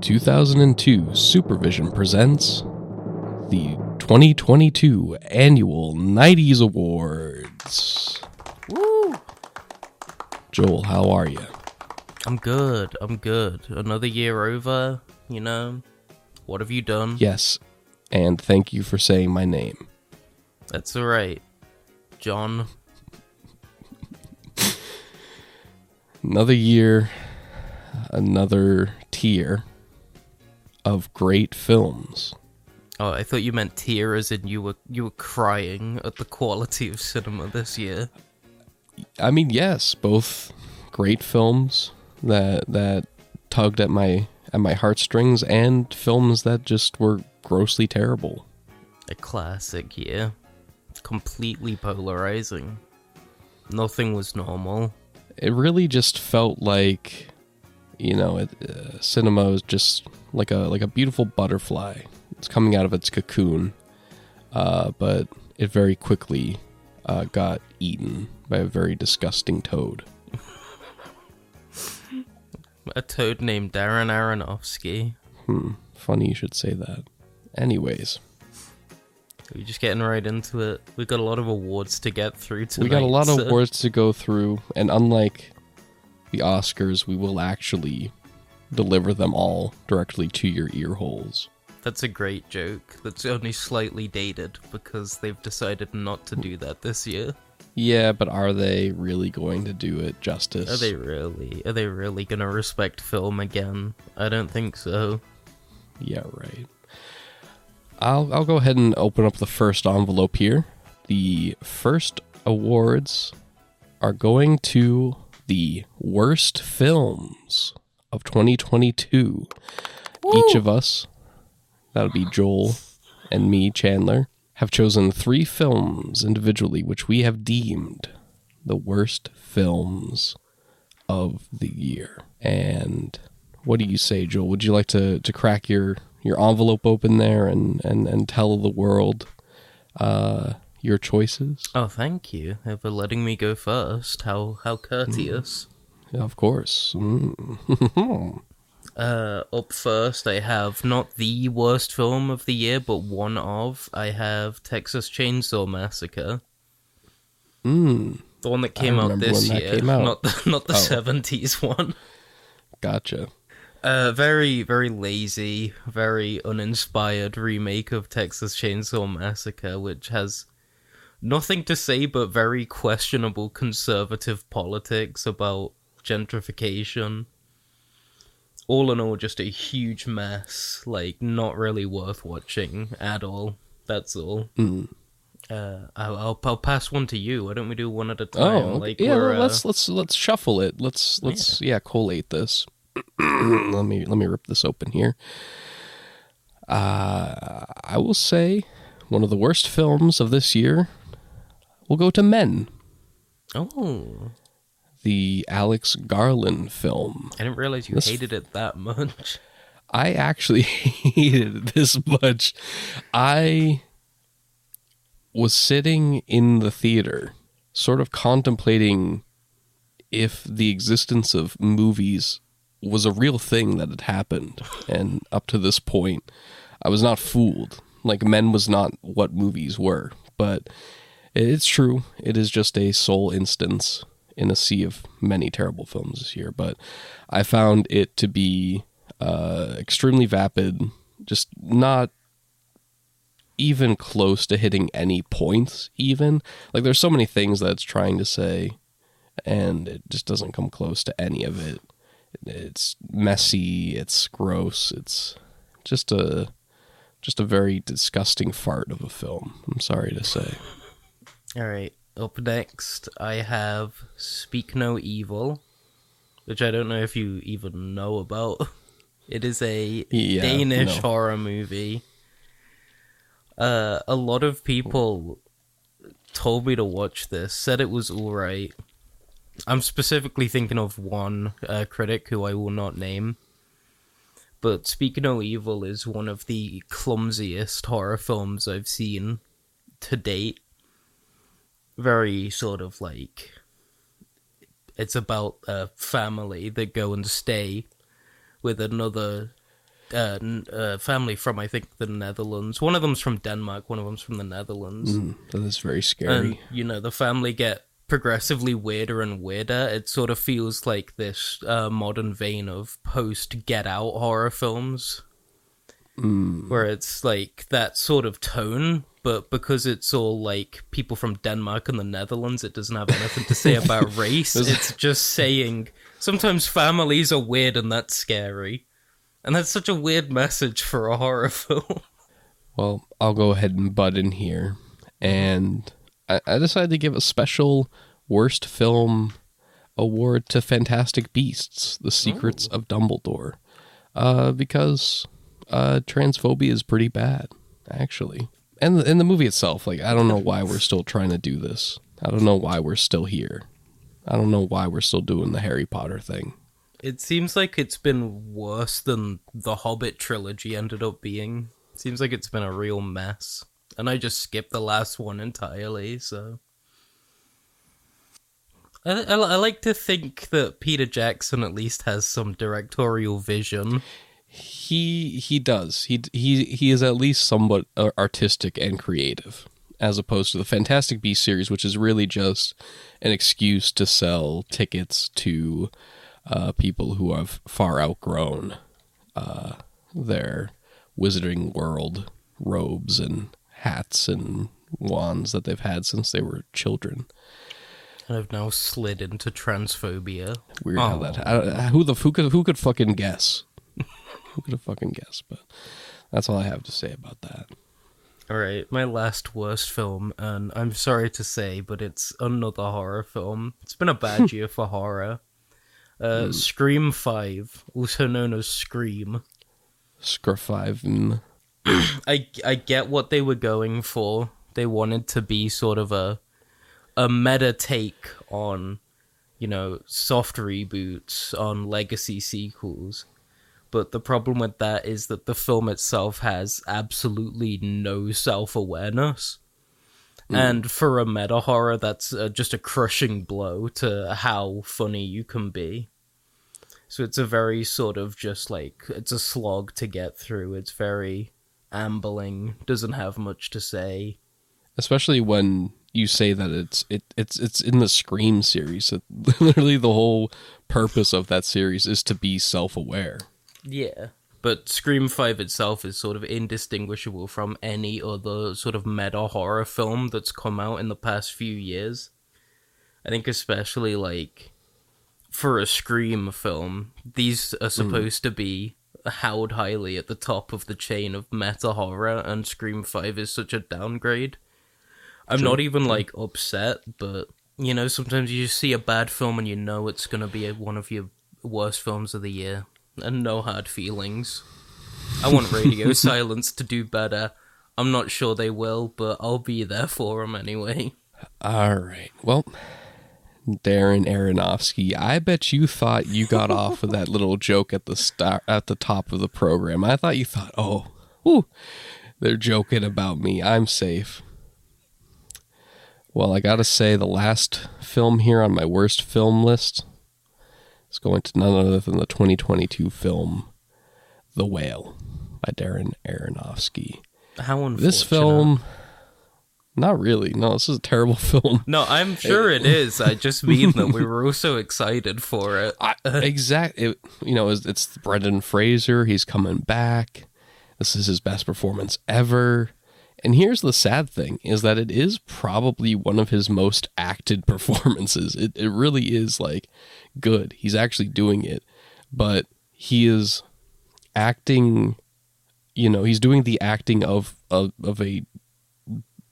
2002 Supervision presents the 2022 Annual 90s Awards. Woo! Joel, how are you? I'm good. I'm good. Another year over, you know. What have you done? Yes, and thank you for saying my name. That's alright. John. Another year, another tier of great films. Oh, I thought you meant tears, and you were you were crying at the quality of cinema this year. I mean, yes, both great films that that tugged at my at my heartstrings and films that just were grossly terrible. A classic year. Completely polarizing. Nothing was normal. It really just felt like you know, it, uh, cinema is just like a like a beautiful butterfly. It's coming out of its cocoon, uh, but it very quickly uh, got eaten by a very disgusting toad. A toad named Darren Aronofsky. Hmm. Funny you should say that. Anyways, We're just getting right into it. We've got a lot of awards to get through tonight. we got a lot of awards to go through, and unlike the Oscars, we will actually deliver them all directly to your ear holes. That's a great joke. That's only slightly dated because they've decided not to do that this year. Yeah, but are they really going to do it justice? Are they really? Are they really gonna respect film again? I don't think so. Yeah, right. I'll I'll go ahead and open up the first envelope here. The first awards are going to the worst films of 2022. Each of us, that would be Joel and me, Chandler, have chosen three films individually which we have deemed the worst films of the year. And what do you say, Joel? Would you like to, to crack your, your envelope open there and, and, and tell the world uh, your choices? Oh, thank you for letting me go first. How how courteous. Yeah, of course. Mm. Uh, up first, I have not the worst film of the year, but one of. I have Texas Chainsaw Massacre, mm. the one that came out this year, came out. not the not the Oh. seventies one. Gotcha. Uh, very, very lazy, very uninspired remake of Texas Chainsaw Massacre, which has nothing to say but very questionable conservative politics about gentrification. All in all, just a huge mess. Like, not really worth watching at all. That's all. Mm. Uh, I'll, I'll, I'll pass one to you. Why don't we do one at a time? Oh, like yeah. we're, uh, Let's let's let's shuffle it. Let's let's yeah, collate this. let me let me rip this open here. Uh, I will say one of the worst films of this year will go to Men, Oh, the Alex Garland film. I didn't realize you This- hated it that much. I actually hated it this much. I was sitting in the theater, sort of contemplating if the existence of movies was a real thing that had happened. And up to this point, I was not fooled. Like, Men was not what movies were. But it's true. It is just a sole instance in a sea of many terrible films this year. But I found it to be uh, extremely vapid, just not even close to hitting any points, even. Like, there's so many things that it's trying to say, and it just doesn't come close to any of it. It's messy, it's gross, it's just a. Just a very disgusting fart of a film. I'm sorry to say. All right. Up next, I have Speak No Evil, which I don't know if you even know about. It is a Yeah, Danish no. horror movie. Uh, a lot of people told me to watch this, said it was alright. I'm specifically thinking of one uh, critic who I will not name. But Speak No Evil is one of the clumsiest horror films I've seen to date. Very sort of like. It's about a family that go and stay with another uh, n- uh, family from I think the Netherlands. One of them's from Denmark. One of them's from the Netherlands. Mm, that is very scary. and you know the family get progressively weirder and weirder it sort of feels like this uh, modern vein of post get out horror films where it's like that sort of tone but because it's all like people from denmark and the netherlands it doesn't have anything to say about race it's just saying sometimes families are weird and that's scary and that's such a weird message for a horror film Well, I'll go ahead and butt in here. And I, I decided to give a special worst film award to Fantastic Beasts The Secrets of Dumbledore. Uh, because uh, transphobia is pretty bad, actually. And and the movie itself, like, I don't know why we're still trying to do this. I don't know why we're still here. I don't know why we're still doing the Harry Potter thing. It seems like it's been worse than the Hobbit trilogy ended up being. Seems like it's been a real mess. And I just skipped the last one entirely, so. I, I, I like to think that Peter Jackson at least has some directorial vision. He he does he he he is at least somewhat uh, artistic and creative as opposed to the fantastic beast series which is really just an excuse to sell tickets to uh, people who have far outgrown uh, their wizarding world robes and hats and wands that they've had since they were children And I've now slid into transphobia. weird how Oh. that I, who the who could who could fucking guess who could have fucking guessed but that's all i have to say about that Alright, my last worst film, and I'm sorry to say, but it's another horror film. It's been a bad year for horror. Uh, Scream 5, also known as Scream. Scrufiven. I, I get what they were going for. They wanted to be sort of a a meta take on, you know, soft reboots on legacy sequels. But the problem with that is that the film itself has absolutely no self awareness. And for a meta horror, that's uh, just a crushing blow to how funny you can be. So it's a very sort of just like, it's a slog to get through. It's very ambling, doesn't have much to say. Especially when you say that it's it it's it's in the Scream series. That literally the whole purpose of that series is to be self aware. Yeah. But Scream 5 itself is sort of indistinguishable from any other sort of meta horror film that's come out in the past few years. I think, especially like for a Scream film, these are hmm. supposed to be held highly at the top of the chain of meta horror, and Scream 5 is such a downgrade. I'm not even like upset, but you know, sometimes you just see a bad film and you know it's gonna be one of your worst films of the year and no hard feelings. I want Radio Silence to do better. I'm not sure they will, but I'll be there for them anyway. All right. Well, Darren Aronofsky, I bet you thought you got off with that little joke at the start at the top of the program. I thought you thought, "Oh, whew, they're joking about me. I'm safe." Well, I got to say the last film here on my worst film list is going to none other than the 2022 film The Whale by Darren Aronofsky. How unfortunate. This film not really. No, this is a terrible film. No, I'm sure it is. I just mean that we were all so excited for it. I, exact. It, you know, it's, it's Brendan Fraser. He's coming back. This is his best performance ever. And here's the sad thing: is that it is probably one of his most acted performances. It it really is like good. He's actually doing it, but he is acting. You know, he's doing the acting of of, of a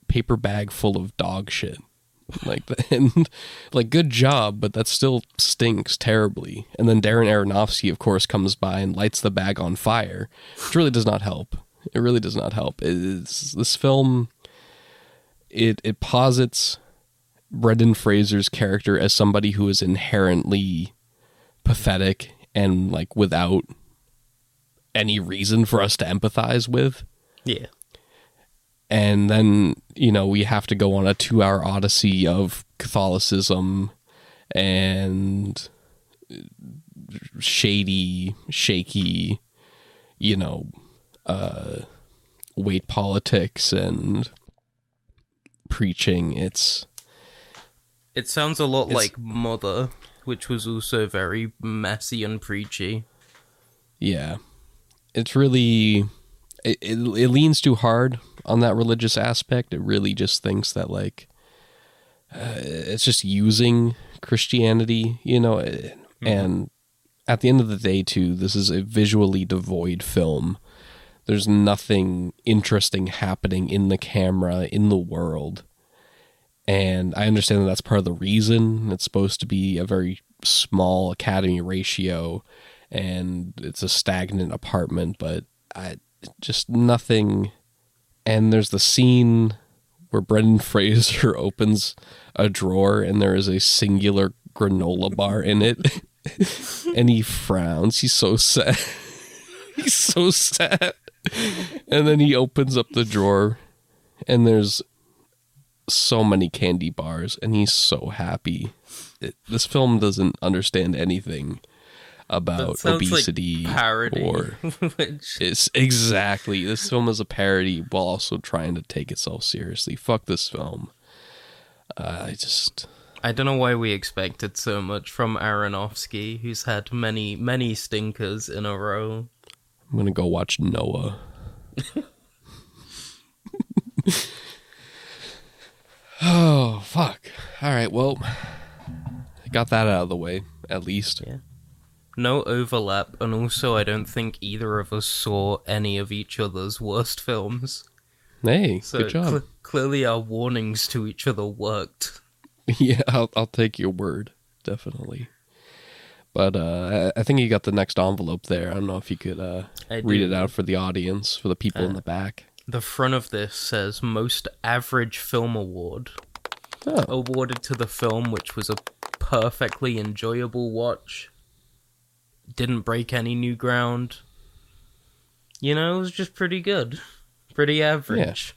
paper bag full of dog shit like and like good job but that still stinks terribly and then darren aronofsky of course comes by and lights the bag on fire which really does not help it really does not help it's this film it it posits brendan fraser's character as somebody who is inherently pathetic and like without any reason for us to empathize with Yeah. and then you know we have to go on a two hour odyssey of catholicism and shady shaky you know, uh, weight politics and preaching. It's It sounds a lot like Mother, which was also very messy and preachy. yeah, it's really it, it, it leans too hard on that religious aspect. It really just thinks that like uh, it's just using Christianity, you know, eh, and at the end of the day, too, this is a visually devoid film. There's nothing interesting happening in the camera, in the world. And I understand that that's part of the reason. It's supposed to be a very small academy ratio and it's a stagnant apartment, but I just nothing. And there's the scene where Brendan Fraser opens a drawer and there is a singular granola bar in it. and he frowns. He's so sad. He's so sad. And then he opens up the drawer and there's so many candy bars and he's so happy. It, this film doesn't understand anything about obesity like parody, or which it's exactly this film is a parody while also trying to take itself seriously. Fuck this film. Uh, I just I don't know why we expected so much from Aronofsky, who's had many, many stinkers in a row. I'm gonna go watch Noah. oh fuck! All right, well, I got that out of the way at least. Yeah. No overlap, and also I don't think either of us saw any of each other's worst films. Hey, So good job. cl- clearly our warnings to each other worked. yeah, I'll, I'll take your word, definitely. But uh, I think you got the next envelope there. I don't know if you could uh, read it out for the audience, for the people in Uh, the back. The front of this says Most Average Film Award, Oh, awarded to the film which was a perfectly enjoyable watch. Didn't break any new ground. You know, it was just pretty good. Pretty average.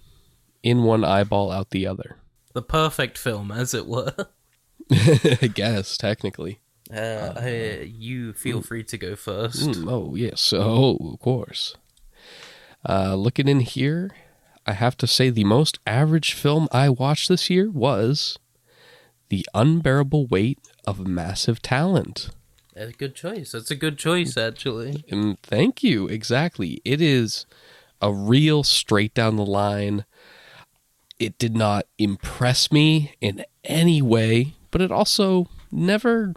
in one eyeball, out the other. The perfect film, as it were. I guess technically. Uh, I, you feel free to go first. Mm, oh yes, oh of course. Uh, looking in here, I have to say the most average film I watched this year was The Unbearable Weight of Massive Talent. That's a good choice. That's a good choice, actually. And thank you. Exactly. It is a real straight down the line. It did not impress me in any way, but it also never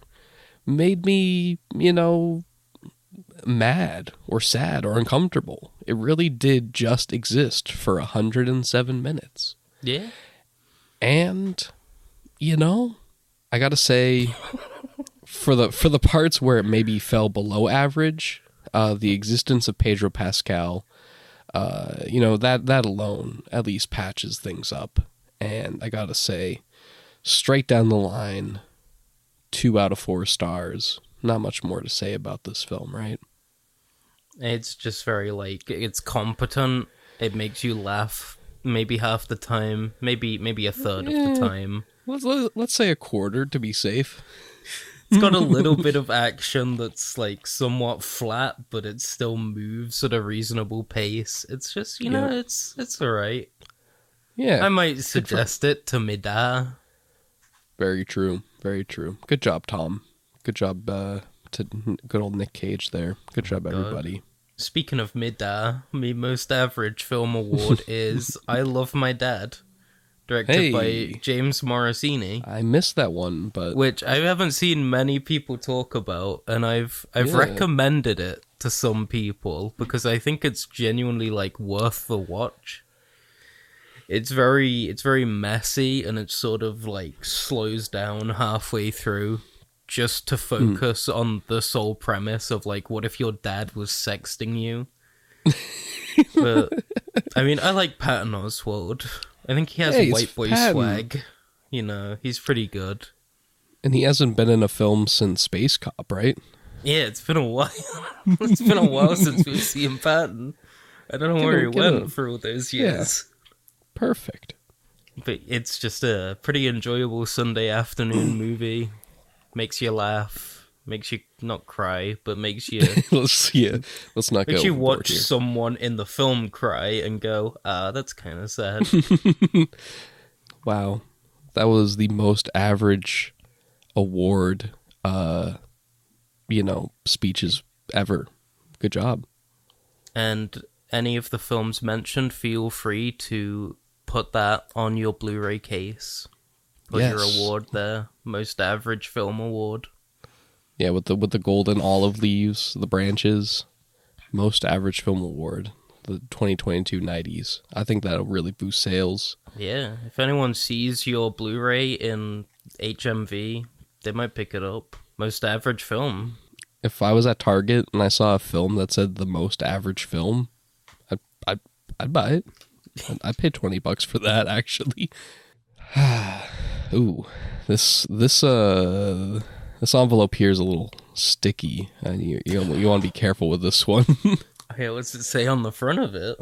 made me, you know, mad or sad or uncomfortable. It really did just exist for 107 minutes. Yeah. And you know, I got to say for the for the parts where it maybe fell below average, uh the existence of Pedro Pascal uh you know, that that alone at least patches things up. And I got to say straight down the line 2 out of 4 stars. Not much more to say about this film, right? It's just very like it's competent. It makes you laugh maybe half the time, maybe maybe a third of the time. Let's let, let's say a quarter to be safe. It's got a little bit of action that's like somewhat flat, but it still moves at a reasonable pace. It's just you know, Yeah. it's it's alright. Yeah. I might suggest it to Mida. Very true. Very true. Good job, Tom. Good job uh, to good old Nick Cage there. Good job, God. everybody. Speaking of Mida, my most average film award is I Love My Dad, directed Hey. by James Morosini. I missed that one, but which I haven't seen many people talk about, and I've I've Yeah. recommended it to some people because I think it's genuinely like worth the watch. It's very it's very messy and it sort of like slows down halfway through just to hmm. focus on the sole premise of like what if your dad was sexting you. but I mean I like Patton Oswalt. I think he has white boy Patton. swag. You know, he's pretty good. and he hasn't been in a film since Space Cop, right? Yeah, it's been a while. it's been a while since we've seen Patton. I don't know Get where him- he went him. for all those Yeah. Perfect. But it's just a pretty enjoyable Sunday afternoon movie. Makes you laugh. makes you not cry, but makes you let's yeah, let's not makes go you watch here. someone in the film cry and go, ah, that's kind of sad. Wow, that was the most average award, uh, you know, speeches ever. Good job. and any of the films mentioned, feel free to put that on your Blu-ray case. Put your award there, most average film award. Yeah, with the with the golden olive leaves, the branches, most average film award, the 2022 90s. I think that'll really boost sales. Yeah, if anyone sees your Blu-ray in HMV, they might pick it up. Most average film. If I was at Target and I saw a film that said the most average film, I'd I'd, I'd buy it. I'd, I'd 20 bucks for that actually. Ooh, this this uh this envelope here is a little sticky. And you you, you want to be careful with this one. Okay, what's it say on the front of it?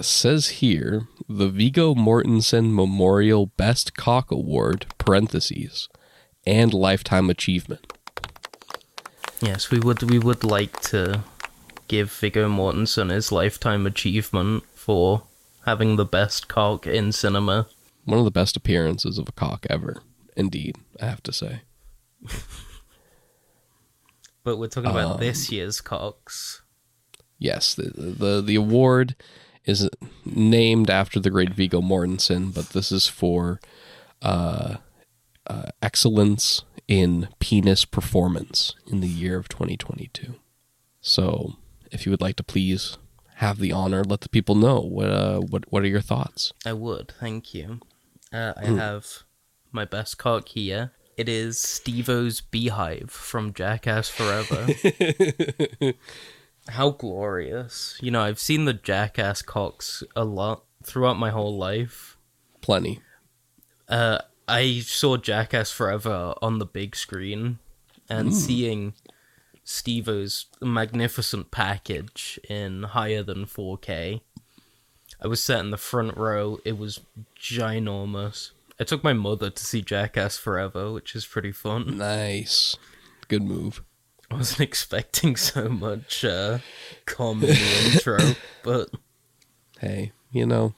says here the Viggo Mortensen Memorial Best Cock Award parentheses and lifetime achievement. Yes, we would we would like to give Viggo Mortensen his lifetime achievement for having the best cock in cinema. One of the best appearances of a cock ever. Indeed, I have to say. But we're talking about Um, this year's cocks. Yes, the the the award is named after the great Viggo Mortensen, but this is for uh, uh, excellence in penis performance in the year of 2022. So, if you would like to please have the honor, let the people know what uh, what what are your thoughts. I would, thank you. Uh, I Hmm. have my best cock here. It is Steve-O's Beehive from Jackass Forever. How glorious. You know, I've seen the Jackass cocks a lot throughout my whole life. Plenty. Uh, I saw Jackass Forever on the big screen, and seeing Steve-O's magnificent package in higher than 4K. I was sat in the front row. It was ginormous. I took my mother to see Jackass Forever, which is pretty fun. Nice. Good move. I wasn't expecting so much uh, comedy intro, but Hey, you know,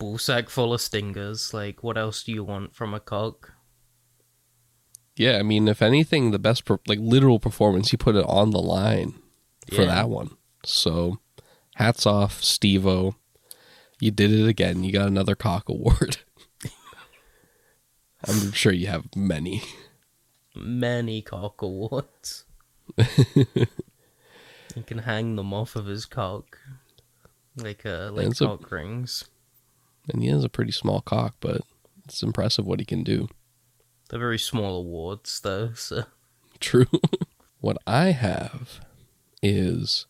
ballsack full of stingers. Like, what else do you want from a cock? Yeah, I mean, if anything, the best, per- like, literal performance, he put it on the line for Yeah. that one. So, hats off, Steve-O. You did it again. You got another cock award. I'm sure you have many. Many cock awards. he can hang them off of his cock, like uh, like It's a- cock rings. And he has a pretty small cock, but it's impressive what he can do. They're very small awards, though. So True. what I have is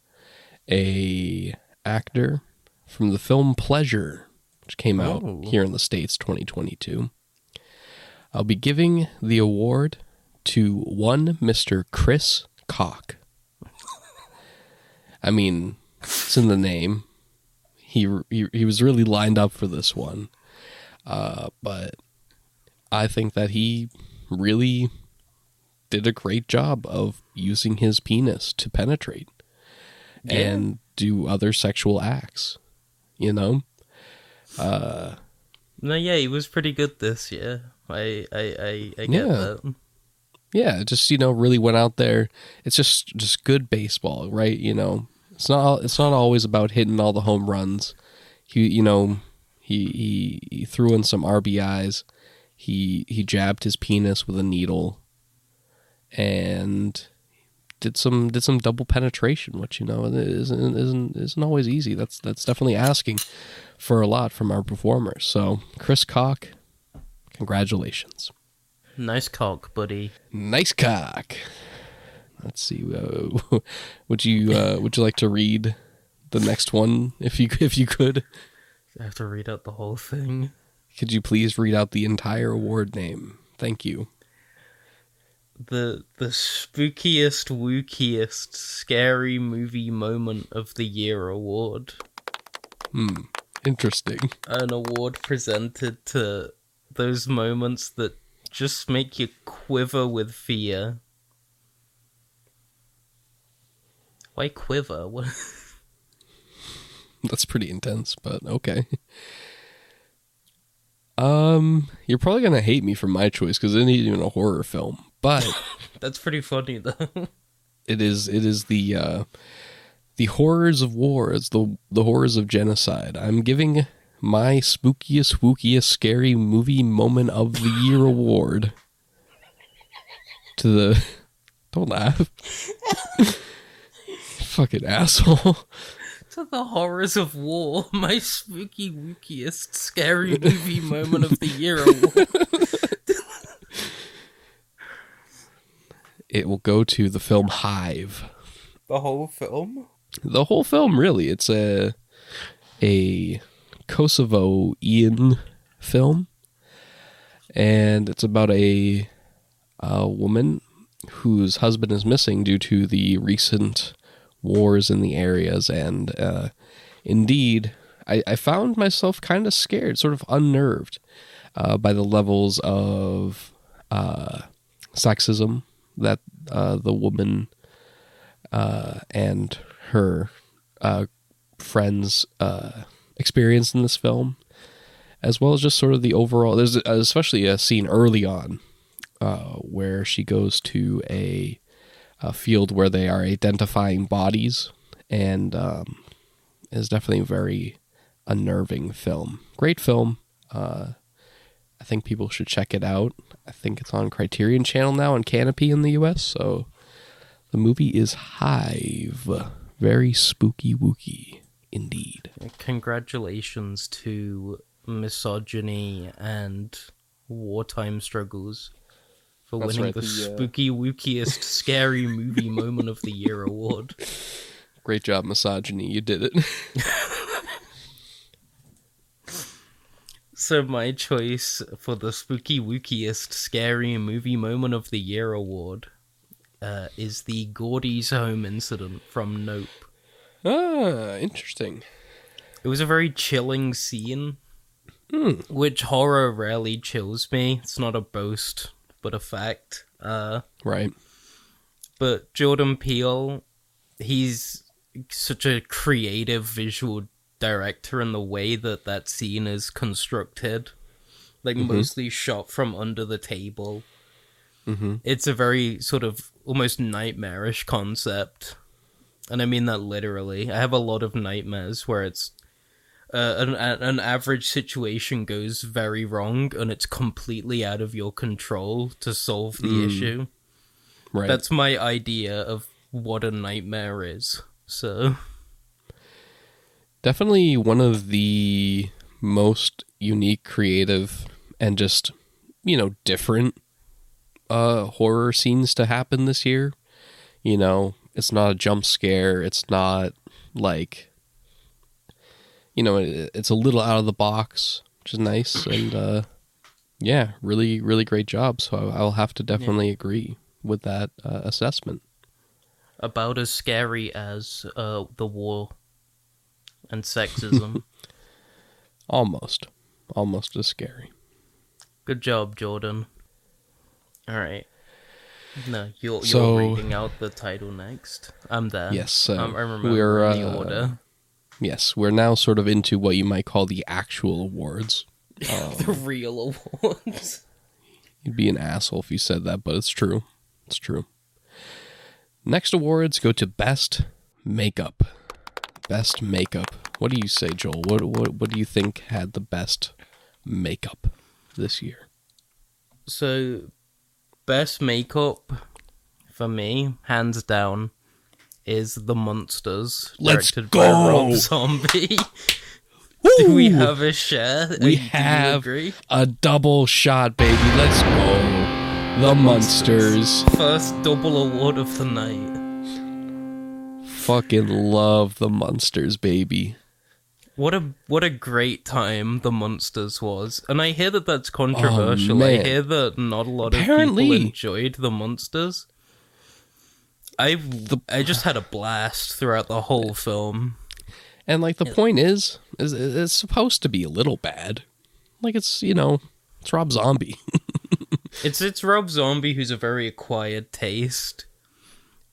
a actor from the film Pleasure, which came out Oh. here in the States 2022. I'll be giving the award to one Mr. Chris Cock. I mean, it's in the name. He he, he was really lined up for this one. Uh, but I think that he really did a great job of using his penis to penetrate and do other sexual acts. You know? Uh no, yeah, he was pretty good this year. I I I, I get Yeah. that. Yeah, just you know, really went out there. It's just just good baseball, right? You know, it's not it's not always about hitting all the home runs. He, you know, he he, he threw in some RBIs. He he jabbed his penis with a needle, and did some did some double penetration, which you know isn't isn't isn't always easy. That's that's definitely asking for a lot from our performers. So, Chris Cock, congratulations. Nice cock, buddy. Nice cock. Let's see. Uh, would you uh, would you like to read the next one if you if you could? I have to read out the whole thing. Could you please read out the entire award name? Thank you. The the spookiest, wookiest, scary movie moment of the year award. Hmm. Interesting. An award presented to those moments that just make you quiver with fear. Why quiver? That's pretty intense, but okay. Um, you're probably gonna hate me for my choice because it ain't even a horror film, but That's pretty funny though. it is it is the uh, the horrors of war. It's the the horrors of genocide. I'm giving my spookiest, spookiest, scary movie moment of the year award to the. Don't laugh. Fucking asshole. To the horrors of war, my spooky wookiest scary movie moment of the year award. It will go to the film Hive. The whole film? the whole film really it's a a kosovo ian film and it's about a, a woman whose husband is missing due to the recent wars in the areas and uh, indeed I, I found myself kind of scared sort of unnerved uh, by the levels of uh, sexism that uh, the woman uh, and her uh, friends uh, experience in this film, as well as just sort of the overall. There's especially a scene early on uh, where she goes to a, a field where they are identifying bodies, and um, is definitely a very unnerving film. Great film. Uh, I think people should check it out. I think it's on Criterion Channel now on Kanopy in the U.S. So the movie is Hive. Very spooky wooky indeed. Congratulations to misogyny and wartime struggles for That's winning right, the, the, uh, spooky wookiest scary movie moment of the year award. Great job, misogyny. You did it. So my choice for the spooky wookiest scary movie moment of the year award uh, is the Gordy's home incident from Nope. ah, interesting. It was a very chilling scene, Hmm. which horror rarely chills me. It's not a boast, but a fact. Uh, Right. but Jordan Peele, he's such a creative visual director in the way that that scene is constructed, like mostly shot from under the table. Mm-hmm. It's a very sort of almost nightmarish concept, and I mean that literally. I have a lot of nightmares where it's uh, an an average situation goes very wrong, and it's completely out of your control to solve the issue. Right. That's my idea of what a nightmare is. So definitely one of the most unique, creative, and just you know different uh horror scenes to happen this year. You know, it's not a jump scare. It's not like you know, it, it's a little out of the box, which is nice and uh yeah, really really great job. So I'll have to definitely agree with that uh, assessment. about as scary as uh, the war and sexism. Almost. Almost as scary. Good job, Jordan. All right. No, you're, So- you're reading out the title next. I'm there. Yes, uh, I'm, I'm remembering we're, the uh, order. Yes, we're now sort of into what you might call the actual awards. the um, real awards. You'd be an asshole if you said that, but it's true. It's true. Next awards go to best makeup. Best makeup. What do you say, Joel? What what what do you think had the best makeup this year? So, best makeup for me, hands down, is The Munsters, Let's directed by Rob go! Zombie. Do we have a share? We have a double shot, baby. Let's go. The Munsters. First double award of the night. Fucking love the Munsters, baby. What a what a great time the Munsters was, and I hear that that's oh, controversial. I hear that not a lot of Apparently. people enjoyed the Munsters. I I just had a blast throughout the whole film. And like the point is, is it's supposed to be a little bad. Like it's you know, it's Rob Zombie. it's it's Rob Zombie who's a very acquired taste.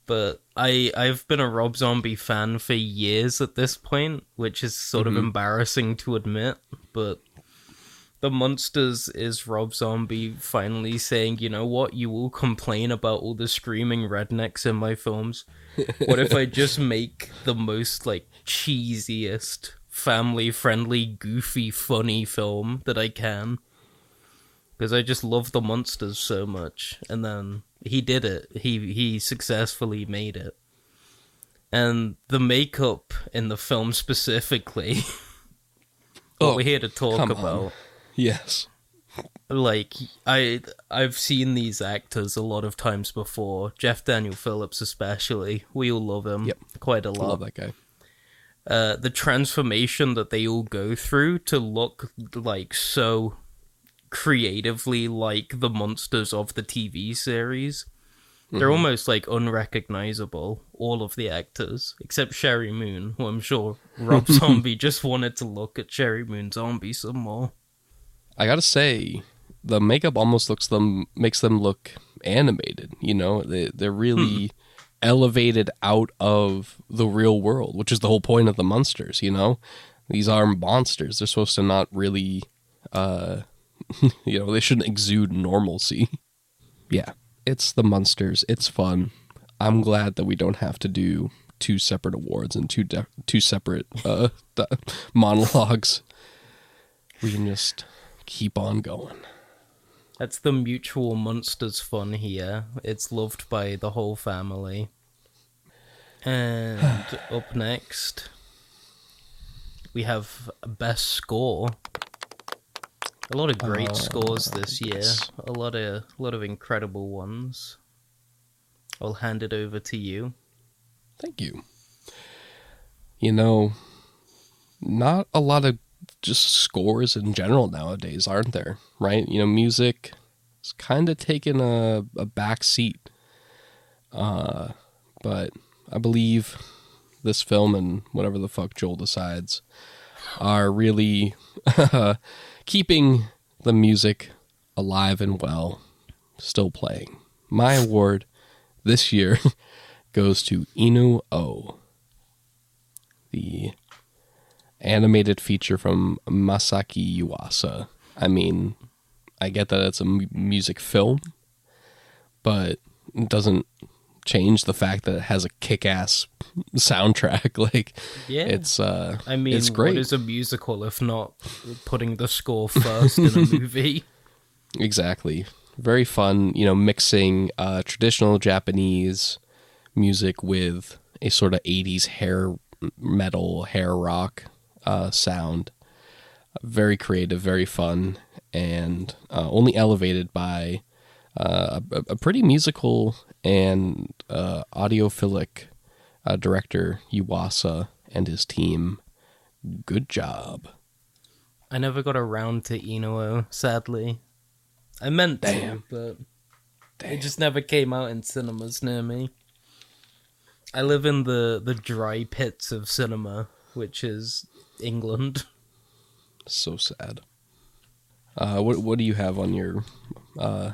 But I I've been a Rob Zombie fan for years at this point, which is sort of mm-hmm. embarrassing to admit, but the Munsters is Rob Zombie finally saying, you know what, you will complain about all the screaming rednecks in my films. What if I just make the most like cheesiest, family friendly, goofy, funny film that I can? Because I just love the Munsters so much. And then he did it. He he successfully made it. And the makeup in the film specifically what Oh, we're here to talk about. on. Yes. like I I've seen these actors a lot of times before. Jeff Daniel Phillips especially. We all love him Yep. quite a lot. love that guy. Uh the transformation that they all go through to look like so creatively like the Munsters of the TV series. They're almost like unrecognizable, all of the actors, except Sheri Moon, who I'm sure Rob Zombie just wanted to look at Sheri Moon Zombie some more. I gotta say, the makeup almost looks them makes them look animated. You know, they they're really elevated out of the real world, which is the whole point of the Munsters. You know, these are monsters. They're supposed to not really, uh, you know, they shouldn't exude normalcy. yeah, it's the Munsters. It's fun. I'm glad that we don't have to do two separate awards and two de- two separate uh, monologues. We can just keep on going. That's the mutual Munsters fun here. It's loved by the whole family. And up next, we have best score. A lot of great Uh, scores this year. yes. A lot of a lot of incredible ones. I'll hand it over to you. Thank you. You know, not a lot of just scores in general nowadays, aren't there? Right? You know, music is kind of taking a, a back seat. Uh, but I believe this film and whatever the fuck Joel decides are really keeping the music alive and well, still playing. My award this year goes to Inu O, the animated feature from Masaki Yuasa. I mean, I get that it's a music film, but it doesn't change the fact that it has a kick-ass soundtrack. like, Yeah. it's uh, I mean, it's great. what is a musical if not putting the score first in a movie? Exactly. Very fun, you know, mixing uh, traditional Japanese music with a sort of 80s hair metal, hair rock uh, sound. Very creative, very fun, and uh, only elevated by uh, a, a pretty musical and uh, audiophilic uh, director, Yuasa, and his team. Good job. I never got around to Inu-Oh, sadly. I meant Damn. to, but it just never came out in cinemas near me. I live in the, the dry pits of cinema, which is England. So sad. Uh, what what do you have on your uh,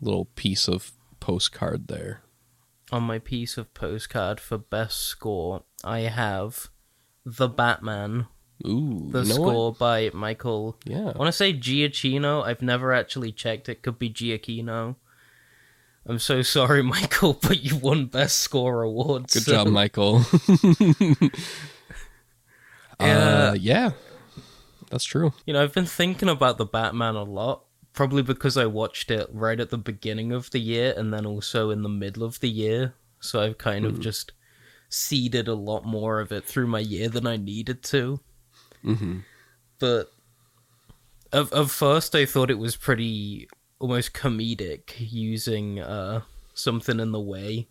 little piece of postcard there? On my piece of postcard for best score, I have The Batman, Ooh, the score what? by Michael. Yeah, I want to say Giacchino. I've never actually checked. It could be Giacchino. I'm so sorry, Michael, but you won Best Score award. good so- job, Michael. Yeah. uh, yeah, that's true. You know, I've been thinking about the Batman a lot, probably because I watched it right at the beginning of the year and then also in the middle of the year. So I've kind of just seeded a lot more of it through my year than I needed to. hmm But of of first, I thought it was pretty almost comedic using uh, something in the way.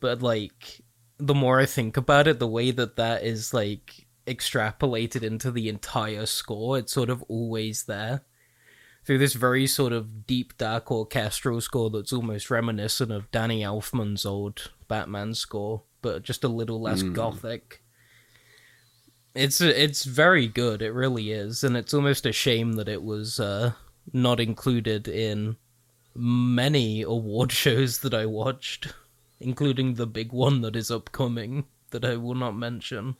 But like, the more I think about it, the way that that is like extrapolated into the entire score, it's sort of always there through this very sort of deep, dark orchestral score that's almost reminiscent of Danny Elfman's old Batman score, but just a little less gothic. It's it's very good, it really is, and it's almost a shame that it was uh, not included in many award shows that I watched, including the big one that is upcoming that I will not mention.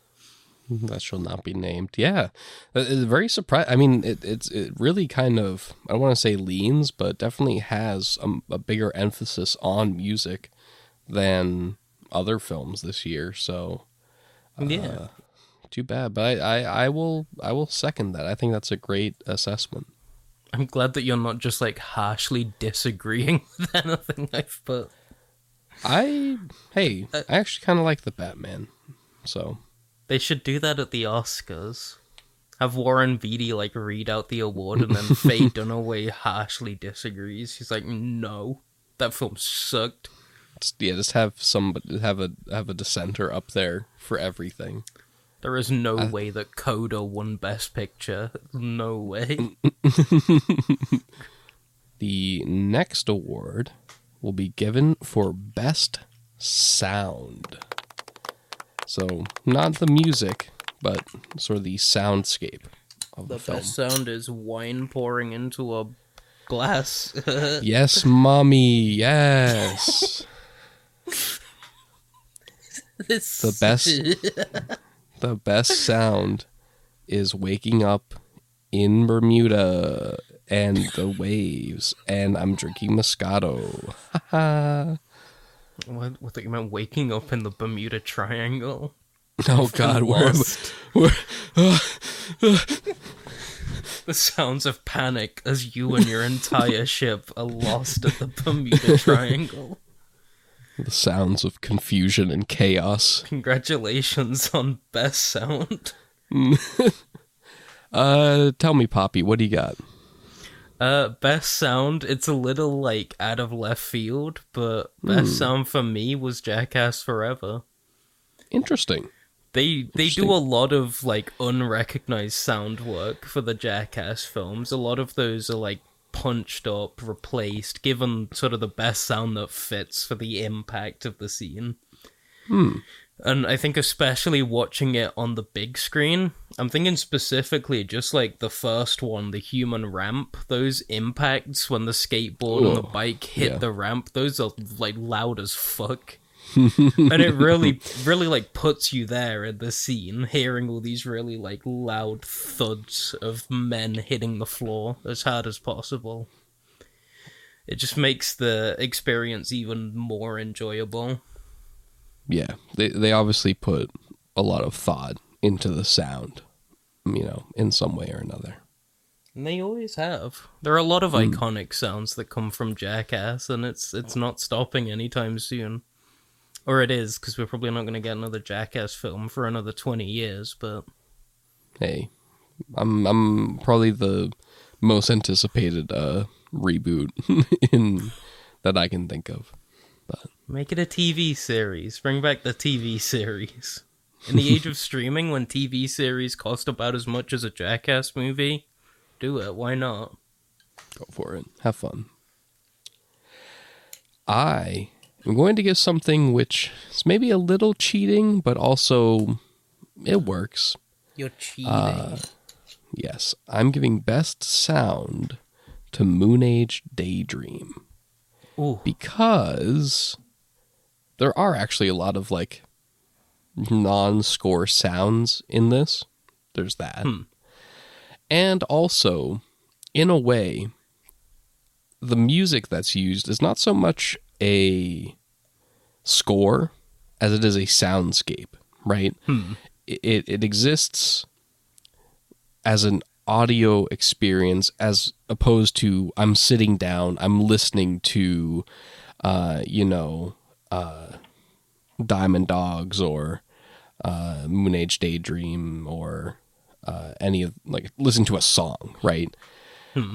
That shall not be named. Yeah, Uh, it's very surprised. I mean, it, it's it really kind of I don't want to say leans, but definitely has a, a bigger emphasis on music than other films this year. So yeah. too bad, but I, I I will I will second that. I think that's a great assessment. I'm glad that you're not just like harshly disagreeing with anything I've put. I hey, I actually kind of like the Batman. So They should do that at the Oscars. Have Warren Beatty like read out the award and then Faye Dunaway harshly disagrees. He's like, no, that film sucked. yeah, just have some have a have a dissenter up there for everything. There is no way that Coda won Best Picture. No way. The next award will be given for best sound. So not the music, but sort of the soundscape of the, The film. best sound is wine pouring into a glass. Yes, mommy. Yes. This- The best the best sound is waking up in Bermuda and the waves and I'm drinking Moscato. What, what thought you meant waking up in the Bermuda Triangle? Oh god, we're, Lost. we're The sounds of panic as you and your entire ship are lost at the Bermuda Triangle. the sounds of confusion and chaos. Congratulations on best sound. Uh tell me Poppy, what do you got? Uh, best sound. It's a little like out of left field, but best sound for me was Jackass Forever. Interesting. They they do a lot of like unrecognized sound work for the Jackass films. A lot of those are like punched up, replaced, given sort of the best sound that fits for the impact of the scene. Hmm. And I think especially watching it on the big screen, I'm thinking specifically just like the first one, the human ramp, those impacts when the skateboard and the bike hit yeah. the ramp, those are like loud as fuck. and it really really like puts you there in the scene hearing all these really like loud thuds of men hitting the floor as hard as possible it just makes the experience even more enjoyable Yeah. They they obviously put a lot of thought into the sound, you know, in some way or another. and they always have there are a lot of iconic sounds that come from jackass and it's it's not stopping anytime soon or it is because we're probably not going to get another jackass film for another 20 years but Hey, I'm I'm probably the most anticipated uh reboot in that I can think of. But Make it a TV series. Bring back the TV series. In the age of streaming, when TV series cost about as much as a Jackass movie, do it. Why not? Go for it. Have fun. I am going to give something which is maybe a little cheating, but also it works. You're cheating. Uh, yes, I'm giving best sound to Moonage Daydream Ooh, because there are actually a lot of like non-score sounds in this. There's that. Hmm. And also, in a way, the music that's used is not so much a score as it is a soundscape, right? It, it, it exists as an audio experience as opposed to I'm sitting down, I'm listening to, uh, you know, uh, Diamond Dogs or uh, Moonage Daydream or uh, any of like listen to a song, right?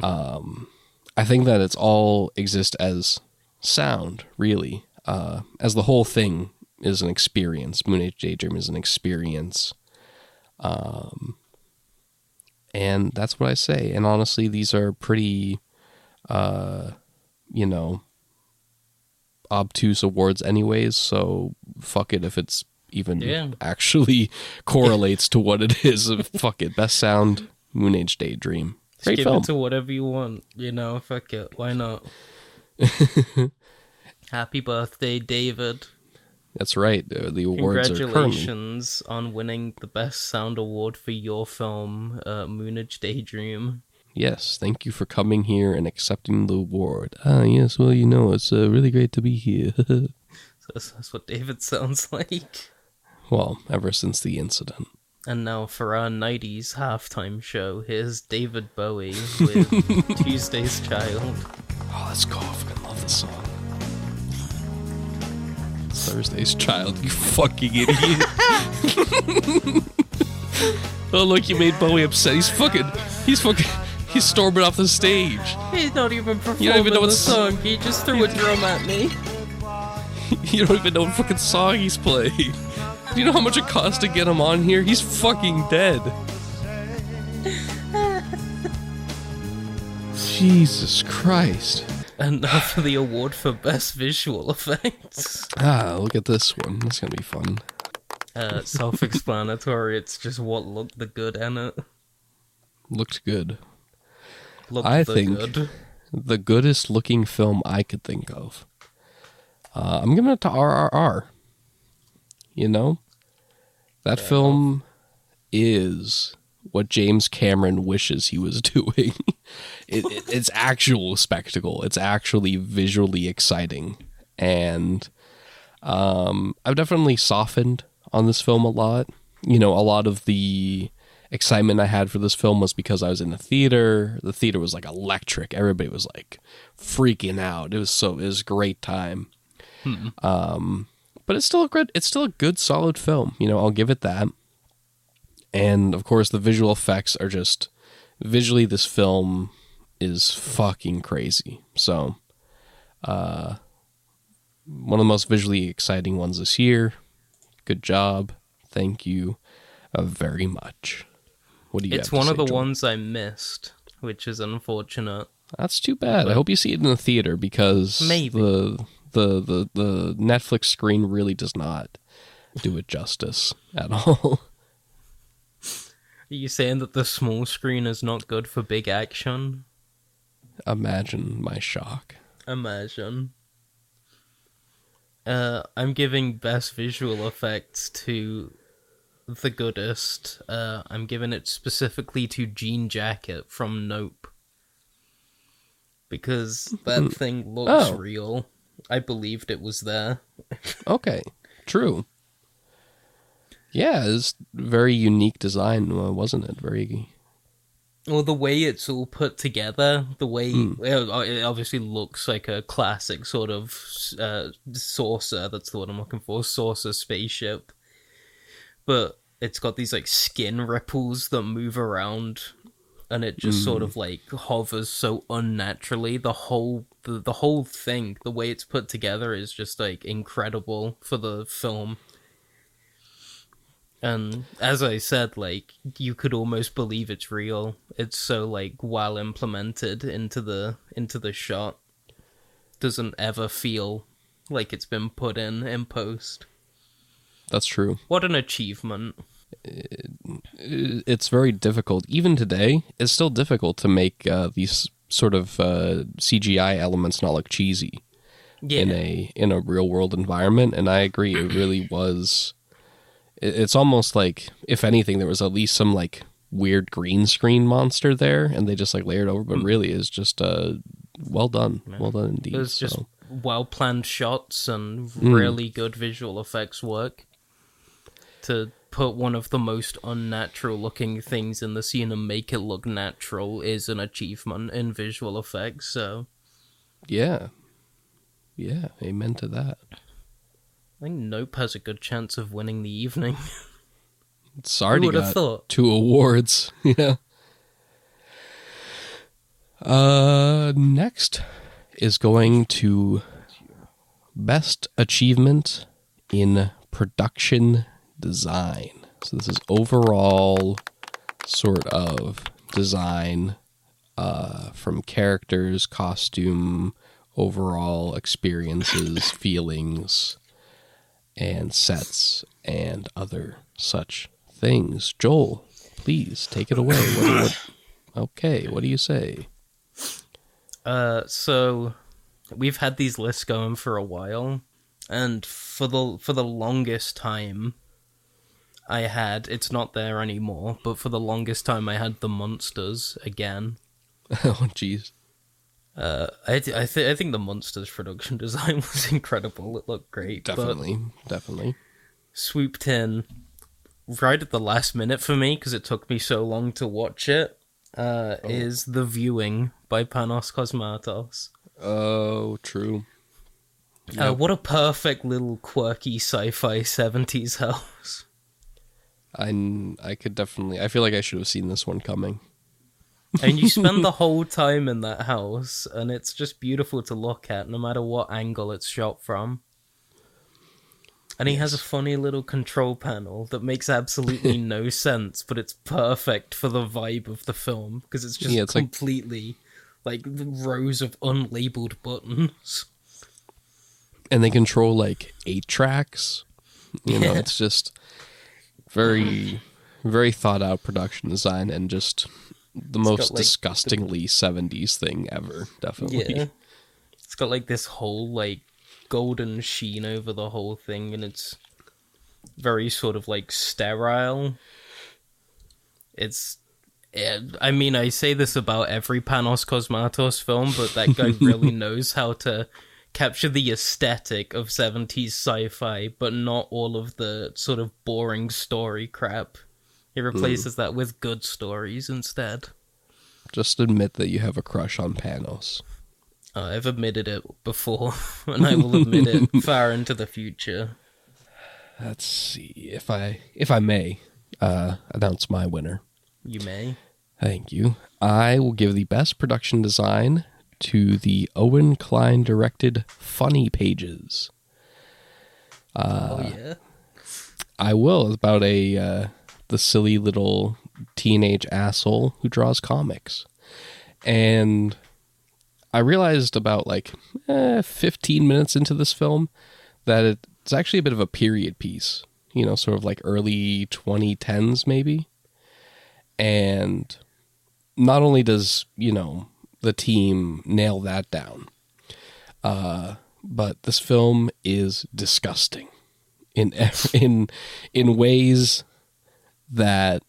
Um, I think that it's all exist as sound, really, uh, as the whole thing is an experience. Moonage Daydream is an experience. Um, and that's what I say. And honestly, these are pretty, uh, you know, obtuse awards, anyways. So fuck it if it's even Yeah. actually correlates to what it is. fuck it, best sound, Moonage Daydream. Great give film. it to whatever you want. You know, fuck it. Why not? Happy birthday, David. That's right. uh, The awards. Congratulations on winning the Best Sound Award for your film, uh, Moonage Daydream. Yes, thank you for coming here and accepting the award. Ah, yes, well, you know, it's uh, really great to be here. So that's, that's what David sounds like. well, ever since the incident. And now for our 90s halftime show, here's David Bowie with Tuesday's Child. Oh, let's go. I fucking love this song. Thursday's Child, you fucking idiot. oh, look, you made Bowie upset. He's fucking. He's fucking. He's storming off the stage. He's not even performing You don't even know the what s- song. He just threw a drum at me. You don't even know what fucking song he's playing. Do you know how much it costs to get him on here? He's fucking dead. Jesus Christ. And now for the award for best visual effects. Ah, look at this one. It's gonna be fun. Uh, self-explanatory. It's just what looked the good in it. Looked good. Looked I the think- good. The goodest looking film I could think of. Uh, I'm giving it to RRR. You know? That film is what James Cameron wishes he was doing. it, it, it's actual spectacle. It's actually visually exciting. And um, I've definitely softened on this film a lot. You know, a lot of the excitement I had for this film was because I was in the theater. The theater was like electric. Everybody was like freaking out. It was so it was a great time. Um, but it's still a good it's still a good solid film. You know, I'll give it that. And of course, the visual effects are just visually. This film is fucking crazy. So, uh, one of the most visually exciting ones this year. Good job. Thank you uh, very much. What do you? It's one of the Joel? ones I missed, which is unfortunate. That's too bad. I hope you see it in the theater because Maybe. the the the the Netflix screen really does not do it justice at all. Are you saying that the small screen is not good for big action? Imagine my shock. Imagine. Uh, I'm giving best visual effects to the goodest. Uh, I'm giving it specifically to Jean Jacket from Nope. Because that thing looks Oh. real. I believed it was there. Okay, true. Yeah, it's very unique design, uh, wasn't it? Very. Well, the way it's all put together, the way well, it obviously looks like a classic sort of uh, saucer. That's the word I'm looking for. Saucer spaceship, but it's got these like skin ripples that move around, and it just sort mm. of like hovers so unnaturally. The whole the, the whole thing, the way it's put together, is just like incredible for the film. And as I said, like you could almost believe it's real. It's so like well implemented into the into the shot. Doesn't ever feel like it's been put in in post. That's true. What an achievement. it's very difficult. Even today, it's still difficult to make uh, these sort of uh, CGI elements not look cheesy Yeah. in a in a real world environment. And I agree, it really was. it- It's almost like, if anything, there was at least some like weird green screen monster there, and they just like layered over. But really, is just uh, well done, well done indeed. Hmm. It was just so. well planned shots and Hmm. really good visual effects work. To put one of the most unnatural looking things in the scene and make it look natural is an achievement in visual effects, so yeah, yeah, amen to that. I think Nope has a good chance of winning the evening. It's already got thought? two awards. Yeah. Uh, next is going to best achievement in production design. So this is overall sort of design uh, from characters, costume, overall experiences, feelings, and sets and other such things. Joel, please take it away. What, what, okay, what do you say? Uh, so we've had these lists going for a while, and for the for the longest time, I had it's not there anymore. But for the longest time, I had the Munsters again. oh, jeez. Uh, I th- I, th- I think the Munsters production design was incredible. It looked great. Definitely, definitely. swooped in right at the last minute for me because it took me so long to watch it. Uh, Oh. Is the viewing by Panos Cosmatos. Oh, true. Uh, what a perfect little quirky sci-fi seventies house. I I could definitely. I feel like I should have seen this one coming. and you spend the whole time in that house, and it's just beautiful to look at, no matter what angle it's shot from. And he has a funny little control panel that makes absolutely no sense, but it's perfect for the vibe of the film because it's just Yeah, it's completely like, the rows of unlabeled buttons. and they control like eight tracks. You know, Yeah. it's just very, very thought out production design and just the most got, like, the- disgustingly seventies thing ever. Definitely. Yeah. It's got like this whole like golden sheen over the whole thing and it's very sort of like sterile. It's I mean, I say this about every Panos Cosmatos film, but that guy really knows how to capture the aesthetic of 70s sci-fi, but not all of the sort of boring story crap. He replaces that with good stories instead. Just admit that you have a crush on Panos. Uh, I've admitted it before, and I will admit it far into the future. Let's see if I, if I may, uh, announce my winner. You may. Thank you. I will give the best production design to the Owen Kline directed Funny Pages. oh yeah. I will It's about a uh, the silly little teenage asshole who draws comics, and I realized about like eh, 15 minutes into this film that it's actually a bit of a period piece. You know, sort of like early 2010s maybe, and not only does you know the team nail that down, uh, but this film is disgusting in in in ways that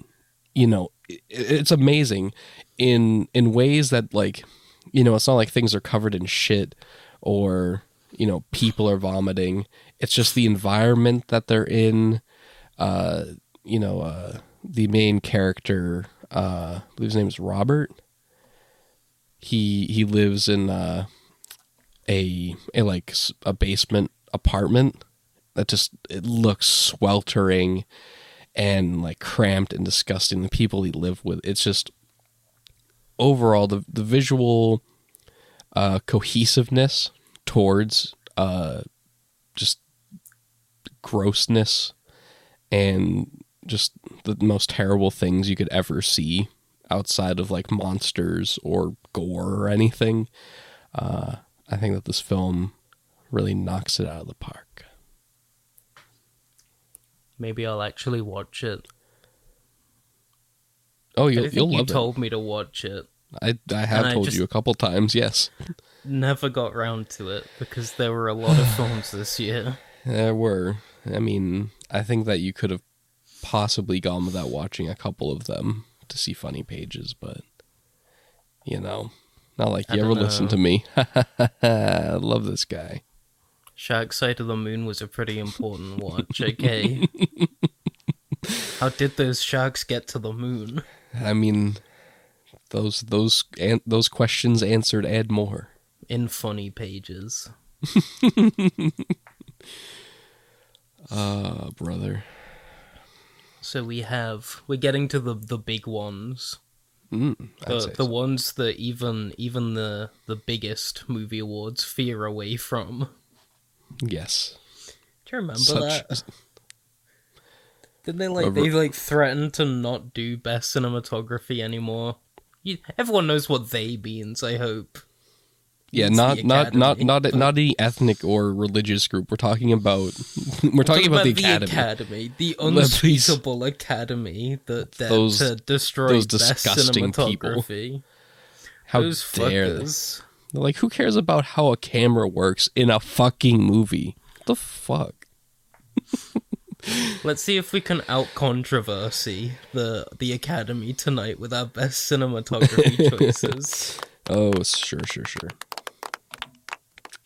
you know it, it's amazing in in ways that like you know it's not like things are covered in shit or you know people are vomiting. It's just the environment that they're in. Uh you know uh the main character uh I believe his name is Robert he he lives in uh a a like a basement apartment that just it looks sweltering and like cramped and disgusting. The people he lived with it's just overall the the visual uh cohesiveness towards uh just grossness and just the most terrible things you could ever see outside of like monsters or gore or anything uh i think that this film really knocks it out of the park Maybe I'll actually watch it. Oh, you'll, you'll you love told me to watch it. it. I I have and I told just- you a couple times. Yes, Never got round to it because there were a lot of films this year. there were. I mean, I think that you could have possibly gone without watching a couple of them to see funny pages, but you know, not like you ever don't listen to me. I love this guy. Shark Side of the Moon was a pretty important watch, okay? How did those sharks get to the moon? I mean, those those an- those questions answered and more. In funny pages. Uh, brother. So we have we're getting to the the big ones. Mm, The, the so. ones that even even the the biggest movie awards fear away from. yes. Do you remember Such that? Didn't they like they like threatened to not do best cinematography anymore? You, everyone knows what they means. I hope. Yeah, not not not not not any ethnic or religious group. We're talking about we're talking about the academy. academy, the please. unspeakable academy that dared Those- to destroy those best disgusting people. How those dare they? fuckers. They're like, who cares about how a camera works in a fucking movie? What the fuck? Let's see if we can out controversy the the Academy tonight with our best cinematography choices. Oh, sure, sure, sure.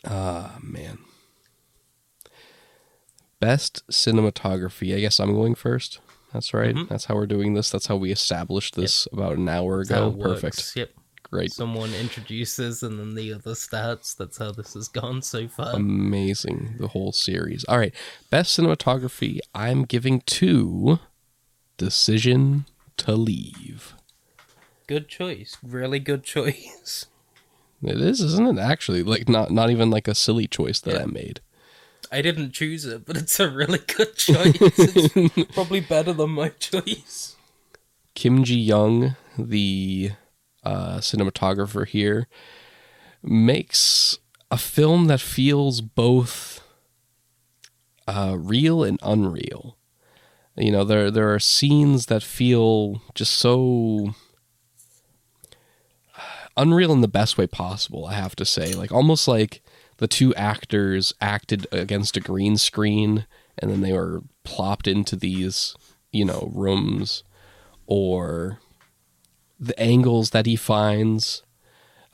Ah, man. Best cinematography. I guess I'm going first. That's right. Mhm. That's how we're doing this. That's how we established this about an hour ago. it works. Perfect. Yep. Great. Someone introduces and then the other stats. That's how this has gone so far. Amazing. The whole series. All right. Best cinematography. I'm giving to Decision to Leave. good choice. Really good choice. It is, isn't it? Actually, like not not even like a silly choice that Yeah. I made. I didn't choose it, but it's a really good choice. It's probably better than my choice. Kim Ji-yong, the uh, cinematographer here, makes a film that feels both uh, real and unreal. You know, there there are scenes that feel just so unreal in the best way possible. I have to say, like almost like the two actors acted against a green screen, and then they were plopped into these, you know, rooms or the angles that he finds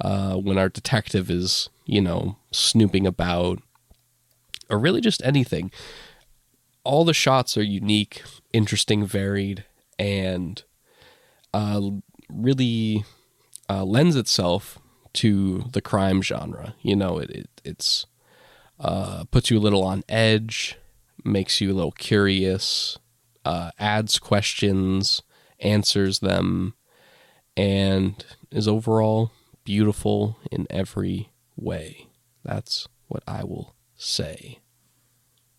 uh, when our detective is, you know, snooping about, or really just anything. All the shots are unique, interesting, varied, and uh, really uh, lends itself to the crime genre. You know, it, it it's uh, puts you a little on edge, makes you a little curious, uh, adds questions, answers them, and is overall beautiful in every way. That's what I will say.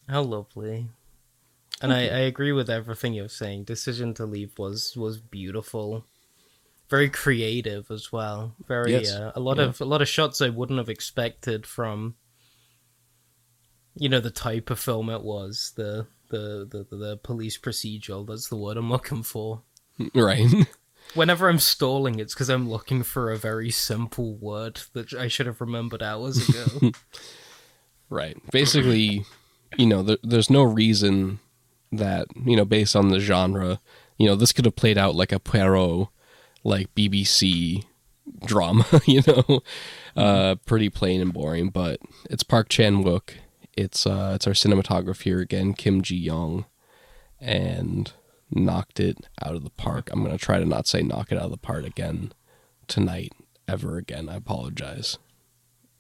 How lovely. And I, I agree with everything you're saying. Decision to leave was was beautiful, very creative as well. Very Yes. uh, a lot Yeah. of a lot of shots I wouldn't have expected from. You know the type of film it was the the the, the police procedural. That's the word I'm looking for. Right. Whenever I'm stalling, it's because I'm looking for a very simple word that I should have remembered hours ago. right. Basically, you know, there, there's no reason that, you know, based on the genre, you know, this could have played out like a Poirot, like BBC drama, you know, uh, pretty plain and boring, but it's Park Chan Wook. It's, uh, it's our cinematographer here again, Kim Ji-yong, and knocked it out of the park. I'm to try to not say knock it out of the park again tonight, ever again. I apologize.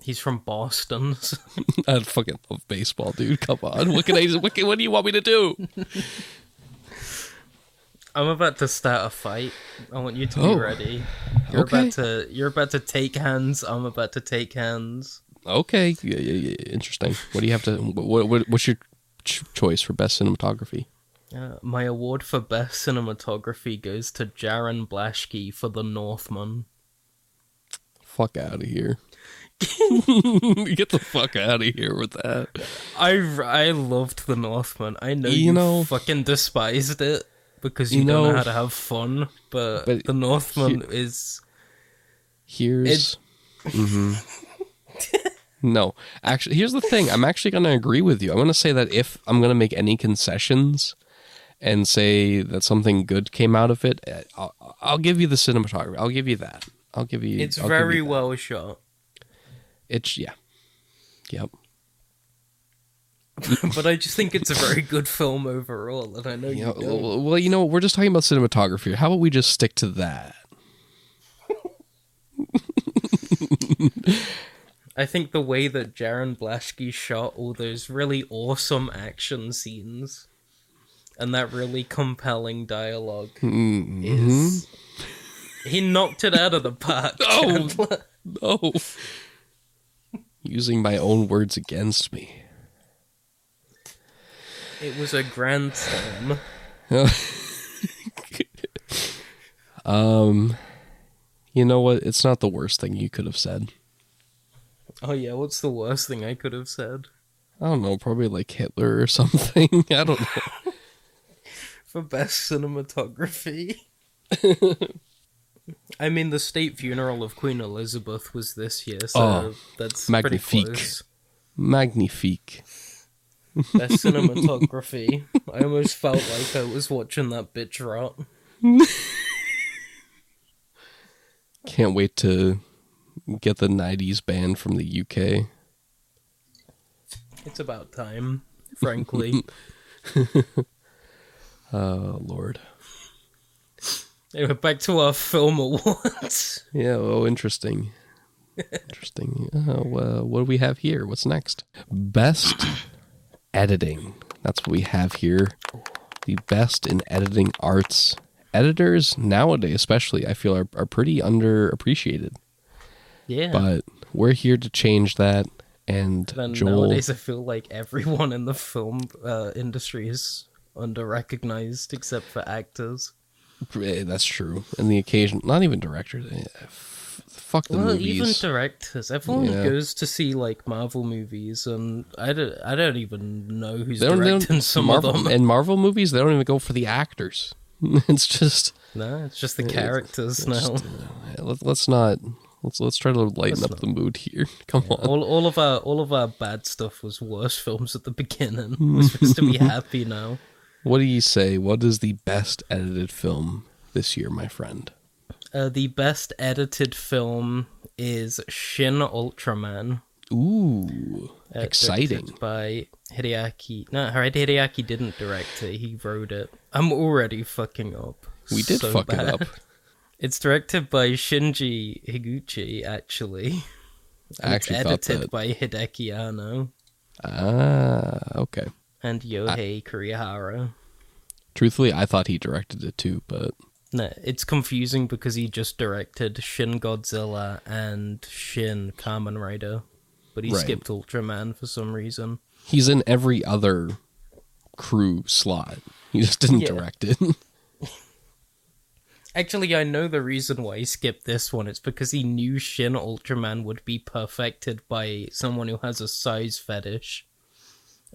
He's from Boston. I fucking love baseball, dude. Come on. What can I? What, can, what do you want me to do? I'm about to start a fight. I want you to Oh. be ready. You're Okay. about to you're about to take hands. I'm about to take hands. Okay. Yeah, yeah, yeah. Interesting. What do you have to? What, what What's your ch- choice for best cinematography? Uh, my award for best cinematography goes to Jarin Blaschke for The Northman. Fuck out of here. Get the fuck out of here with that. I I loved The Northman. I know You you, know- fucking despised it because you, You don't know- know how to have fun, but, But The Northman is Here's. Mhm. no, actually, here's the thing. I'm actually going to agree with you. I'm going to say that if I'm going to make any concessions and say that something good came out of it, eh, I'll, I'll give you the cinematography. I'll give you that. I'll give you. it's I'll very you well shot. It's yeah. Yep. but I just think it's a very good film overall, and I know you Yeah, don't. well, well, you know, we're just talking about cinematography. How about we just stick to that? I think the way that Jarin Blaschke shot all those really awesome action scenes and that really compelling dialogue Mm-hmm. is he knocked it out of the park. Oh. No. Using my own words against me. It was a grand slam. Um, you know what? It's not the worst thing you could have said. Oh yeah, what's the worst thing I could have said? I don't know, probably like Hitler or something. I don't know. For best cinematography. I mean, the state funeral of Queen Elizabeth was this year, so Oh, that's magnifique. Magnifique. Their cinematography. I almost felt like I was watching that bitch rot. Can't wait to get the 90s band from the UK. It's about time, frankly. Oh, Lord. anyway, back to our film awards. Yeah, oh, interesting. interesting. Uh, well, what do we have here? What's next? Best editing. That's what we have here. The best in editing arts. Editors nowadays, especially, I feel are, are pretty underappreciated. Yeah. But we're here to change that. And then Joel, nowadays, I feel like everyone in the film uh, industry is underrecognized except for actors. Eh, that's true. And the occasion, not even directors. Fuck the well, movies. even directors. Everyone Yeah. goes to see like Marvel movies, and I don't, I don't even know who's They don't- they don't- directing some Marvel, of them. And Marvel movies, they don't even go for the actors. it's just No, it's just the characters now. Just, uh, let, let's not let's let's try to lighten Let's up the mood here. Come on. all, all of our all of our bad stuff was worse films at the beginning. We're supposed to be happy now. What do you say? What is the best edited film this year, my friend? Uh, the best edited film is Shin Ultraman. Ooh, uh, exciting. by Hideaki. No, Hideaki didn't direct it. He wrote it. I'm already fucking up. We did so fuck bad. it up. It's directed by Shinji Higuchi, actually. I actually it's edited that. by Hideaki Anno Ah, okay. and Yohei Kurihara. Truthfully, I thought he directed it too, but No, it's confusing because he just directed Shin Godzilla and Shin Kamen Rider, but he Right. skipped Ultraman for some reason. he's in every other crew slot. He just didn't Yeah. direct it. Actually, I know the reason why he skipped this one. It's because he knew Shin Ultraman would be perfected by someone who has a size fetish.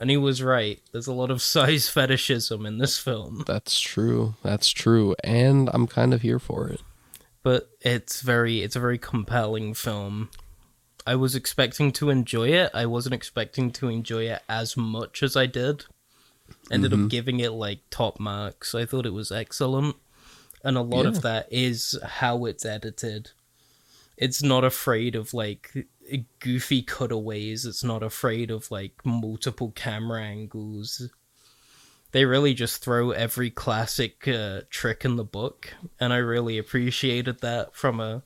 And he was right. There's a lot of size fetishism in this film. That's true. That's true. And I'm kind of here for it. But it's very it's a very compelling film. I was expecting to enjoy it. I wasn't expecting to enjoy it as much as I did. Ended up mm-hmm. giving it like top marks. I thought it was excellent. And a lot Yeah. of that is how it's edited. It's not afraid of like goofy cutaways. It's not afraid of like multiple camera angles. They really just throw every classic uh, trick in the book, and I really appreciated that from a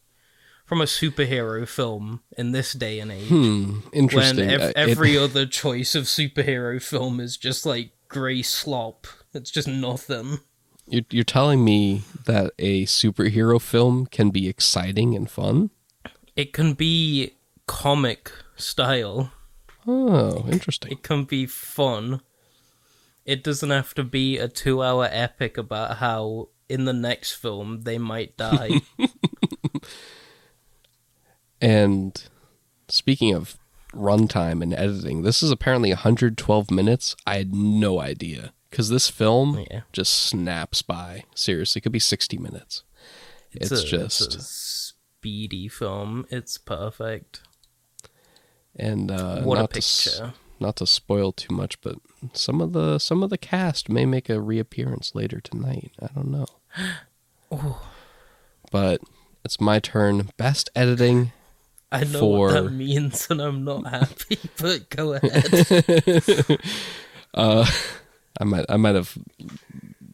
from a superhero film in this day and age. Hmm. Interesting. When ev- Uh, it- every other choice of superhero film is just like grey slop. It's just nothing. You're, you're telling me that a superhero film can be exciting and fun? It can be comic style. Oh, interesting. It can be fun. It doesn't have to be a two hour epic about how in the next film they might die. And speaking of runtime and editing, this is apparently 112 minutes. I had no idea because this film Yeah. just snaps by. Seriously, it could be 60 minutes. It's, a, just it's speedy film. It's perfect. and uh, what a not to not to spoil too much, but some of the some of the cast may make a reappearance later tonight. I don't know. But it's my turn. Best editing. I know for- what that means, and I'm not happy. But go ahead. Uh, I might I might have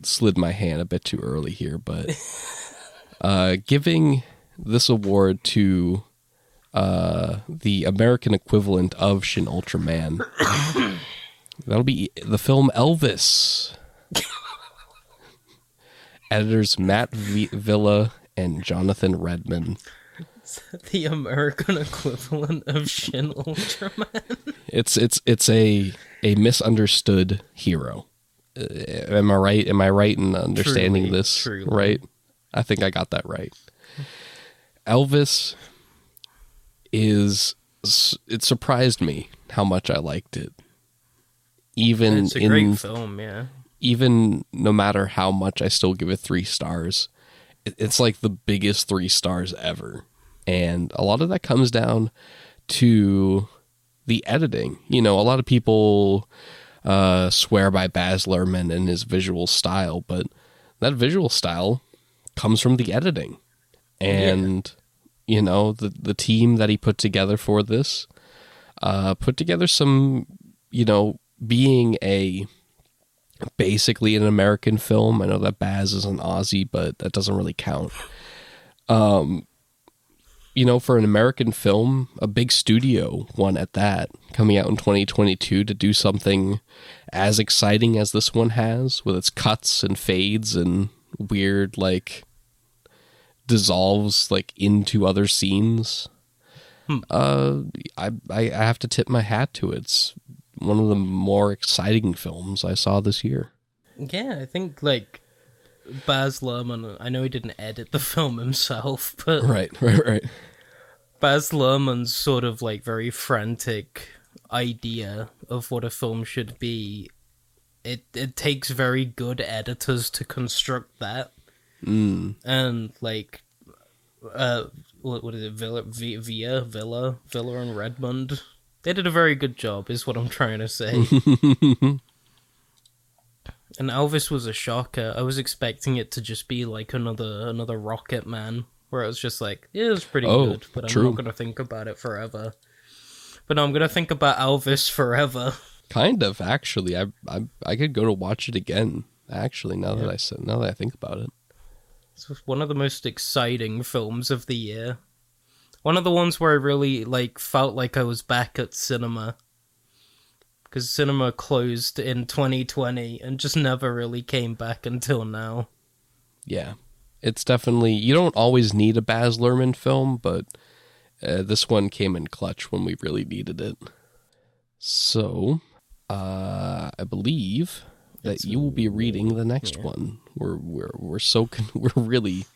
slid my hand a bit too early here, but uh, giving this award to uh, the American equivalent of Shin Ultraman. That'll be the film Elvis. Editors Matt v- Villa and Jonathan Redmond. the American equivalent of Shin Ultraman. It's it's it's a a misunderstood hero. Uh, am I right? Am I right in understanding Truly, this? truly. Right? I think I got that right. Elvis is it surprised me how much I liked it. Even It's a in great film, yeah. even no matter how much I still give it 3 stars, it's like the biggest three stars ever. And a lot of that comes down to the editing. You know, a lot of people uh, swear by Baz Luhrmann and his visual style, but that visual style comes from the editing. And you know, the the team that he put together for this uh, put together some, you know, being a basically an American film. I know that Baz is an Aussie, but that doesn't really count. Um, you know, for an American film, a big studio one at that, coming out in 2022 to do something as exciting as this one has, with its cuts and fades and weird like dissolves like into other scenes. Uh, I I I have to tip my hat to it. It's one of the more exciting films I saw this year. Yeah, I think like Baz Luhrmann. I know he didn't edit the film himself, but Right, right, right. Baz Luhrmann's sort of like very frantic idea of what a film should be. It it takes very good editors to construct that, Mm. and like, uh, what what is it? Villa, Vi- Villa, Villa, Villa, and Redmond. They did a very good job, is what I'm trying to say. and Elvis was a shocker. I was expecting it to just be like another another Rocketman, where it was just like, yeah, it was pretty Oh, good, but I'm not gonna think about it forever. But no, I'm gonna think about Elvis forever. Kind of actually. I I I could go to watch it again. Actually, now that I said now that I think about it. It's one of the most exciting films of the year. One of the ones where I really like felt like I was back at cinema. Because cinema closed in 2020 and just never really came back until now. Yeah, it's definitely you don't always need a Baz Luhrmann film, but uh, this one came in clutch when we really needed it. So, uh, I believe that It's- you will be reading the next yeah. one. We're we're we're so con- we're really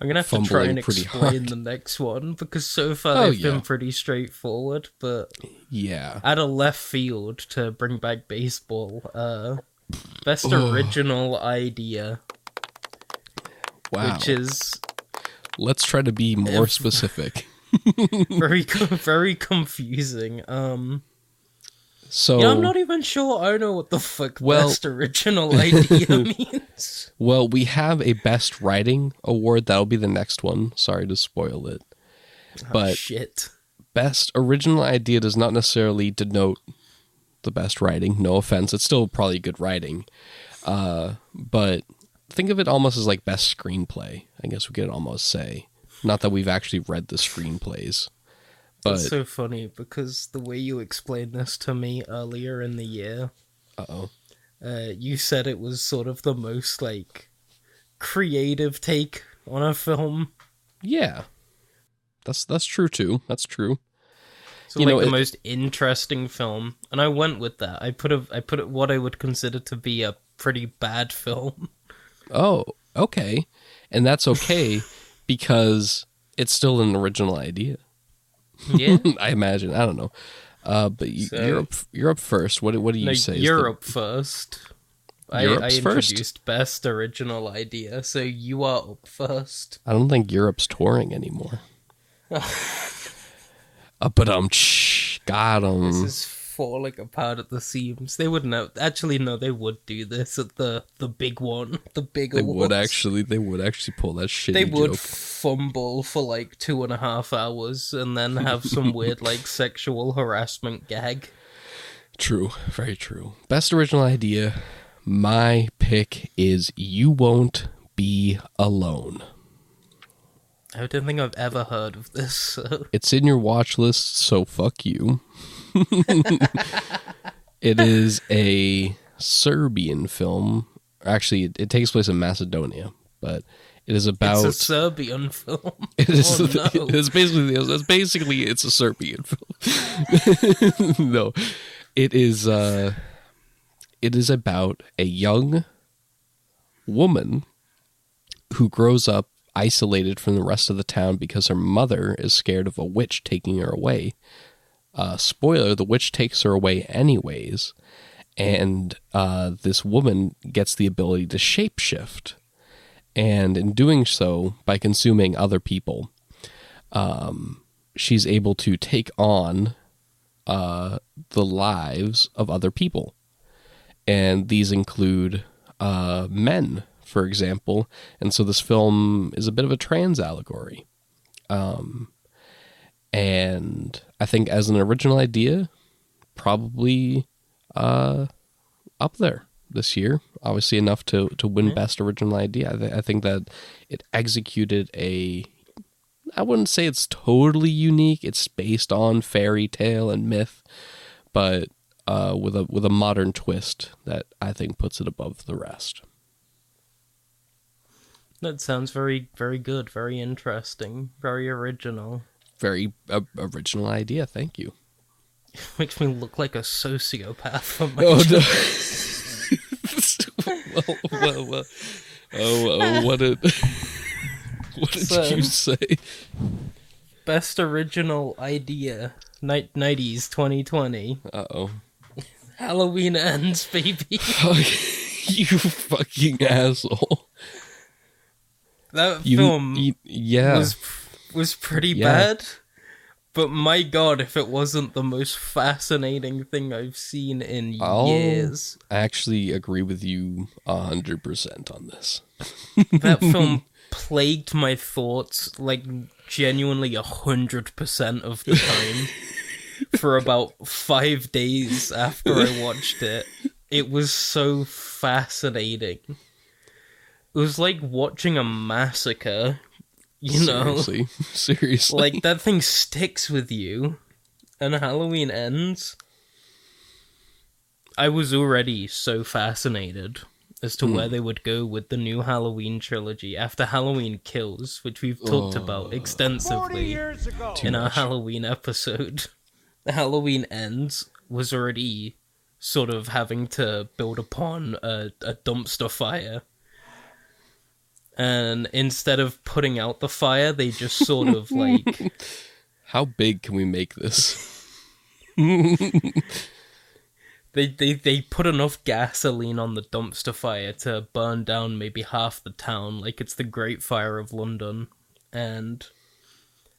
I'm gonna have to try and explain hard. the next one because so far Oh, they've yeah. been pretty straightforward, but yeah. out of left field to bring back baseball, uh, best original idea, Wow. which is Let's try to be more If- specific. very very confusing. Um, So, yeah, I'm not even sure I know what the fuck Well- best original idea means. well, we have a best writing award. That'll be the next one. Sorry to spoil it. Oh, But- shit. best original idea does not necessarily denote the best writing. No offense, it's still probably good writing. Uh, but think of it almost as like best screenplay. I guess we could almost say. Not that we've actually read the screenplays, but It's so funny because the way you explained this to me earlier in the year, uh oh, uh, you said it was sort of the most like creative take on a film. yeah, that's that's true too. That's true. So You like know, the it- most interesting film, and I went with that. I put a I put it what I would consider to be a pretty bad film. Oh, okay, and that's okay because it's still an original idea. Yeah, I imagine. I don't know. Uh, but you, So- you're up, first. What what do you no, say? is the- Europe first. I, I Europe's first? introduced best original idea, so you are up first. I don't think Europe's touring anymore. uh, but um, got This him. is falling apart at the seams. They wouldn't have. Actually, no, they would do this at the the big one, the big They awards. would actually. They would actually pull that shit. They would joke. fumble for like two and a half hours and then have some weird like sexual harassment gag. True, very true. Best original idea. My pick is "You Won't Be Alone." I don't think I've ever heard of this. So. It's in your watch list, so fuck you. it is a Serbian film. Actually, it, it takes place in Macedonia, but it is about. It's a Serbian film. It is. Oh, no. It's basically. It's basically. It's a Serbian film. no, it is. uh It is about a young woman who grows up isolated from the rest of the town because her mother is scared of a witch taking her away. Uh, spoiler: the witch takes her away anyways, and uh, this woman gets the ability to shapeshift and in doing so, by consuming other people, um, she's able to take on uh, the lives of other people. And these include uh, men, for example. And so this film is a bit of a trans allegory. Um, and I think as an original idea, probably uh, up there this year. Obviously, enough to to win Yeah. best original idea. I, th- I think that it executed a. I wouldn't say it's totally unique. It's based on fairy tale and myth, but uh, with a with a modern twist that I think puts it above the rest. That sounds very, very good, very interesting, very original. Very uh, original idea. Thank you. Makes me look like a sociopath for my Oh no! well, well, well. Oh, oh, what did what did So- you say? Best original idea, night nineties, twenty twenty. Uh oh. Halloween ends, baby. you fucking asshole. That You, film you- yeah. was was pretty Yeah. bad. But my god, if it wasn't the most fascinating thing I've seen in I'll- years. I actually agree with you a hundred percent on this. That film plagued my thoughts like genuinely a hundred percent of the time. For about five days after I watched it. It was so fascinating. It was like watching a massacre. You know? Seriously, seriously. like that thing sticks with you and halloween ends. I was already so fascinated as to hmm. where they would go with the new halloween trilogy after halloween kills which we've talked about oh. extensively in our halloween episode. Halloween ends was already sort of having to build upon a, a dumpster fire and instead of putting out the fire they just sort of like How big can we make this? They, they they put enough gasoline on the dumpster fire to burn down maybe half the town, like it's the Great Fire of London, and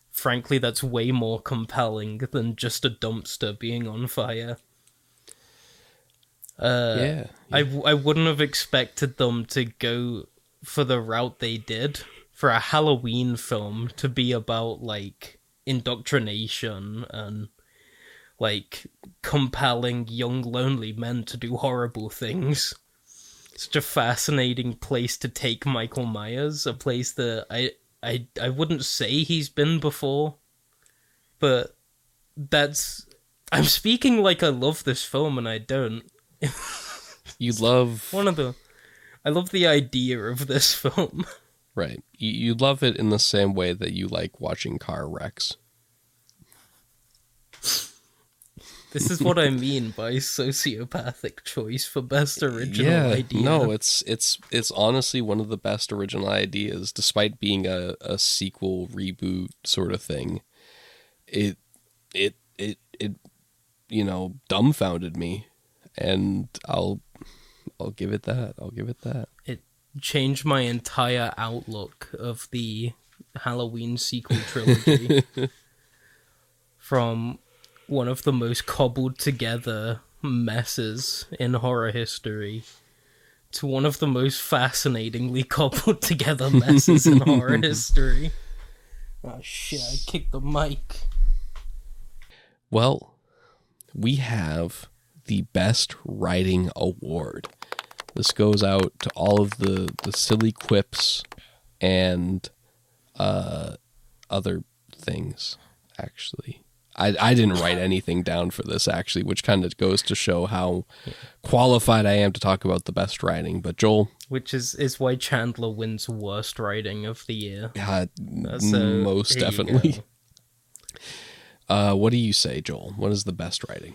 frankly, that's way more compelling than just a dumpster being on fire. Uh, yeah. I w- I wouldn't have expected them to go for the route they did for a Halloween film to be about like indoctrination and like compelling young lonely men to do horrible things. Such a fascinating place to take Michael Myers, a place that I I I wouldn't say he's been before, but that's I'm speaking like I love this film and I don't. You love One of the I love the idea of this film. right. You, you love it in the same way that you like watching car wrecks. This is what I mean by sociopathic choice for best original yeah, idea. no, it's it's it's honestly one of the best original ideas, despite being a, a sequel reboot sort of thing. It it it it you know dumbfounded me, and I'll I'll give it that. I'll give it that. it changed my entire outlook of the Halloween sequel trilogy from one of the most cobbled together messes in horror history to one of the most fascinatingly cobbled together messes in horror history. Oh shit, I kicked the mic. Well, we have the best writing award. This goes out to all of the, the silly quips and uh, other things, actually. I, I didn't write anything down for this, actually, which kind of goes to show how qualified I am to talk about the best writing. But, Joel, Which is, is why Chandler wins worst writing of the year. uh, So, most definitely. Uh, what do you say, Joel? What is the best writing?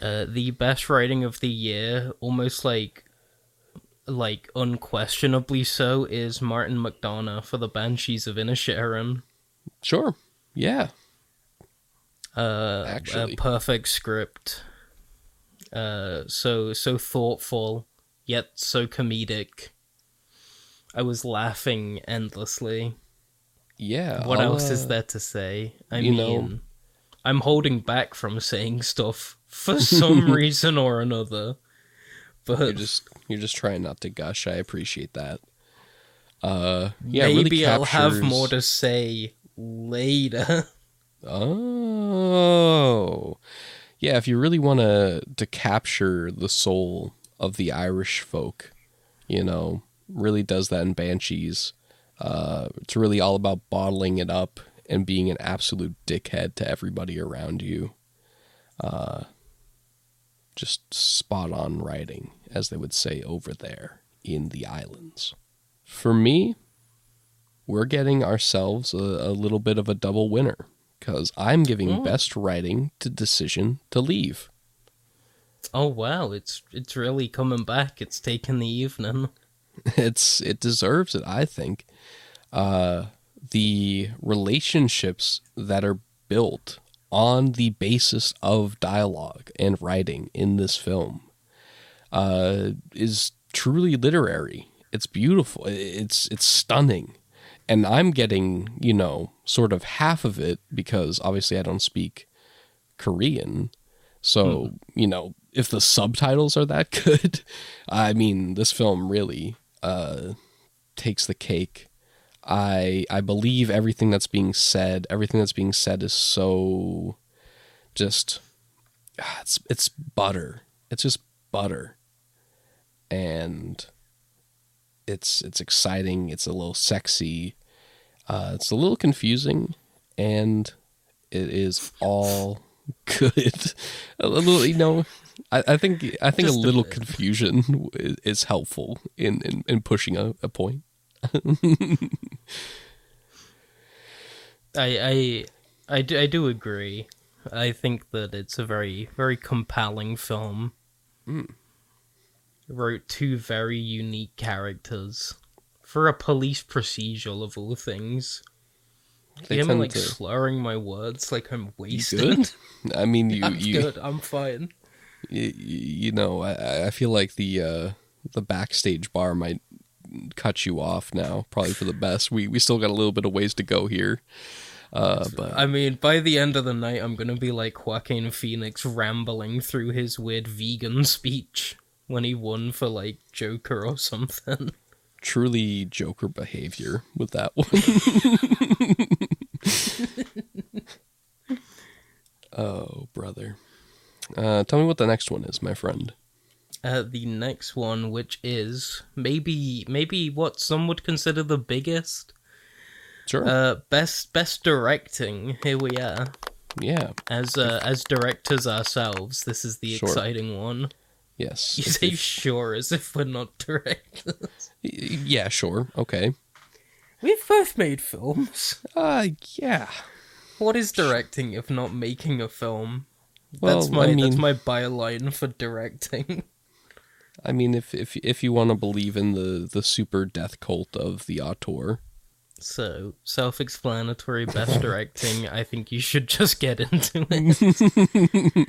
uh, the best writing of the year, almost like like unquestionably so, is Martin McDonagh for the Banshees of Inisherin. Sure. Yeah. Uh, Actually. a perfect script. Uh, so so thoughtful, yet so comedic. I was laughing endlessly. Yeah. What I'll, else is uh, there to say? I you know- mean, I'm holding back from saying stuff for some reason or another. You're But just you're just trying not to gush. I appreciate that. Uh, yeah, maybe really I'll have more to say later. Oh, yeah. If you really want to to capture the soul of the Irish folk, you know, really does that in Banshees. Uh, it's really all about bottling it up and being an absolute dickhead to everybody around you. Uh, just spot on writing, as they would say over there in the islands. For me, we're getting ourselves a, a little bit of a double winner because I'm giving Oh. best writing to Decision to Leave. oh wow, it's it's really coming back. It's taken the evening. It's it deserves it, I think. Uh, the relationships that are built on the basis of dialogue and writing in this film uh, is truly literary. It's beautiful. It's it's stunning, and I'm getting you know sort of half of it because obviously I don't speak Korean. So you know if the subtitles are that good, I mean this film really uh, takes the cake. I I believe everything that's being said. Everything that's being said is so just ah, it's it's butter. It's just butter, and it's it's exciting. It's a little sexy. Uh, it's a little confusing, and it is all good. a little, you know. I, I think I think Just a a little bit. confusion is, is helpful in, in, in pushing a, a point. I I I do, I do agree. I think that it's a very very compelling film. Mm. Wrote two very unique characters for a police procedural of all things. They Him like to- slurring my words like I'm wasted. I mean, you I'm you, good. I'm fine. you you know I I feel like the uh, the backstage bar might cut you off now, probably for the best. We we still got a little bit of ways to go here, uh, but I mean, by the end of the night, I'm gonna be like Joaquin Phoenix rambling through his weird vegan speech when he won for like Joker or something. truly Joker behavior with that one. oh, brother. Uh, tell me what the next one is, my friend. Uh, the next one, which is maybe maybe what some would consider the biggest, Sure. uh, best best directing. Here we are, yeah. as uh, as directors ourselves. This is the Sure. exciting one. Yes. You say sure as if we're not directors. yeah. Sure. Okay. We've both made films. Uh. Yeah. What is directing if not making a film? Well, that's my I that's my byline for directing. I mean, if if if you want to believe in the the super death cult of the auteur, So self-explanatory, best directing. I think you should just get into it.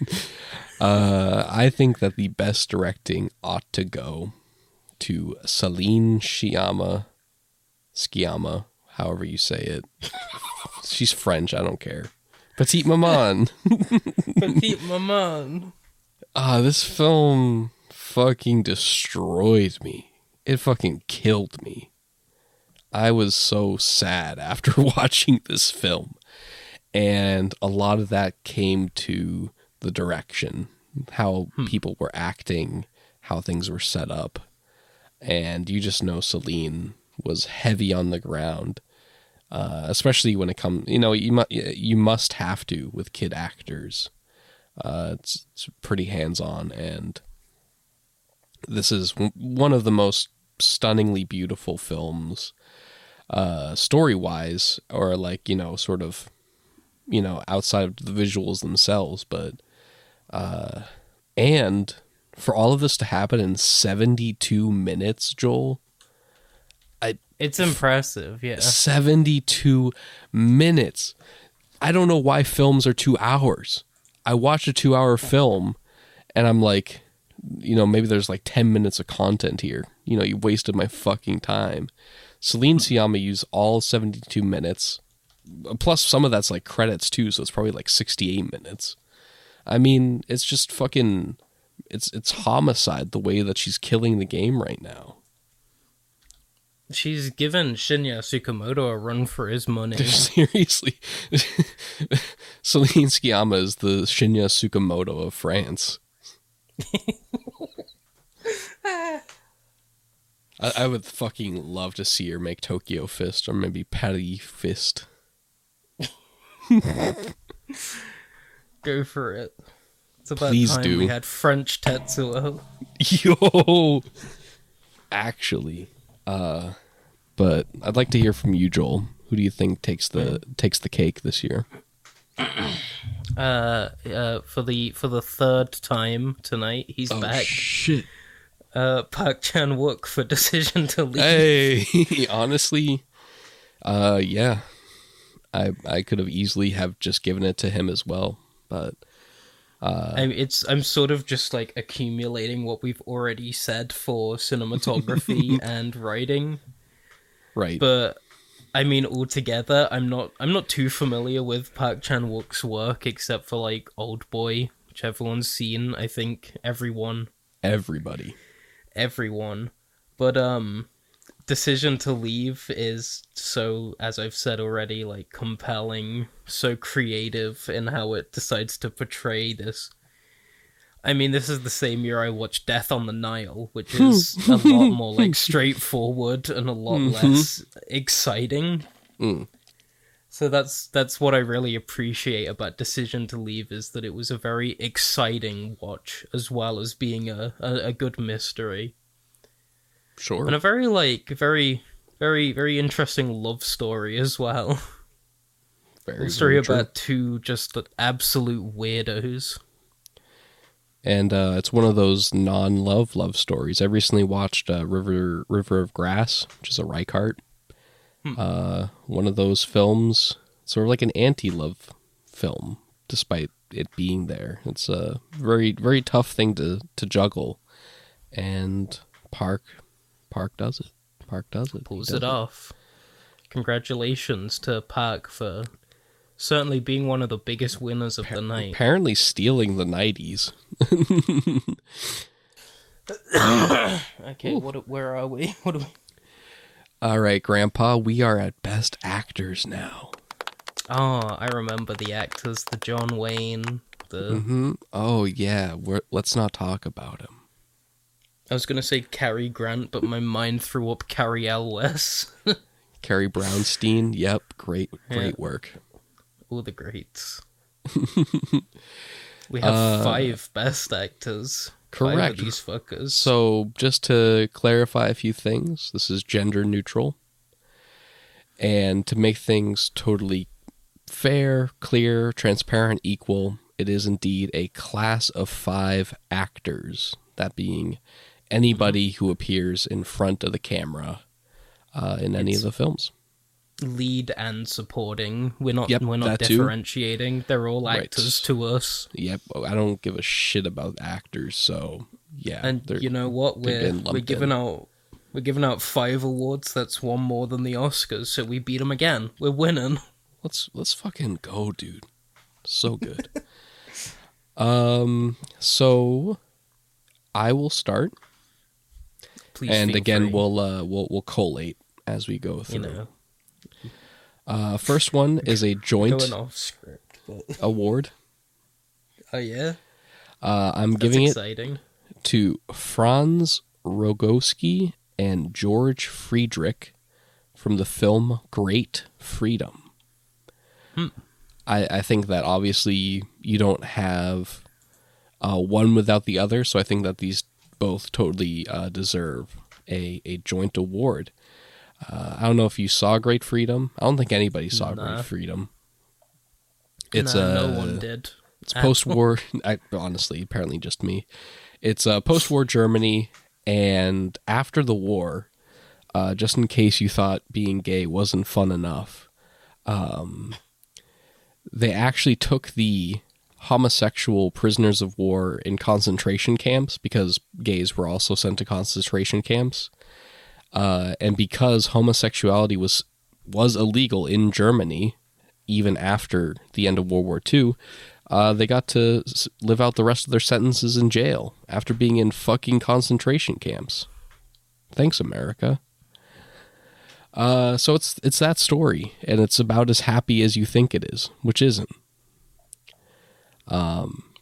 uh, I think that the best directing ought to go to Celine Sciamma, Sciamma, however you say it. She's French. I don't care. Petite Maman. Petite maman. Ah, this film fucking destroyed me. It fucking killed me. I was so sad after watching this film. And a lot of that came to the direction, how people were acting, how things were set up. And you just know Celine was heavy on the ground. Uh, especially when it comes, you know, you mu- you must have to with kid actors. Uh, it's, it's pretty hands on, and this is w- one of the most stunningly beautiful films, uh, story wise, or like you know, sort of, you know, outside of the visuals themselves, but, uh, and for all of this to happen in seventy two minutes, Joel, I, It's impressive, yeah. 72 minutes. I don't know why films are two hours. I watch a two hour film and I'm like, you know, maybe there's like 10 minutes of content here. You know, you wasted my fucking time. Celine hmm. Sciamma used all 72 minutes. Plus, some of that's like credits too, so it's probably like 68 minutes. I mean, it's just fucking. It's it's homicide the way that she's killing the game right now. She's given Shinya Tsukamoto a run for his money. Seriously, Celine Sciamma is the Shinya Tsukamoto of France. I, I would fucking love to see her make Tokyo Fist or maybe Patty Fist. Go for it. It's about Please time do. we had French Tetsuo. Yo, actually, uh, but I'd like to hear from you, Joel. Who do you think takes the takes the cake this year? Uh, uh, for the for the third time tonight, he's back. shit! Uh, Park Chan Wook for decision to leave. Hey, honestly, uh, yeah, I I could have easily have just given it to him as well, but I'm, it's I'm sort of just like accumulating what we've already said for cinematography and writing, right, but I mean altogether I'm not I'm not too familiar with Park Chan Wook's work except for like Old Boy, which everyone's seen. I think everyone everybody. Everyone. But um decision to leave is so as I've said already like compelling, so creative in how it decides to portray this. I mean, this is the same year I watched Death on the Nile, which is a lot more like straightforward and a lot less exciting. Mm. So that's that's what I really appreciate about Decision to Leave is that it was a very exciting watch as well as being a, a, a good mystery Sure. and a very like very very very interesting love story as well. Very, a story very about two just absolute weirdos. and uh, it's one of those non-love love stories. I recently watched uh, River River of Grass, which is a Reichardt. Uh, one of those films, sort of like an anti-love film, despite it being there. It's a very very tough thing to to juggle, and Park Park does it. Park does it. Pulls does it off. Congratulations to Park for certainly being one of the biggest winners of the night. Apparently stealing the Nities. Okay, what where are we? What are we? All right, Grandpa, we are at Best Actors now. Oh, I remember the actors, the John Wayne, the hmm Oh yeah, We're, let's not talk about him. I was gonna say Cary Grant, but my mind threw up Cary Elwes. Carrie Brownstein. Yep, great, great Yeah. work. All the greats. we have Uh, five best actors. Correct. these fuckers. So, just to clarify a few things, this is gender neutral, and to make things totally fair, clear, transparent, equal, it is indeed a class of five actors. That being anybody who appears in front of the camera uh, in any It's- of the films. Lead and supporting. We're not Yep, we're not that too. differentiating. They're all actors to us. Yep, I don't give a shit about actors, so yeah. And you know what? We're we're giving in. out we're giving out five awards. That's one more than the Oscars. So we beat them again. We're winning. let's let's fucking go, dude. So good. um, so I will start, Please. and again free, we'll uh we'll we'll collate as we go through. you know Uh, first one is a joint script. But award. oh yeah, Uh, I'm that's giving it to Franz Rogowski and George Friedrich from the film Great Freedom. Hmm. I, I think that obviously you don't have uh, one without the other, so I think that these both totally uh, deserve a, a joint award. Uh, I don't know if you saw Great Freedom. I don't think anybody saw Nah. Great Freedom. It's Nah, uh, no one did. it's post war. I honestly, apparently, just me. It's uh, post war Germany, and after the war, uh, just in case you thought being gay wasn't fun enough, um, they actually took the homosexual prisoners of war in concentration camps because gays were also sent to concentration camps. Uh, and because homosexuality was was illegal in Germany, even after the end of World War II, uh, they got to live out the rest of their sentences in jail after being in fucking concentration camps. Thanks, America. Uh, so it's it's that story, and it's about as happy as you think it is, which isn't.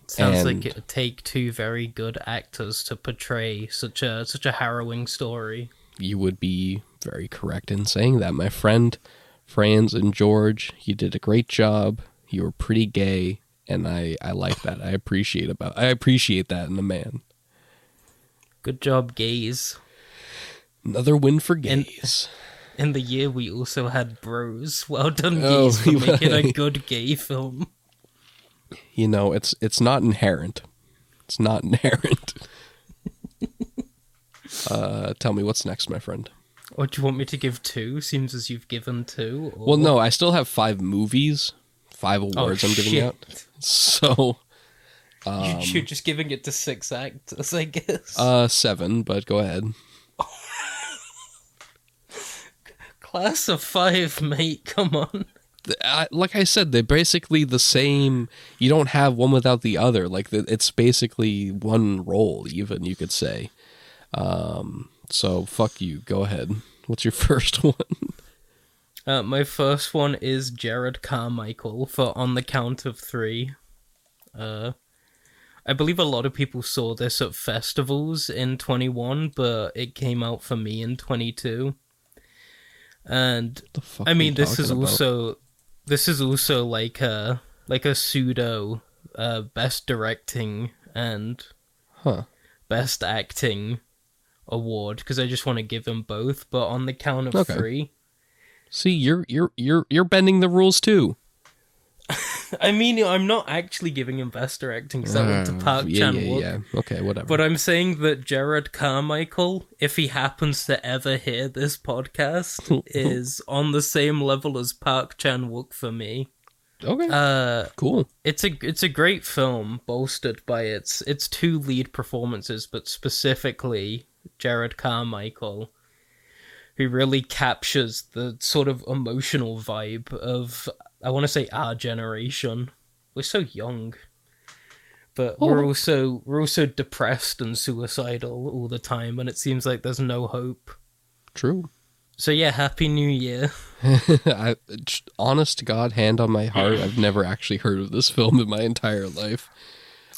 Sounds like it would take two very good actors to portray such a such a harrowing story. You would be very correct in saying that, my friend. Franz and George, you did a great job. You were pretty gay, and I I like that. I appreciate about I appreciate that in a man. Good job, gays. Another win for gays. In the year we also had Bros. Well done, Oh, gays, for making a good gay film. you know, it's it's not inherent. It's not inherent. Uh, tell me what's next, my friend. Or do you want me to give two? Seems as you've given two. Or... Well, no, I still have five movies, five awards I'm giving shit. out. So, You- You're just giving it to six actors, I guess. uh, seven, but go ahead. Class of five, mate. Come on. I, like I said, they're basically the same. You don't have one without the other. Like the, it's basically one role, even you could say. Um, so fuck you. Go ahead. What's your first one? Uh, my first one is Jerrod Carmichael for On the Count of Three. Uh, I believe a lot of people saw this at festivals in 21, but it came out for me in 22. And I mean, this is about? also this is also like a like a pseudo uh, best directing and huh. best acting award because I just want to give them both. But on the count of Okay. three, See, you're you're you're you're bending the rules too. I mean, I'm not actually giving him best directing because that went to Uh, Park yeah, Chan yeah, yeah. Okay, whatever. But I'm saying that Jerrod Carmichael, if he happens to ever hear this podcast, is on the same level as Park Chan Wook for me. okay, Uh, cool. it's a it's a great film, bolstered by its its two lead performances, but specifically Jerrod Carmichael, who really captures the sort of emotional vibe of I want to say our generation. We're so young, but we're Oh. also we're also depressed and suicidal all the time, and it seems like there's no hope. True. So yeah, happy New Year. I, honest to God, hand on my heart, I've never actually heard of this film in my entire life.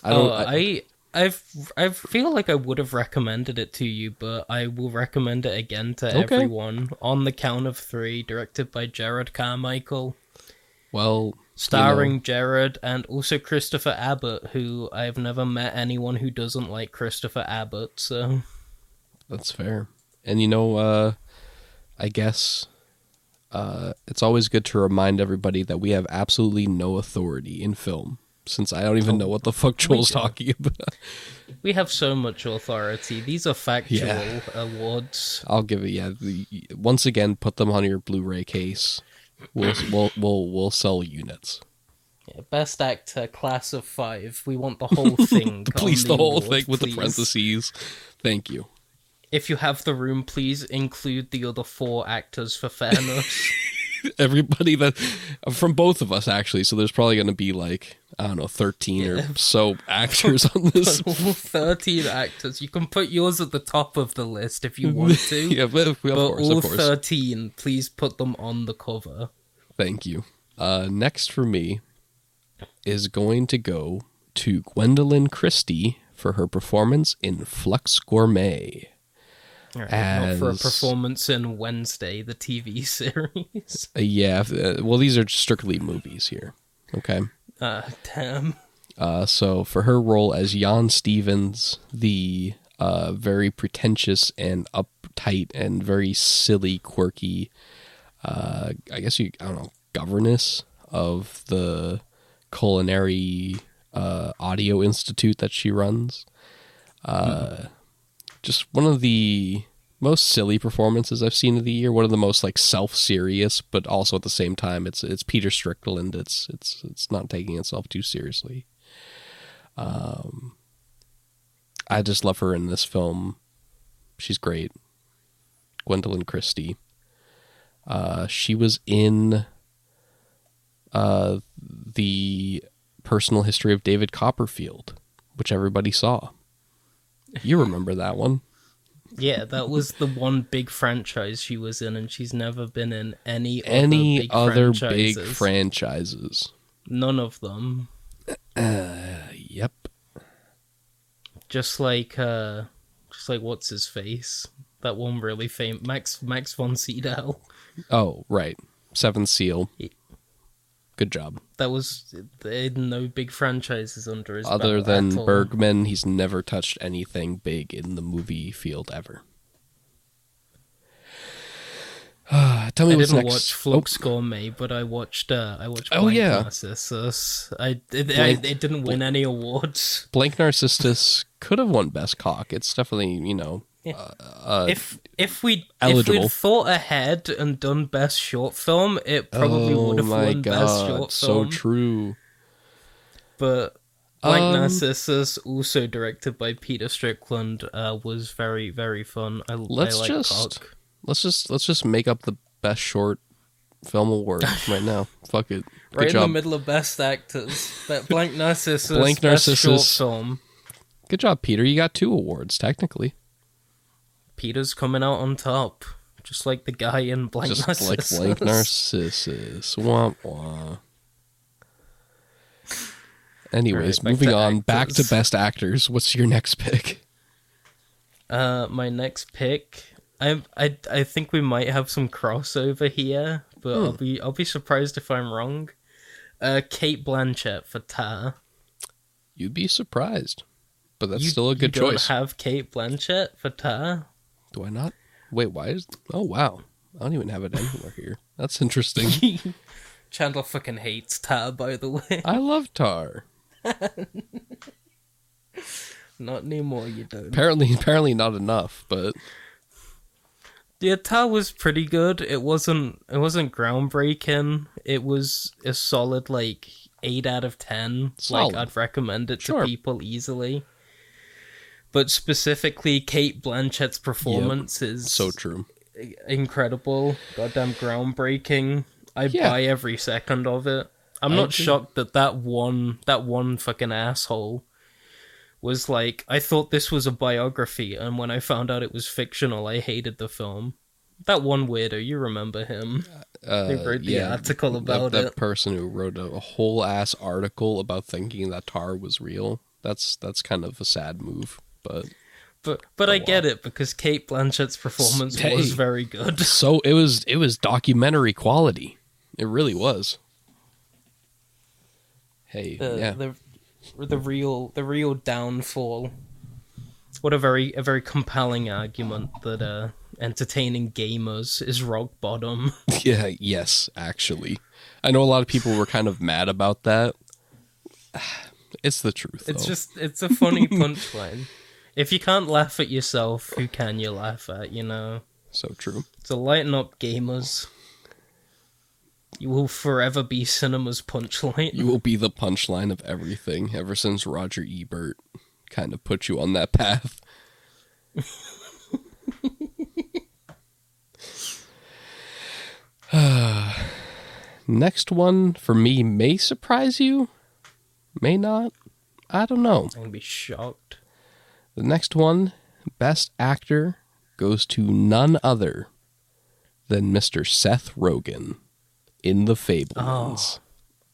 I don't. oh, I, I, I've, I feel like I would have recommended it to you, but I will recommend it again to Okay. everyone on the count of three. Directed by Jerrod Carmichael, well, starring Jerrod and also Christopher Abbott, who I've never met anyone who doesn't like Christopher Abbott. So That's fair. And you know, uh, I guess uh, it's always good to remind everybody that we have absolutely no authority in film, since I don't even know what the fuck Joel's talking about. we have so much authority. These are factual Yeah. awards. I'll give it. Yeah, the, once again, put them on your Blu-ray case. We'll we'll we'll, we'll sell units. Yeah, best actor, class of five. We want the whole thing. Please, the whole award, thing with the parentheses. Thank you. If you have the room, please include the other four actors for fairness. Everybody that from both of us actually. So there's probably going to be like I don't know, thirteen or so actors on this. 13 actors. You can put yours at the top of the list if you want to. yeah, but but course, all. 13, please put them on the cover. Thank you. Uh, next for me is going to go to Gwendoline Christie for her performance in Flux Gourmet. Alright, Not for a performance in Wednesday, the TV series. Yeah, uh, well, these are strictly movies here. Okay. Uh, damn. Uh, so for her role as Jan Stevens, the uh, very pretentious and uptight and very silly, quirky, uh, I guess you, I don't know, governess of the culinary uh, audio institute that she runs. Uh, Just one of the most silly performances I've seen of the year. One of the most like self-serious, but also at the same time, it's it's Peter Strickland. It's it's it's not taking itself too seriously. Um, I just love her in this film. She's great. Gwendoline Christie. Uh, she was in uh, the personal history of David Copperfield, which everybody saw. You remember that one? Yeah, that was the one big franchise she was in, and she's never been in any Any other other big big franchises. franchises? None of them. Uh, Yep. Just like, uh, just like what's his face? That one really famous Max Max von Sydow. Oh, right. Seventh Seal. Good job. That was had no big franchises under his Other than. Bergman, he's never touched anything big in the movie field ever. Tell me I what's didn't next. watch Flux Gourmet, but I watched. Uh, I watched. Oh, Blank yeah. Narcissus. I it, Blank- I, it didn't win any awards. Blank Narcissus could have won Best Cock. It's definitely, you know, Yeah. uh, if if we if we'd thought ahead and done best short film, it probably oh would have won god, best short film. so true. But Blank Um, Narcissus, also directed by Peter Strickland, uh, was very very fun. I, Let's I like just- Cock. Let's just let's just make up the best short film award right now. Fuck it. Good right in the middle of best actors. that Blank Narcissus, Blank best short Narcissus. film. Good job, Peter. You got two awards technically. Peter's coming out on top, just like the guy in Blank just Narcissus. like Blank Narcissus. Wah wah. Anyways, back moving on. Back to best actors. What's your next pick? Uh, my next pick, I I I think we might have some crossover here, but I'll Hmm. be I'll be surprised if I'm wrong. Uh, Cate Blanchett for Tar. You'd be surprised, but that's You- still a good you choice. Don't have Cate Blanchett for Tar. Do I not? Wait, why is? Oh wow, I don't even have it anywhere here. That's interesting. Chandler fucking hates Tar, by the way. I love Tar. Not anymore, you don't. Apparently, apparently not enough. But Yeah, Tar was pretty good. It wasn't it wasn't groundbreaking. It was a solid like eight out of ten. Solid. Like I'd recommend it Sure. to people easily. But specifically, Cate Blanchett's performance is so true. incredible, goddamn groundbreaking. I Yeah. buy every second of it. I'm I not agree. shocked that that one that one fucking asshole was like I thought this was a biography and when I found out it was fictional I hated the film. That one weirdo, you remember him. Uh, They wrote the yeah, article that- about that, it. person who wrote a, a whole ass article about thinking that Tar was real. That's that's kind of a sad move, but But but Oh, I get it because Cate Blanchett's performance Hey. was very good. so it was it was documentary quality. It really was. Hey, the yeah, the the real the real downfall. What a very a very compelling argument that uh entertaining gamers is rock bottom. yeah, yes, actually, I know a lot of people were kind of mad about that. It's the truth. It's though. just it's a funny punchline. If you can't laugh at yourself, who can you laugh at, you know? so true. So lighten up gamers. You will forever be cinema's punchline. You will be the punchline of everything ever since Roger Ebert kind of put you on that path. Next one for me may surprise you, may not. I don't know. I'm gonna be shocked. The next one, Best Actor, goes to none other than Mr. Seth Rogen in The Fabelmans. Oh.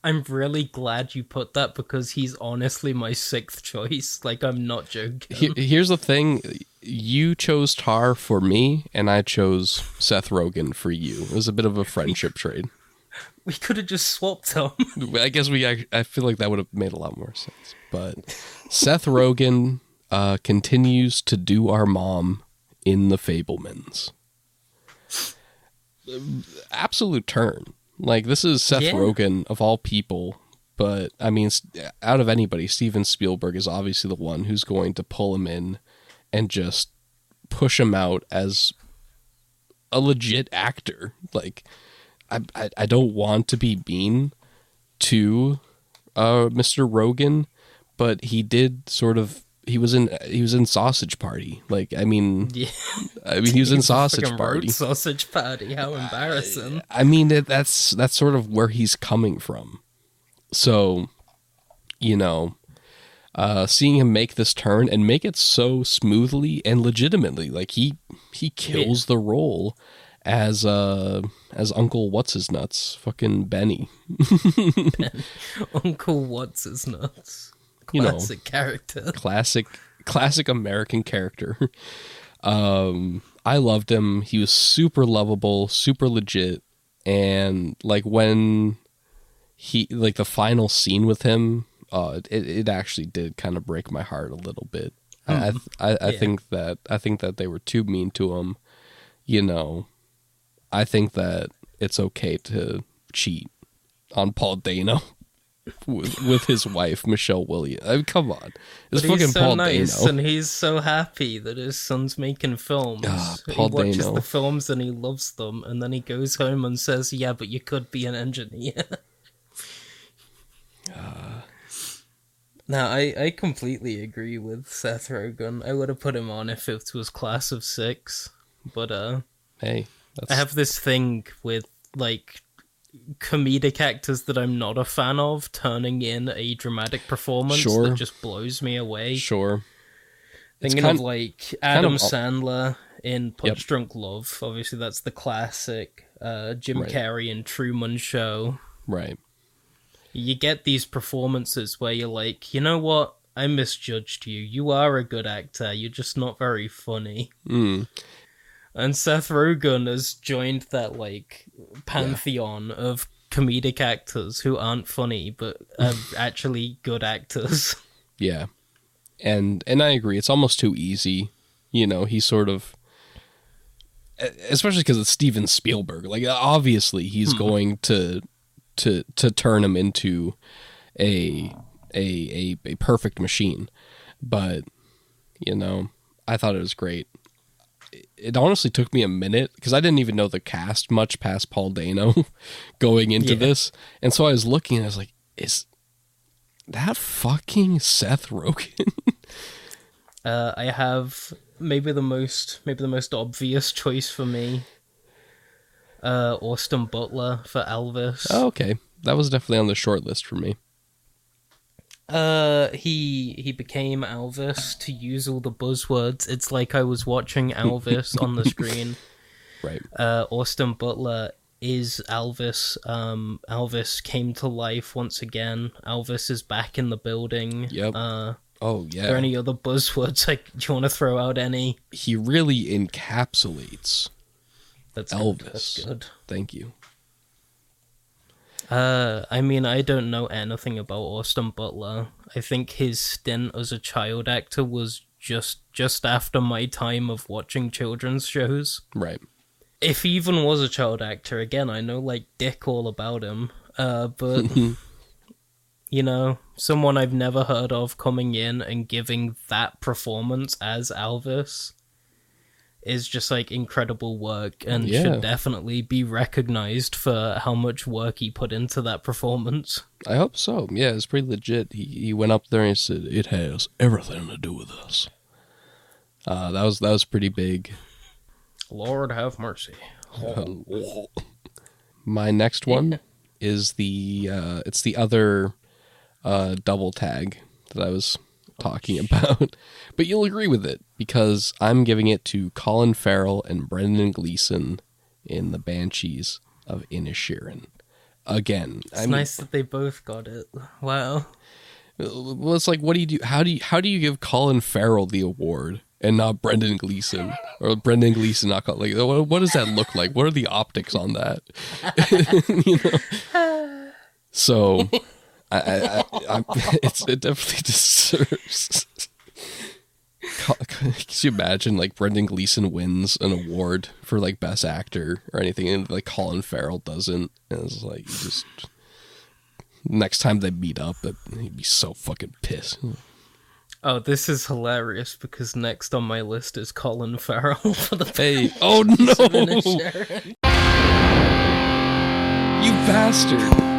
I'm really glad you put that because he's honestly my sixth choice. Like I'm not joking. Here's the thing you chose tar for me and i chose seth rogen for you it was a bit of a friendship trade We could have just swapped them. i guess we i, I feel like that would have made a lot more sense but seth rogen uh, continues to do our mom in the fabelmans absolute turn like this is seth Yeah. rogen of all people but i mean out of anybody steven spielberg is obviously the one who's going to pull him in and just push him out as a legit actor. Like, I I, I don't want to be mean to uh, Mr. Rogen, but he did sort of he was in he was in Sausage Party. Like I mean, Yeah. I mean he was in Sausage Party. Sausage Party. How embarrassing. I mean that that's that's sort of where he's coming from. So, you know, uh, seeing him make this turn and make it so smoothly and legitimately, like he he kills the role as uh as Uncle What's His Nuts, fucking Benny. Uncle What's his nuts. You know. Classic character. classic classic American character. um I loved him. He was super lovable, super legit and like when he like the final scene with him uh it, it actually did kind of break my heart a little bit. I I, I, I Yeah. think that I think that they were too mean to him. You know, I think that it's okay to cheat on Paul Dano with, with his wife Michelle Williams. I mean, come on, it's But fucking so Paul nice, Dano. and he's so happy that his son's making films. Ah, Paul he watches Dano. the films and he loves them, and then he goes home and says, "Yeah, but you could be an engineer." Ah. now, I I completely agree with Seth Rogen. I would have put him on if it was Class of Six, but uh, Hey, that's, I have this thing with like comedic actors that I'm not a fan of turning in a dramatic performance Sure. that just blows me away. sure. Thinking kind- of like Adam of- Sandler in Punch Yep. Drunk Love. Obviously, that's the classic. Uh, Jim Right. Carrey in Truman Show. Right. You get these performances where you're like, you know what? I misjudged you. You are a good actor. You're just not very funny. Mm. And Seth Rogen has joined that like pantheon of comedic actors who aren't funny but are actually good actors. Yeah. And and I agree. It's almost too easy. You know, he sort of especially cuz it's Steven Spielberg. Like obviously he's hmm. going to to to turn him into a a a, a perfect machine. But you know, I thought it was great. It- honestly took me a minute because I didn't even know the cast much past Paul Dano going into Yeah. this, and so I was looking. and I was like, "Is that fucking Seth Rogen?" Uh, I have maybe the most maybe the most obvious choice for me. Uh, Austin Butler for Elvis. oh, okay, that was definitely on the short list for me. Uh, he he became Elvis to use all the buzzwords. It's like I was watching Elvis on the screen. Right. Uh, Austin Butler is Elvis. Um, Elvis came to life once again. Elvis is back in the building. Yep. Uh, Oh are yeah. there any other buzzwords? Like, do you want to throw out any? he really encapsulates. That's Elvis. Good. That's good. Thank you. Uh, I mean, I don't know anything about Austin Butler. I think his stint as a child actor was just just after my time of watching children's shows. Right. If he even was a child actor, again, I know like dick all about him. Uh, but you know, someone I've never heard of coming in and giving that performance as Elvis is just like incredible work and Yeah. should definitely be recognized for how much work he put into that performance. I hope so. Yeah, it's pretty legit. He he went up there and he said it has everything to do with us. Uh, that was that was pretty big. Lord have mercy. My next one is the uh, it's the other uh, double tag that I was talking about, but you'll agree with it because I'm giving it to Colin Farrell and Brendan Gleeson in the Banshees of Inisherin. Again, It's I mean, nice that they both got it. Wow. well, it's like, what do you do? How do you how do you give Colin Farrell the award and not Brendan Gleeson or Brendan Gleeson not Col- like what, what does that look like? What are the optics on that? you know. So, I, I, I, I it's it definitely deserves. Could you imagine like Brendan Gleeson wins an award for like best actor or anything, and like Colin Farrell doesn't? And it's like you just next time they meet up, he'd be so fucking pissed. Oh, this is hilarious because next on my list is Colin Farrell for the Hey, oh no, you bastard!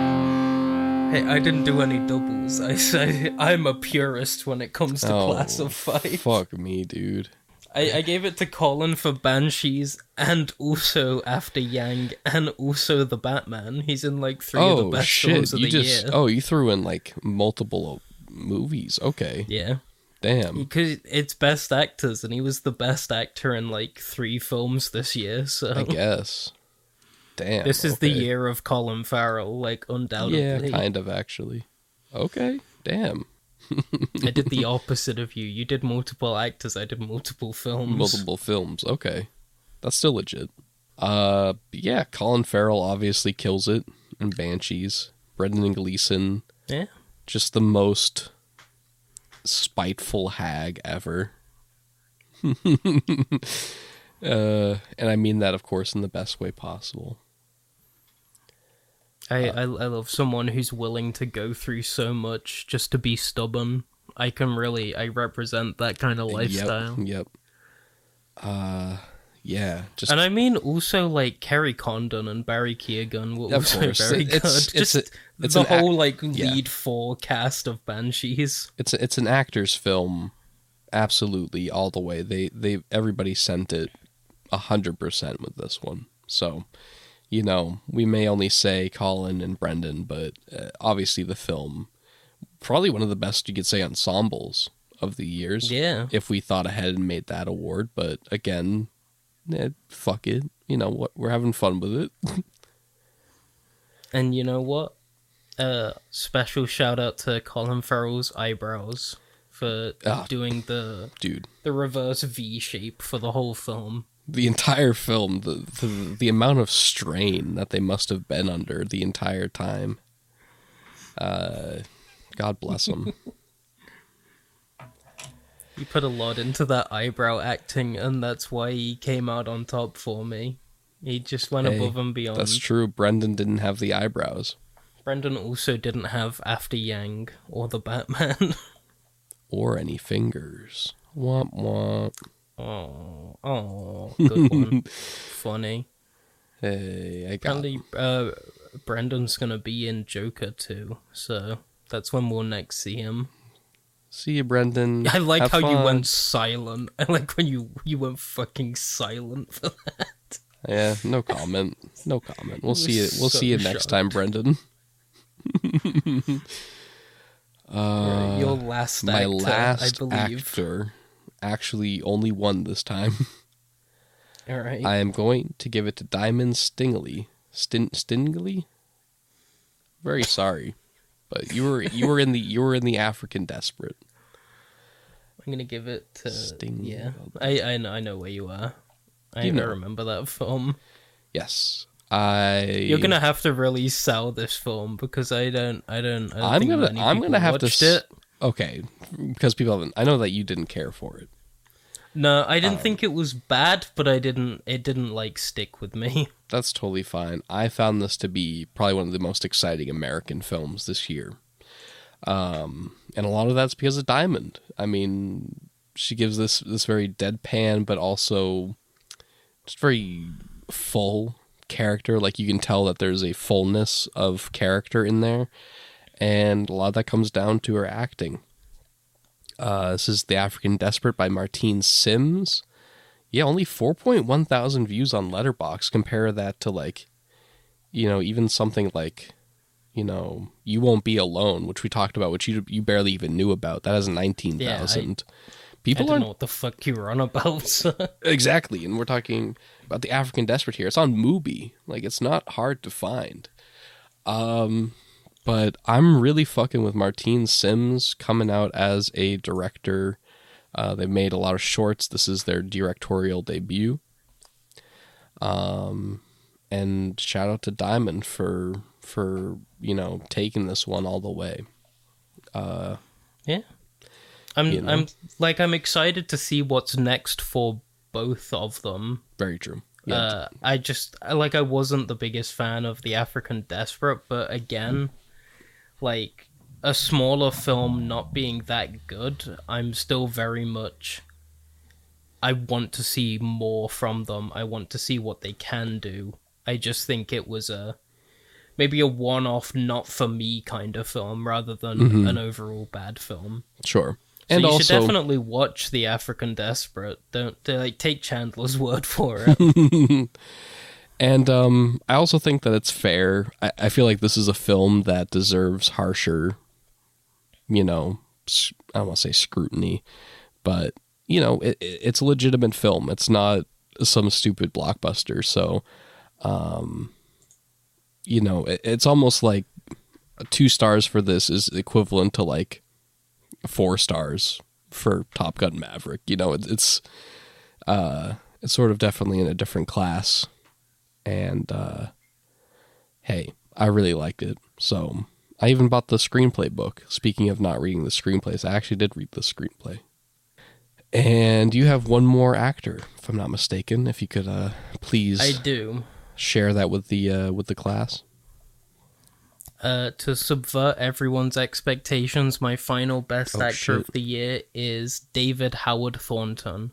Hey, I didn't do any doubles. I say I'm a purist when it comes to Class of Five. Oh, Fuck me, dude. I, I gave it to Colin for Banshees and also After Yang and also the Batman. He's in like three of the Oh best shit! films of You the just year. oh you threw in like multiple uh, movies. Okay, Yeah, damn. because it's best actors, and he was the best actor in like three films this year. So I guess. Damn. this is the year of Colin Farrell, like undoubtedly. Yeah, kind of actually. Okay, damn. I did the opposite of you. You did multiple actors. I did multiple films. Multiple films. Okay, that's still legit. Uh, yeah. Colin Farrell obviously kills it in Banshees. Brendan Gleeson, Yeah. just the most spiteful hag ever. uh, and I mean that, of course, in the best way possible. I, I I love someone who's willing to go through so much just to be stubborn. I can really I represent that kind of lifestyle. Yep. Yep. Uh, yeah. Just And I mean also like Kerry Condon and Barry Keoghan were also course. very It- it's- good. it's Just a- it's the an act- whole like yeah. lead four cast of Banshees. it's a, it's an actor's film, absolutely all the way. They they everybody sent it a hundred percent with this one. So, you know, we may only say Colin and Brendan, but uh, obviously the film, probably one of the best you could say ensembles of the years. Yeah. If we thought ahead and made that award, but again, eh, fuck it. You know what? We're having fun with it. And you know what? Uh special shout out to Colin Farrell's eyebrows for Ah. doing the Dude, the reverse V shape for the whole film. The entire film, the, the the amount of strain that they must have been under the entire time. Uh, God bless them. He put a lot into that eyebrow acting, and that's why he came out on top for me. He just went Hey, above and beyond. That's true. Brendan didn't have the eyebrows Brendan also didn't have After Yang or the Batman. or any fingers. Womp womp. Oh, oh, good one. Funny. Hey, I got. Apparently, uh, Brendan's gonna be in Joker too, so that's when we'll next see him. See you, Brendan. I like Have how you went silent. I like when you you went fucking silent for that. Yeah, no comment. No comment. We'll see you. We'll so see you next shocked. time, Brendan. Uh, Your last my actor, last I believe. actor actually only won this time. All right. I am going to give it to Diamond Stingley. Stin Stingley? Very sorry. But you were you were in the you were in the African Desperate. I'm gonna give it to Sting. yeah. I I know, I know where you are. I You know. remember that film. Yes. I You're gonna have to really sell this film because I don't I don't. I think gonna I'm gonna have to s- it. Okay, because people haven't I know that you didn't care for it. No, I Um, didn't think it was bad, but I didn't. It didn't like stick with me. That's totally fine. I found this to be probably one of the most exciting American films this year. Um, and a lot of that's because of Diamond. I mean, she gives this this very deadpan but also just very full character. Like you can tell that there's a fullness of character in there, and a lot of that comes down to her acting. Uh, this is The African Desperate by Martine Syms. Yeah, only 4.1 thousand views on Letterboxd. Compare that to like, you know, even something like, you know, You Won't Be Alone, which we talked about, which you you barely even knew about. That has 19,000. I People don't know what the fuck you were on about. exactly, and we're talking about the African Desperate here. It's on Mubi. Like it's not hard to find. Um, but I'm really fucking with Martine Syms coming out as a director. Uh, they've made a lot of shorts. This is their directorial debut. Um, and shout out to Diamond for for you know taking this one all the way. Uh, yeah, I'm. You know? I'm like I'm excited to see what's next for both of them. Very true. Yeah, Uh, I just like I wasn't the biggest fan of the African Desperate, but again, like a smaller film not being that good, I'm still very much. I want to see more from them. I want to see what they can do. I just think it was a maybe a one-off, not for me kind of film, rather than mm-hmm. an overall bad film. Sure. So and you also, should definitely watch The African Desperate. Don't they, like take Chandler's word for it. and um, I also think that it's fair. I, I feel like this is a film that deserves harsher, you know, I don't want to say scrutiny, but you know, it, it- it's a legitimate film. It's not some stupid blockbuster. So, um, you know, it, it's almost like two stars for this is equivalent to like four stars for Top Gun Maverick. You know, it, it's uh, it's sort of definitely in a different class. And uh, hey, I really liked it. So I even bought the screenplay book. Speaking of not reading the screenplays, I actually did read the screenplay. And you have one more actor, if I'm not mistaken. If you could uh, please I do. share that with the uh, with the class. Uh, to subvert everyone's expectations, my final best Oh, actor shit. of the year is David Howard Thornton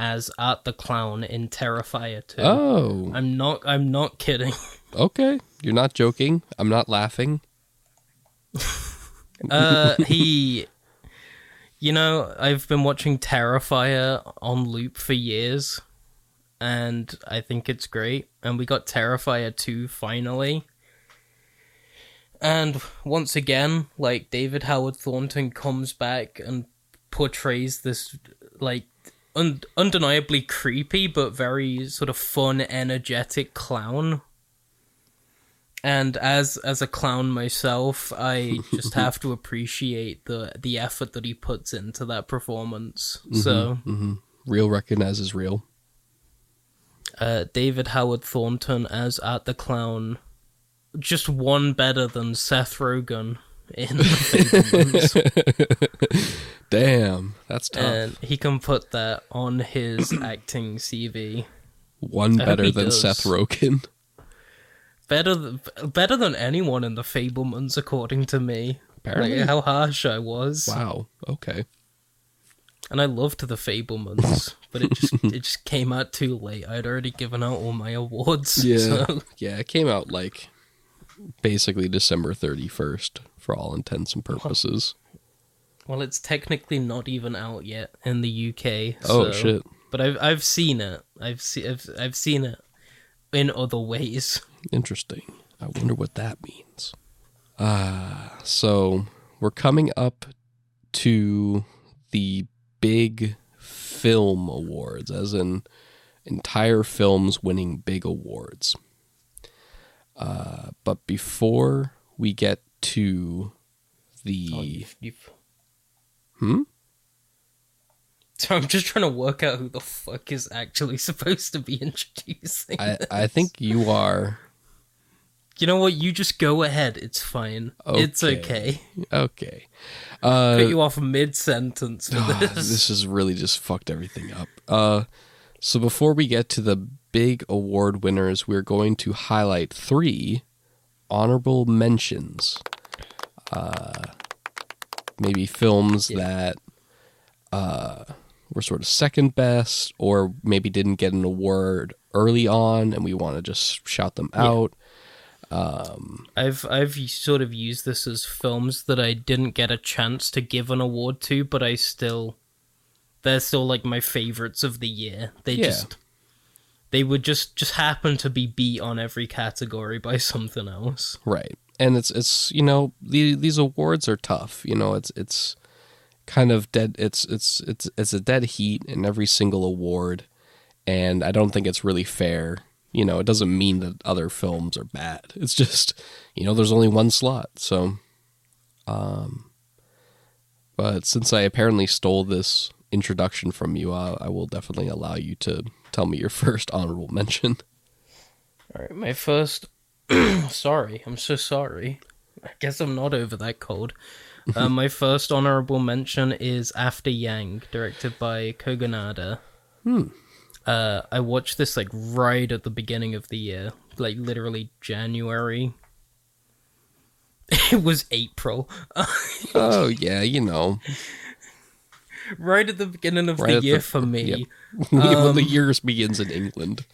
as Art the Clown in Terrifier 2. Oh, I'm not I'm not kidding. okay. You're not joking. I'm not laughing. Uh he You know, I've been watching Terrifier on loop for years and I think it's great and we got Terrifier 2 finally. And once again, like David Howard Thornton comes back and portrays this like un- undeniably creepy but very sort of fun, energetic clown. And as as a clown myself, I just have to appreciate the the effort that he puts into that performance. So, hmm Real recognizes real. uh, David Howard Thornton as Art the Clown, just one better than Seth Rogen in The Fabelmans. Damn, that's tough. and he can put that on his acting CV. One better than does. Seth Rogen. Better, th- better than anyone in The Fabelmans, according to me. Apparently. Like how harsh I was, Wow. Okay. and I loved The Fabelmans, but it just it just came out too late. I'd already given out all my awards. Yeah. so- Yeah, it came out like basically December 31st for all intents and purposes. Well, it's technically not even out yet in the UK. Oh shit. But I've I've seen it. I've seen I've, I've seen it in other ways. Interesting. I wonder what that means. Ah, so we're coming up to the big film awards, as in entire films winning big awards. Uh, but before we get to the Oh, you've, you've... Hmm? So I'm just trying to work out who the fuck is actually supposed to be introducing. I. I think you are You know what? You just go ahead. It's fine. It's Okay. okay. okay. Uh, Cut you off mid sentence for Ah, this. this has really just fucked everything up. Uh, so before we get to the big award winners, we're going to highlight three honorable mentions. Uh, maybe films that uh, were sort of second best, or maybe didn't get an award early on, and we want to just shout them out. I've I've sort of used this as films that I didn't get a chance to give an award to, but I still they're still like my favorites of the year. They Yeah. just they would just just happen to be beat on every category by something else. Right. And it's it's you know the, these awards are tough. You know it's it's kind of dead. It's it's it's it's a dead heat in every single award, and I don't think it's really fair. You know, it doesn't mean that other films are bad. It's just you know there's only one slot. So, um, but since I apparently stole this introduction from you, uh, I will definitely allow you to tell me your first honorable mention. All right, my first. sorry, I'm so sorry. I guess I'm not over that cold. Uh, my first honorable mention is After Yang, directed by Kogonada. Hmm. Uh, I watched this like right at the beginning of the year, like literally January. It was April, Oh yeah, you know right at the beginning of Right the year the- for me. yep. when the Um, years begins in England.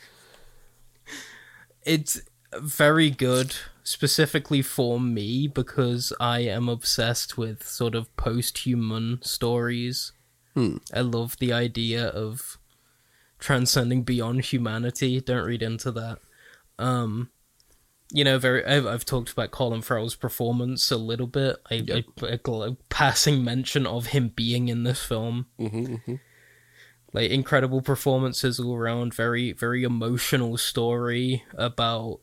it's very good specifically for me because I am obsessed with sort of post-human stories. Hmm. I love the idea of transcending beyond humanity. Don't read into that. Um, you know, very. I've, I've talked about Colin Farrell's performance a little bit. I, Yep. I, a gl- passing mention of him being in this film. Mm-hmm, Like incredible performances all around. Very, very emotional story about.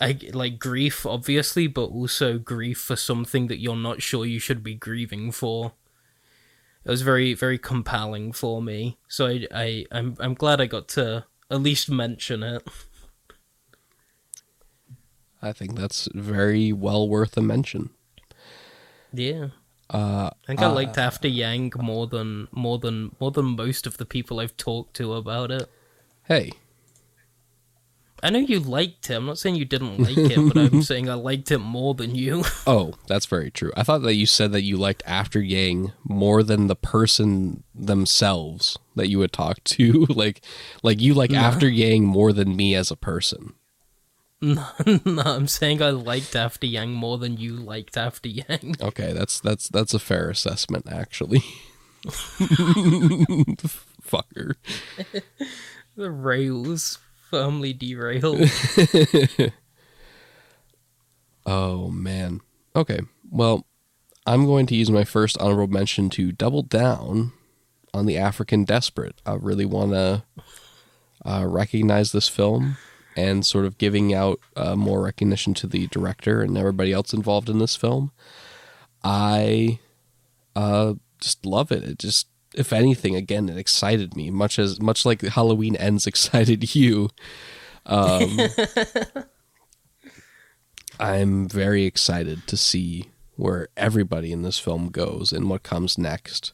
I, like grief, obviously, but also grief for something that you're not sure you should be grieving for. It was very, very compelling for me. So I, I, I'm, I'm glad I got to at least mention it. I think that's very well worth a mention. Yeah. Uh, I think I liked After Yang more than more than more than most of the people I've talked to about it. hey, I know you liked him. I'm not saying you didn't like him, but I'm saying I liked him more than you. oh, that's very true. I thought that you said that you liked After Yang more than the person themselves that you would talk to. like, like you like After Yang more than me as a person. No, no, I'm saying I liked After Yang more than you liked After Yang. Okay, that's that's that's a fair assessment, actually. Fucker. The rails firmly derailed. Oh man. Okay. Well, I'm going to use my first honorable mention to double down on the African Desperate. I really want to uh, recognize this film and sort of giving out uh, more recognition to the director and everybody else involved in this film. I uh, just love it. It just, if anything, again, it excited me much as much like Halloween Ends excited you. Um, I'm very excited to see where everybody in this film goes and what comes next.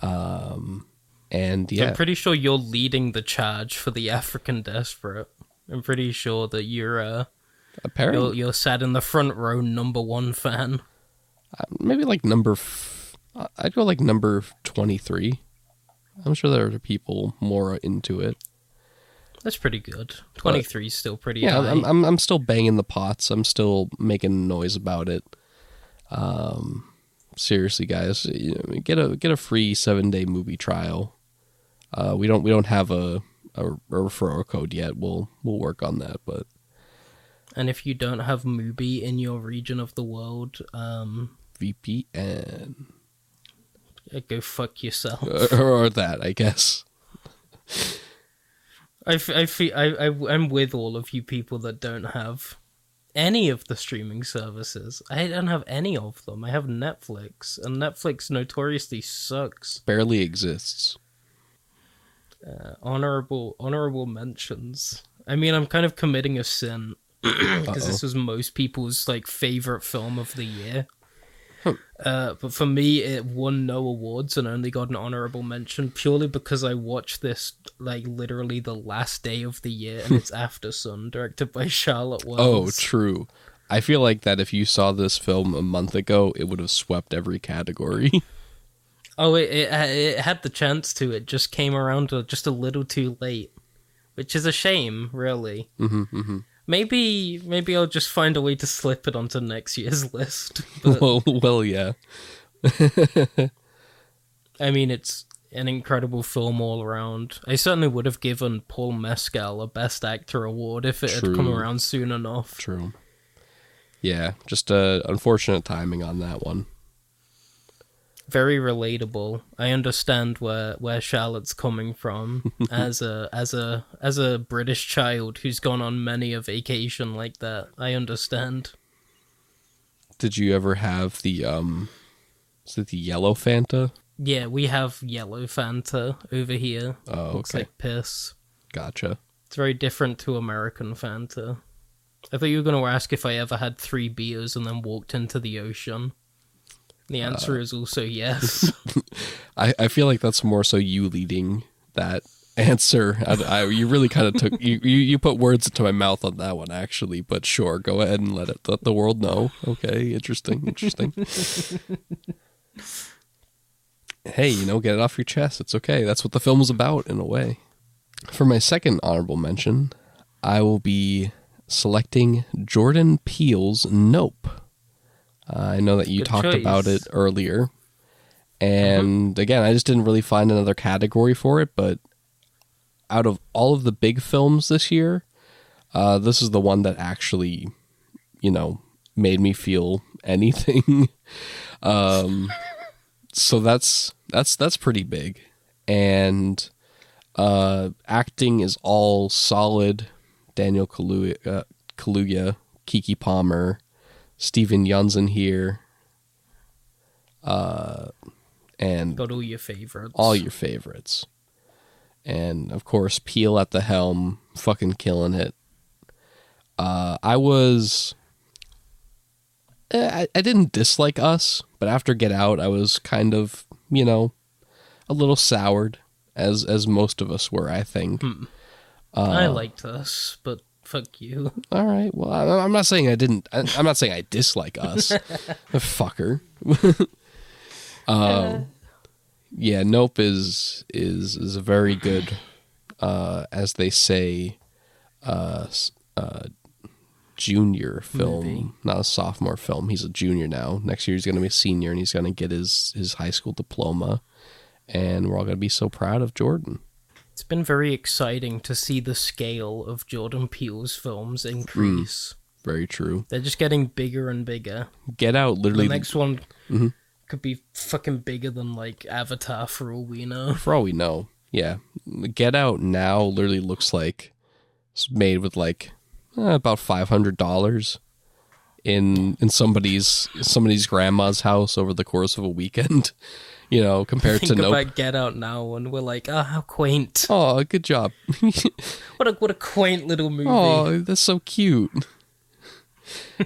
Um, and yeah, I'm pretty sure you're leading the charge for the African Desperate. I'm pretty sure that you're uh apparently you're, you're sat in the front row number one fan. maybe like number. F- I'd go like number twenty-three. I'm sure there are people more into it. That's pretty good. Twenty three is still pretty Yeah, high. I'm, I'm I'm still banging the pots. I'm still making noise about it. Um, seriously, guys, you know, get a get a free seven day movie trial. Uh, we don't we don't have a, a a referral code yet. We'll we'll work on that, but And if you don't have Mubi in your region of the world, um, VPN uh, go fuck yourself. or, or that, I guess. I, f- I, fe- I, I, I'm with all of you people that don't have any of the streaming services. I don't have any of them. I have Netflix, and Netflix notoriously sucks. Barely exists. Uh, honorable, honorable mentions. I mean, I'm kind of committing a sin because this was most people's like favorite film of the year. Uh, but for me, it won no awards and only got an honorable mention purely because I watched this like literally the last day of the year, and it's Aftersun, directed by Charlotte Wells. Oh, true. I feel like that if you saw this film a month ago, it would have swept every category. Oh, it, it it had the chance to. It just came around just a little too late, which is a shame, really. hmm hmm Maybe maybe I'll just find a way to slip it onto next year's list. But Well, well, yeah. I mean, it's an incredible film all around. I certainly would have given Paul Mescal a Best Actor award if it had come around soon enough. True. Yeah, just uh, unfortunate timing on that one. Very relatable. I understand where where Charlotte's coming from as a as a as a British child who's gone on many a vacation like that. I understand. Did you ever have the um? Is it the yellow Fanta? Yeah, we have yellow Fanta over here. Oh, Looks okay. like piss. Gotcha. It's very different to American Fanta. I thought you were going to ask if I ever had three beers and then walked into the ocean. The Uh, answer is also yes. I, I feel like that's more so you leading that answer. I, I- you really kind of took you, you you put words into my mouth on that one actually. But sure, go ahead and let it let the world know. Okay, interesting, interesting. hey, you know, get it off your chest. It's okay. That's what the film is about in a way. For my second honorable mention, I will be selecting Jordan Peele's Nope. Uh, I know that you Good talked choice. about it earlier. And again, I just didn't really find another category for it, but out of all of the big films this year, uh, this is the one that actually, you know, made me feel anything. um, so that's that's that's pretty big, and uh, acting is all solid. Daniel Kaluuya, uh, Kaluuya Keke Palmer, Steven Yeun's here, uh, and Got all your favorites. all your favorites. And of course, Peele at the helm, fucking killing it. Uh, I was. eh, I, I didn't dislike us, but after Get Out, I was kind of, you know, a little soured, as as most of us were, I think. I liked this, but fuck you. All right. Well, I, I'm not saying I didn't. I, I'm not saying I dislike us, fucker. um, yeah. Nope is is is a very good, uh, as they say, uh, uh, junior film, Movie. not a sophomore film. He's a junior now. Next year he's going to be a senior, and he's going to get his his high school diploma, and we're all going to be so proud of Jordan. It's been very exciting to see the scale of Jordan Peele's films increase. Very true. They're just getting bigger and bigger. Get Out literally. The next one Mhm. could be fucking bigger than like Avatar for all we know. For all we know, yeah. Get Out now literally looks like it's made with like eh, about five hundred dollars in in somebody's somebody's grandma's house over the course of a weekend. You know, compared to Think Nope. about Get Out now, and we're like, ah, how quaint! Oh, good job. What a what a quaint little movie. oh, that's so cute.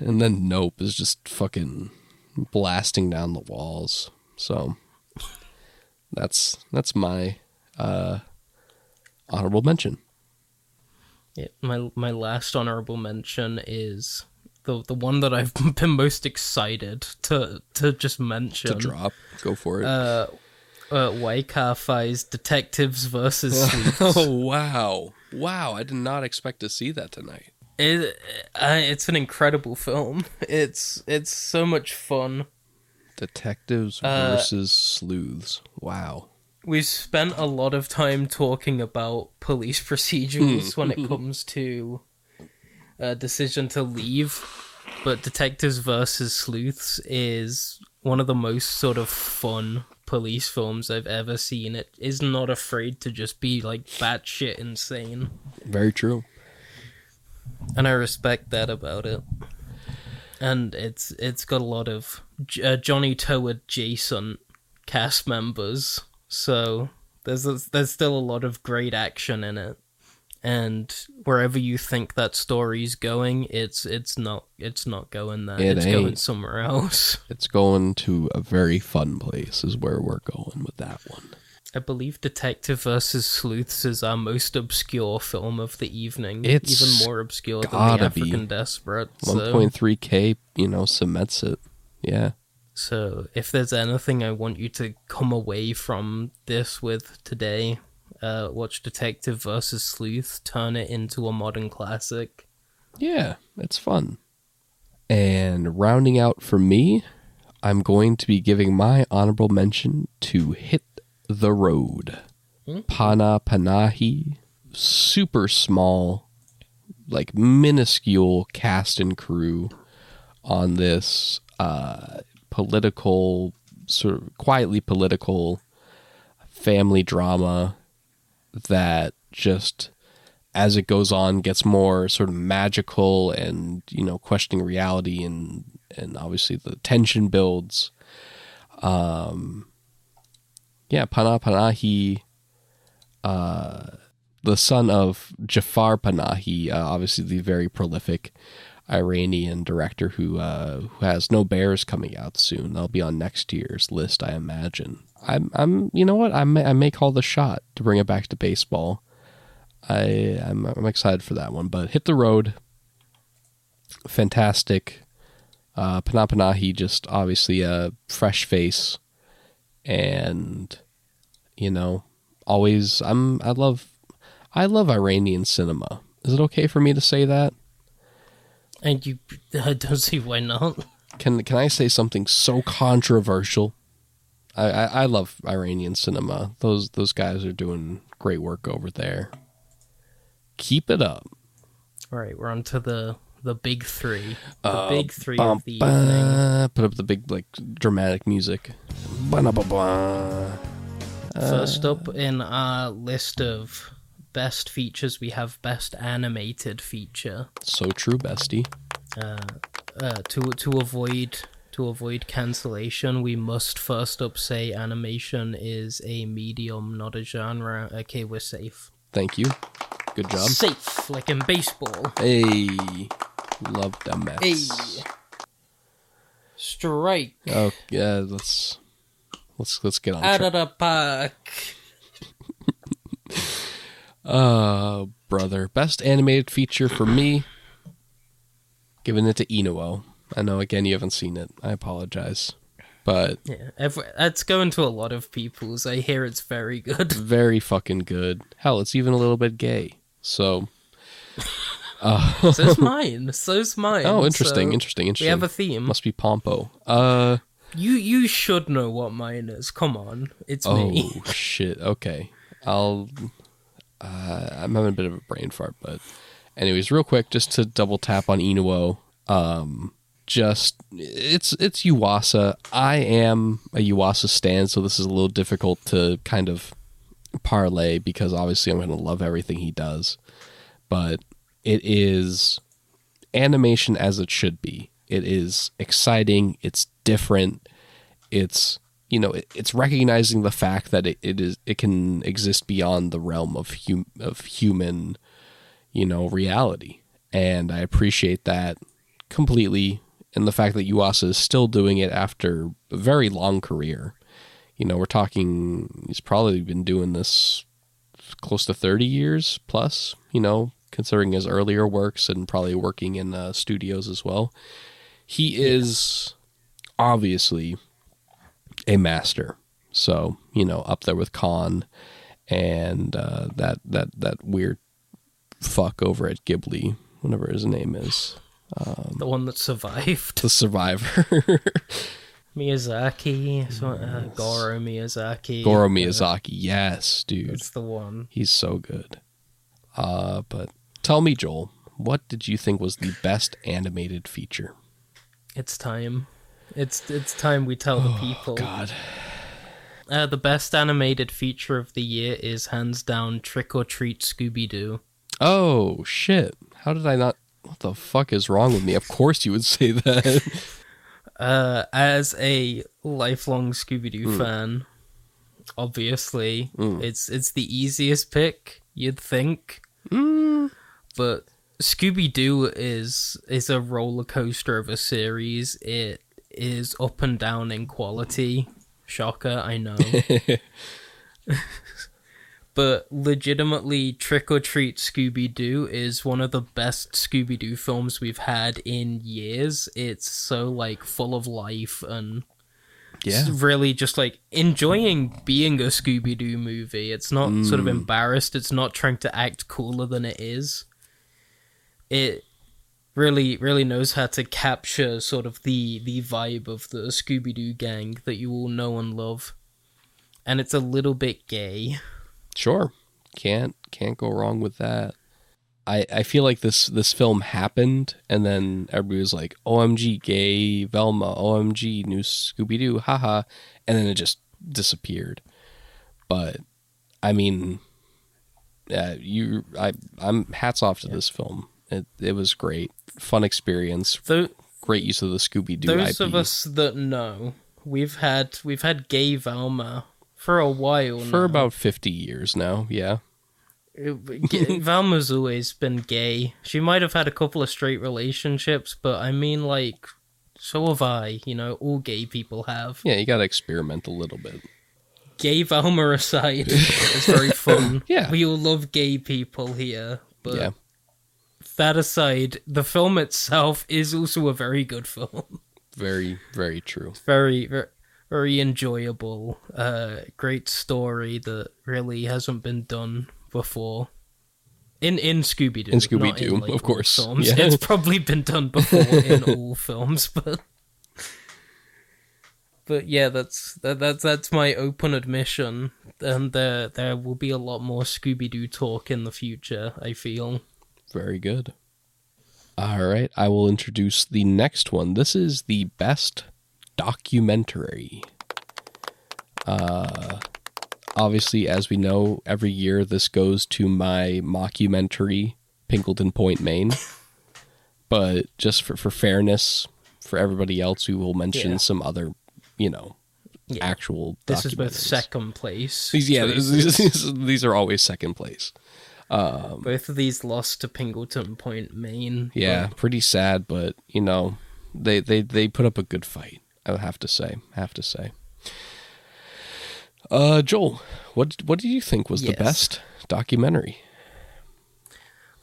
and then Nope is just fucking blasting down the walls. So that's that's my uh honorable mention. Yeah, my my last honorable mention is the the one that I've been most excited to to just mention. To drop. Go for it. Uh, uh, Wai Ka-fai's Detectives versus Sleuths. oh wow. Wow, I did not expect to see that tonight. it, uh, it's an incredible film. It's it's so much fun. Detectives Uh, versus sleuths. Wow. We've spent a lot of time talking about police procedures when it comes to a decision to leave, but Detectives versus Sleuths is one of the most sort of fun police films I've ever seen. It is not afraid to just be like batshit insane, Very true. and I respect that about it. And it's it's got a lot of uh, Johnnie To adjacent cast members, so there's a, there's still a lot of great action in it. And wherever you think that story's going, it's it's not it's not going there. It it's going somewhere else. It's going to a very fun place is where we're going with that one. I believe Detective versus Sleuths is our most obscure film of the evening. It's even more obscure than the be. African Desperate. So. 1.3k, you know, cements it. Yeah. So, if there's anything I want you to come away from this with today, uh, watch Detective versus Sleuth, turn it into a modern classic. Yeah, it's fun. And rounding out for me, I'm going to be giving my honorable mention to Hit the Road. Panah Panahi, super small, like minuscule cast and crew on this uh, political, sort of quietly political family drama that just as it goes on gets more sort of magical and you know questioning reality and and obviously the tension builds. Um yeah Panah Panahi uh the son of Jafar Panahi uh, obviously the very prolific Iranian director who uh who has no bears coming out soon. They'll be on next year's list I imagine I'm I'm you know what I may I may call the shot to bring it back to baseball I I'm, I'm excited for that one. But hit the road, fantastic. Uh, Panah Panahi just obviously a fresh face, and you know always I'm I love I love Iranian cinema. Is it okay for me to say that? And you, I don't see why not. Can can I say something so controversial? I, I, I love Iranian cinema. Those those guys are doing great work over there. Keep it up. All right, we're on to the the big three. The Uh, big three Bum, of the evening. Put up the big like dramatic music. Ba-na-ba-ba. First up in our list of best features, we have best animated feature. So true, bestie. Uh, uh, to to avoid to avoid cancellation, we must first up say animation is a medium, not a genre. Okay, we're safe. Thank you. Good job. Safe, like in baseball. Hey, love the Mets. Hey. Strike Oh yeah, let's let's let's get on. out of the park. Uh, brother, best animated feature for me. Giving it to Inu-Oh. I know again you haven't seen it. I apologize, but Yeah, every, that's going to a lot of people's. I hear it's very good. very fucking good. Hell, it's even a little bit gay. So, So's mine. So's mine. oh, interesting, So interesting, We have a theme. Must be Pompo. Uh, You you should know what mine is. Come on, it's oh me. Oh shit. Okay, I'll. Uh, I'm having a bit of a brain fart, but anyways, real quick, just to double tap on Inu-Oh. Um, just it's it's Yuasa. I am a Yuasa stan, so this is a little difficult to kind of parlay because obviously I'm going to love everything he does, but it is animation as it should be. It is exciting. It's different. It's you know it, it's recognizing the fact that it, it is it can exist beyond the realm of hum, of human you know reality, and I appreciate that completely. And the fact that Yuasa is still doing it after a very long career. You know, we're talking. He's probably been doing this close to 30 years plus, you know, considering his earlier works and probably working in uh, studios as well. He is obviously a master. So, you know, up there with Kon and uh, that, that, that weird fuck over at Ghibli, whatever his name is. The one that survived. The Survivor. Miyazaki, uh, Goro Miyazaki. Goro Miyazaki. Yes, dude. That's the one. He's so good. Uh, but tell me, Joel, what did you think was the best animated feature? It's time. It's it's time we tell the people. Oh, God. Uh, the best animated feature of the year is hands down Trick or Treat Scooby Doo. Oh, shit. How did I not? What the fuck is wrong with me? Of course you would say that. Uh, as a lifelong Scooby. Doo fan, obviously it's it's the easiest pick you'd think, Hmm. but Scooby Doo is is a roller coaster of a series. It is up and down in quality. Shocker, I know. but legitimately, Trick or Treat Scooby Doo is one of the best Scooby Doo films we've had in years. It's so like full of life and yeah. really just like enjoying being a Scooby Doo movie. It's not sort of mm. embarrassed. It's not trying to act cooler than it is. It really, really knows how to capture sort of the the vibe of the Scooby Doo gang that you all know and love, and it's a little bit gay. Sure. Can't can't go wrong with that. I, I feel like this this film happened and then everybody was like, OMG gay Velma, OMG new Scooby Doo, haha and then it just disappeared. But I mean yeah, you I I'm hats off to this film. It it was great. Fun experience. Great use of the Scooby Doo those IP. of us that know, we've had we've had gay Velma for a while for now. about 50 years now. Yeah. Velma's always been gay. She might have had a couple of straight relationships, but I mean, like, so have I. You know, all gay people have. Yeah, you got to experiment a little bit. Gay Velma aside, it's very fun. Yeah. we all love gay people here. But yeah. that aside, the film itself is also a very good film. Very very true. very, very, very enjoyable. Uh, great story that really hasn't been done before. In in Scooby Doo, In Scooby-Doo, of course. Films. Yeah. It's probably been done before in all films, but but yeah, that's that, that's that's my open admission, and there there will be a lot more Scooby Doo talk in the future. I feel. Very good. All right, I will introduce the next one. This is the best documentary. Uh, obviously, as we know, every year this goes to my mockumentary, Pinkleton Point, Maine. But just for, for fairness, for everybody else, we will mention Yeah. some other, you know, Yeah. actual. This is both second place. These, yeah, choices. these, these are always second place. both of these lost to Pingleton Point, Maine. Yeah, pretty sad, but you know, they they they put up a good fight. I would have to say, have to say. Uh, Joel, what what did you think was the best documentary?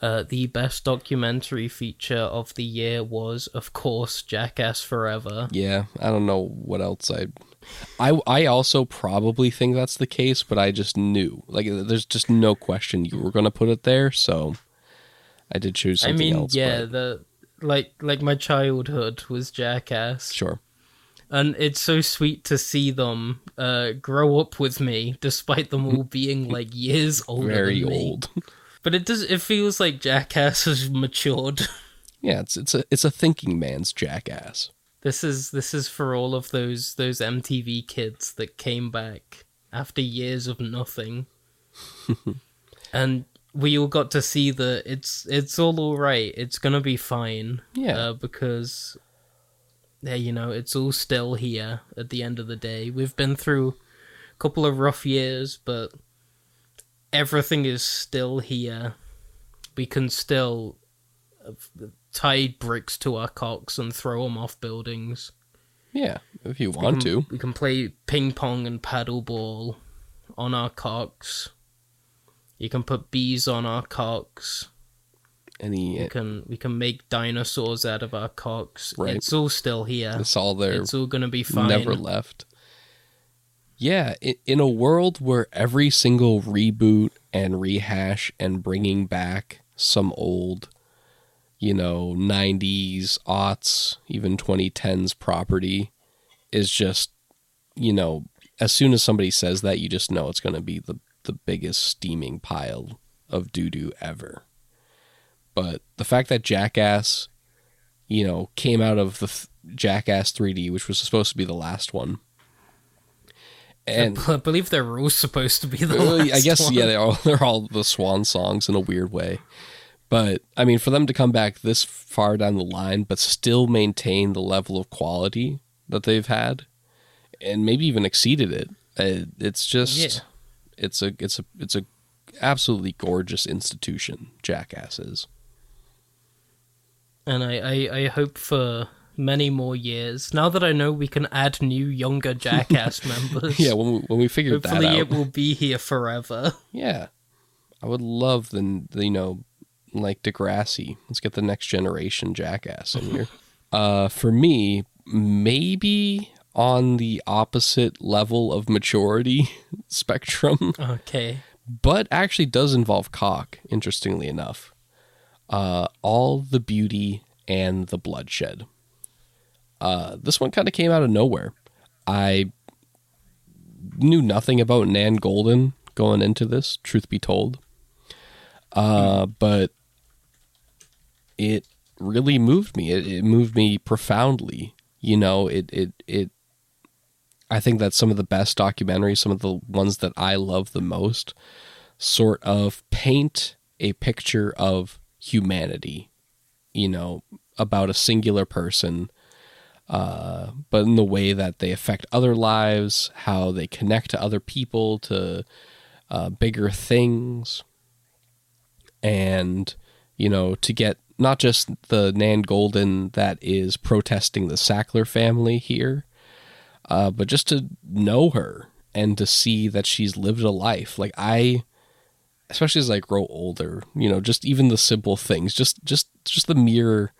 Uh, the best documentary feature of the year was, of course, Jackass Forever. Yeah, I don't know what else I. I I also probably think that's the case, but I just knew like there's just no question you were gonna put it there, so I did choose I mean, else. yeah, but the like like my childhood was Jackass, sure. And it's so sweet to see them uh, grow up with me, despite them all being like years older. Very than me. old. But it does. It feels like Jackass has matured. yeah, it's it's a it's a thinking man's jackass. This is this is for all of those those MTV kids that came back after years of nothing, and we all got to see that it's it's all alright. It's gonna be fine. Yeah. uh, because you know, it's all still here at the end of the day. We've been through a couple of rough years, but everything is still here. We can still tie bricks to our cocks and throw them off buildings. Yeah, if you want to. We can play ping pong and paddle ball on our cocks. You can put bees on our cocks. Any We can we can make dinosaurs out of our cocks. Right. It's all still here. it's all there. It's all gonna be fine. never left. Yeah, in a world where every single reboot and rehash and bringing back some old, you know, 90s, aughts, even 2010s property is just, you know, as soon as somebody says that, you just know it's going to be the, the biggest steaming pile of doo doo ever. But the fact that Jackass, you know, came out of the th- Jackass 3D, which was supposed to be the last one. And I believe they're all supposed to be the last I guess one. yeah, they're all they're all the swan songs in a weird way. But I mean, for them to come back this far down the line, but still maintain the level of quality that they've had, and maybe even exceeded it, uh, it's just Yeah. it's a it's a it's a absolutely gorgeous institution. Jackass is. And I, I, I hope for many more years. Now that I know we can add new younger Jackass members. Yeah, when we, when we Hopefully that out, Hopefully it will be here forever. Yeah, I would love the, the you know like Degrassi. Let's get the next generation jackass in here. uh, for me, maybe on the opposite level of maturity spectrum, Okay. but actually does involve cock. Interestingly enough, uh, all the beauty and the bloodshed. Uh, this one kind of came out of nowhere. I knew nothing about Nan Goldin going into this, truth be told. Uh, but it really moved me. It, it moved me profoundly. You know, it, it, it, I think that some of the best documentaries, some of the ones that I love the most, sort of paint a picture of humanity, you know, about a singular person, uh, but in the way that they affect other lives, how they connect to other people, to uh, bigger things, and, you know, to get not just the Nan Goldin that is protesting the Sackler family here, uh, but just to know her and to see that she's lived a life. Like I, especially as I grow older, you know, just even the simple things, just just just the mere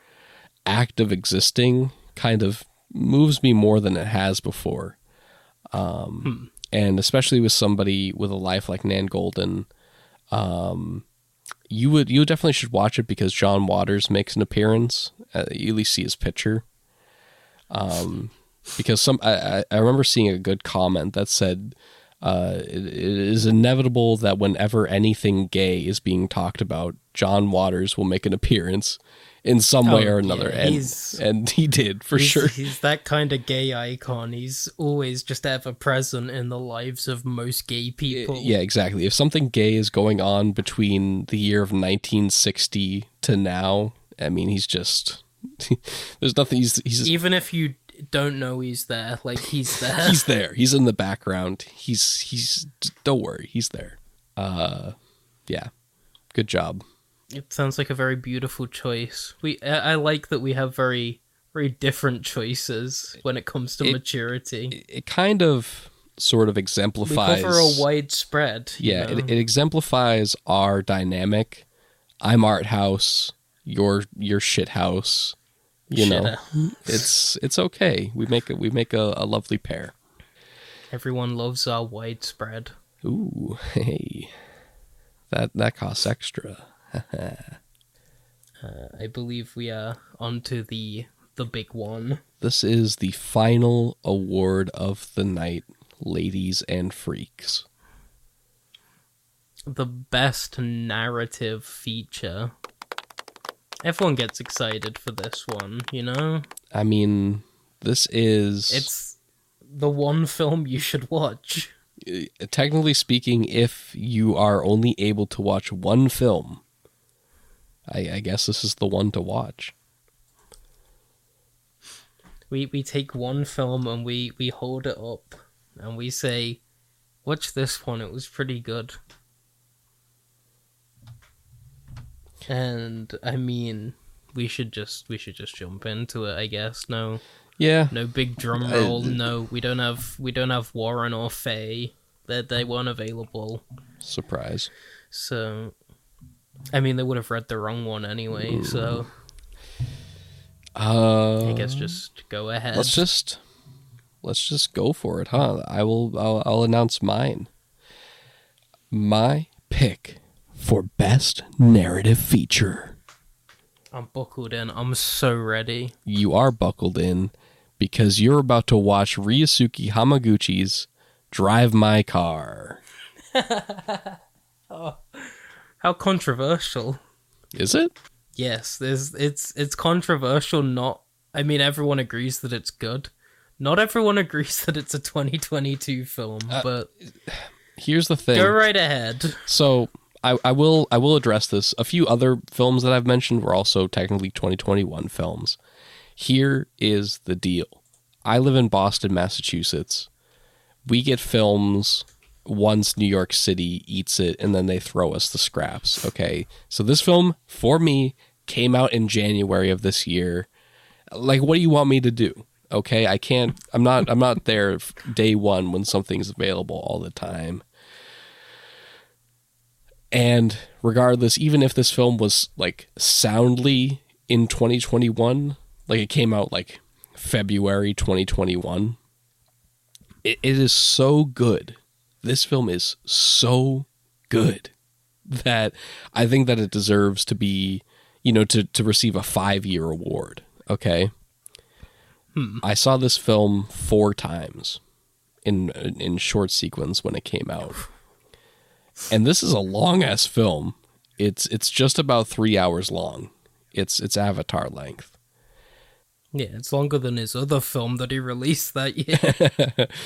act of existing, kind of moves me more than it has before. Um, And especially with somebody with a life like Nan Goldin, um, you would you definitely should watch it because John Waters makes an appearance. Uh, you at least see his picture. Um, because some I I remember seeing a good comment that said uh, it, it is inevitable that whenever anything gay is being talked about, John Waters will make an appearance in some way Oh, or another, yeah, and and he did for he's, sure. He's that kind of gay icon. He's always just ever present in the lives of most gay people. Yeah, exactly. If something gay is going on between the year of 1960 to now, I mean, he's just there's nothing. He's he's Even if you don't know he's there, like he's there. he's there. He's in the background. He's he's don't worry, he's there. Uh, yeah, good job. It sounds like a very beautiful choice. We I, I like that we have very very different choices when it comes to It- maturity. It, it kind of sort of exemplifies We cover a wide spread. you yeah, know? it, it exemplifies our dynamic. I'm art house. You're your shit house. You know, it's it's okay. We make a, we make a, a lovely pair. Everyone loves our widespread. Ooh, hey, that that costs extra. Uh, I believe we are onto the the big one. This is the final award of the night, ladies and freaks. The best narrative feature. Everyone gets excited for this one, you know? I mean, this is It's the one film you should watch. Uh, technically speaking, if you are only able to watch one film, I, I guess this is the one to watch. We we take one film and we we hold it up and we say, "Watch this one. It was pretty good." And I mean, we should just we should just jump into it. I guess no Yeah, no big drum Uh, roll. No, we don't have we don't have Warren or Faye. They they weren't available. surprise. So, I mean, they would have read the wrong one anyway. So Uh, I guess just go ahead. let's just let's just go for it, huh? I will. I'll, I'll announce mine. My pick for best narrative feature. I'm buckled in. I'm so ready. You are buckled in because you're about to watch Ryusuke Hamaguchi's "Drive My Car." oh, How controversial. Is it? Yes, there's it's it's controversial not I mean everyone agrees that it's good. Not everyone agrees that it's a 2022 film, Uh, but Here's the thing. go right ahead. So I, I will I will address this. A few other films that I've mentioned were also technically 2021 films. Here is the deal. I live in Boston, Massachusetts. We get films once New York City eats it and then they throw us the scraps. Okay. So this film, for me, came out in January of this year. Like what do you want me to do? Okay, I can't I'm not I'm not there day 1 when something's available all the time. And regardless, even if this film was like soundly in 2021, like it came out like February 2021, it, it is so good. This film is so good that I think that it deserves to be, you know, to, to receive a five year award. Okay. Hmm. I saw this film four times in in short sequence when it came out and this is a long ass film. It's it's just about three hours long. It's it's Avatar length. Yeah, it's longer than his other film that he released that year.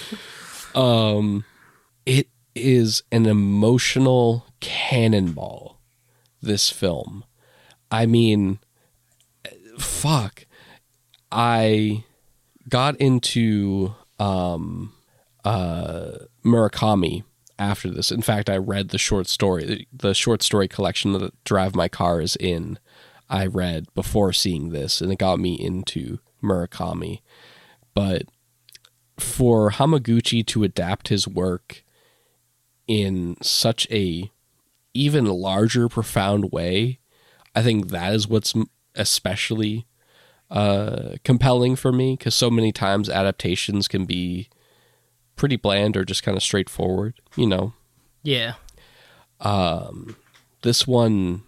Um, it is an emotional cannonball. This film, I mean, fuck. I got into um uh Murakami after this. In fact, I read the short story, the short story collection that Drive My Car is in. I read before seeing this, and it got me into Murakami. But for Hamaguchi to adapt his work in such a even larger, profound way, I think that is what's especially uh, compelling for me. Because so many times adaptations can be pretty bland or just kind of straightforward. You know, yeah. Um, this one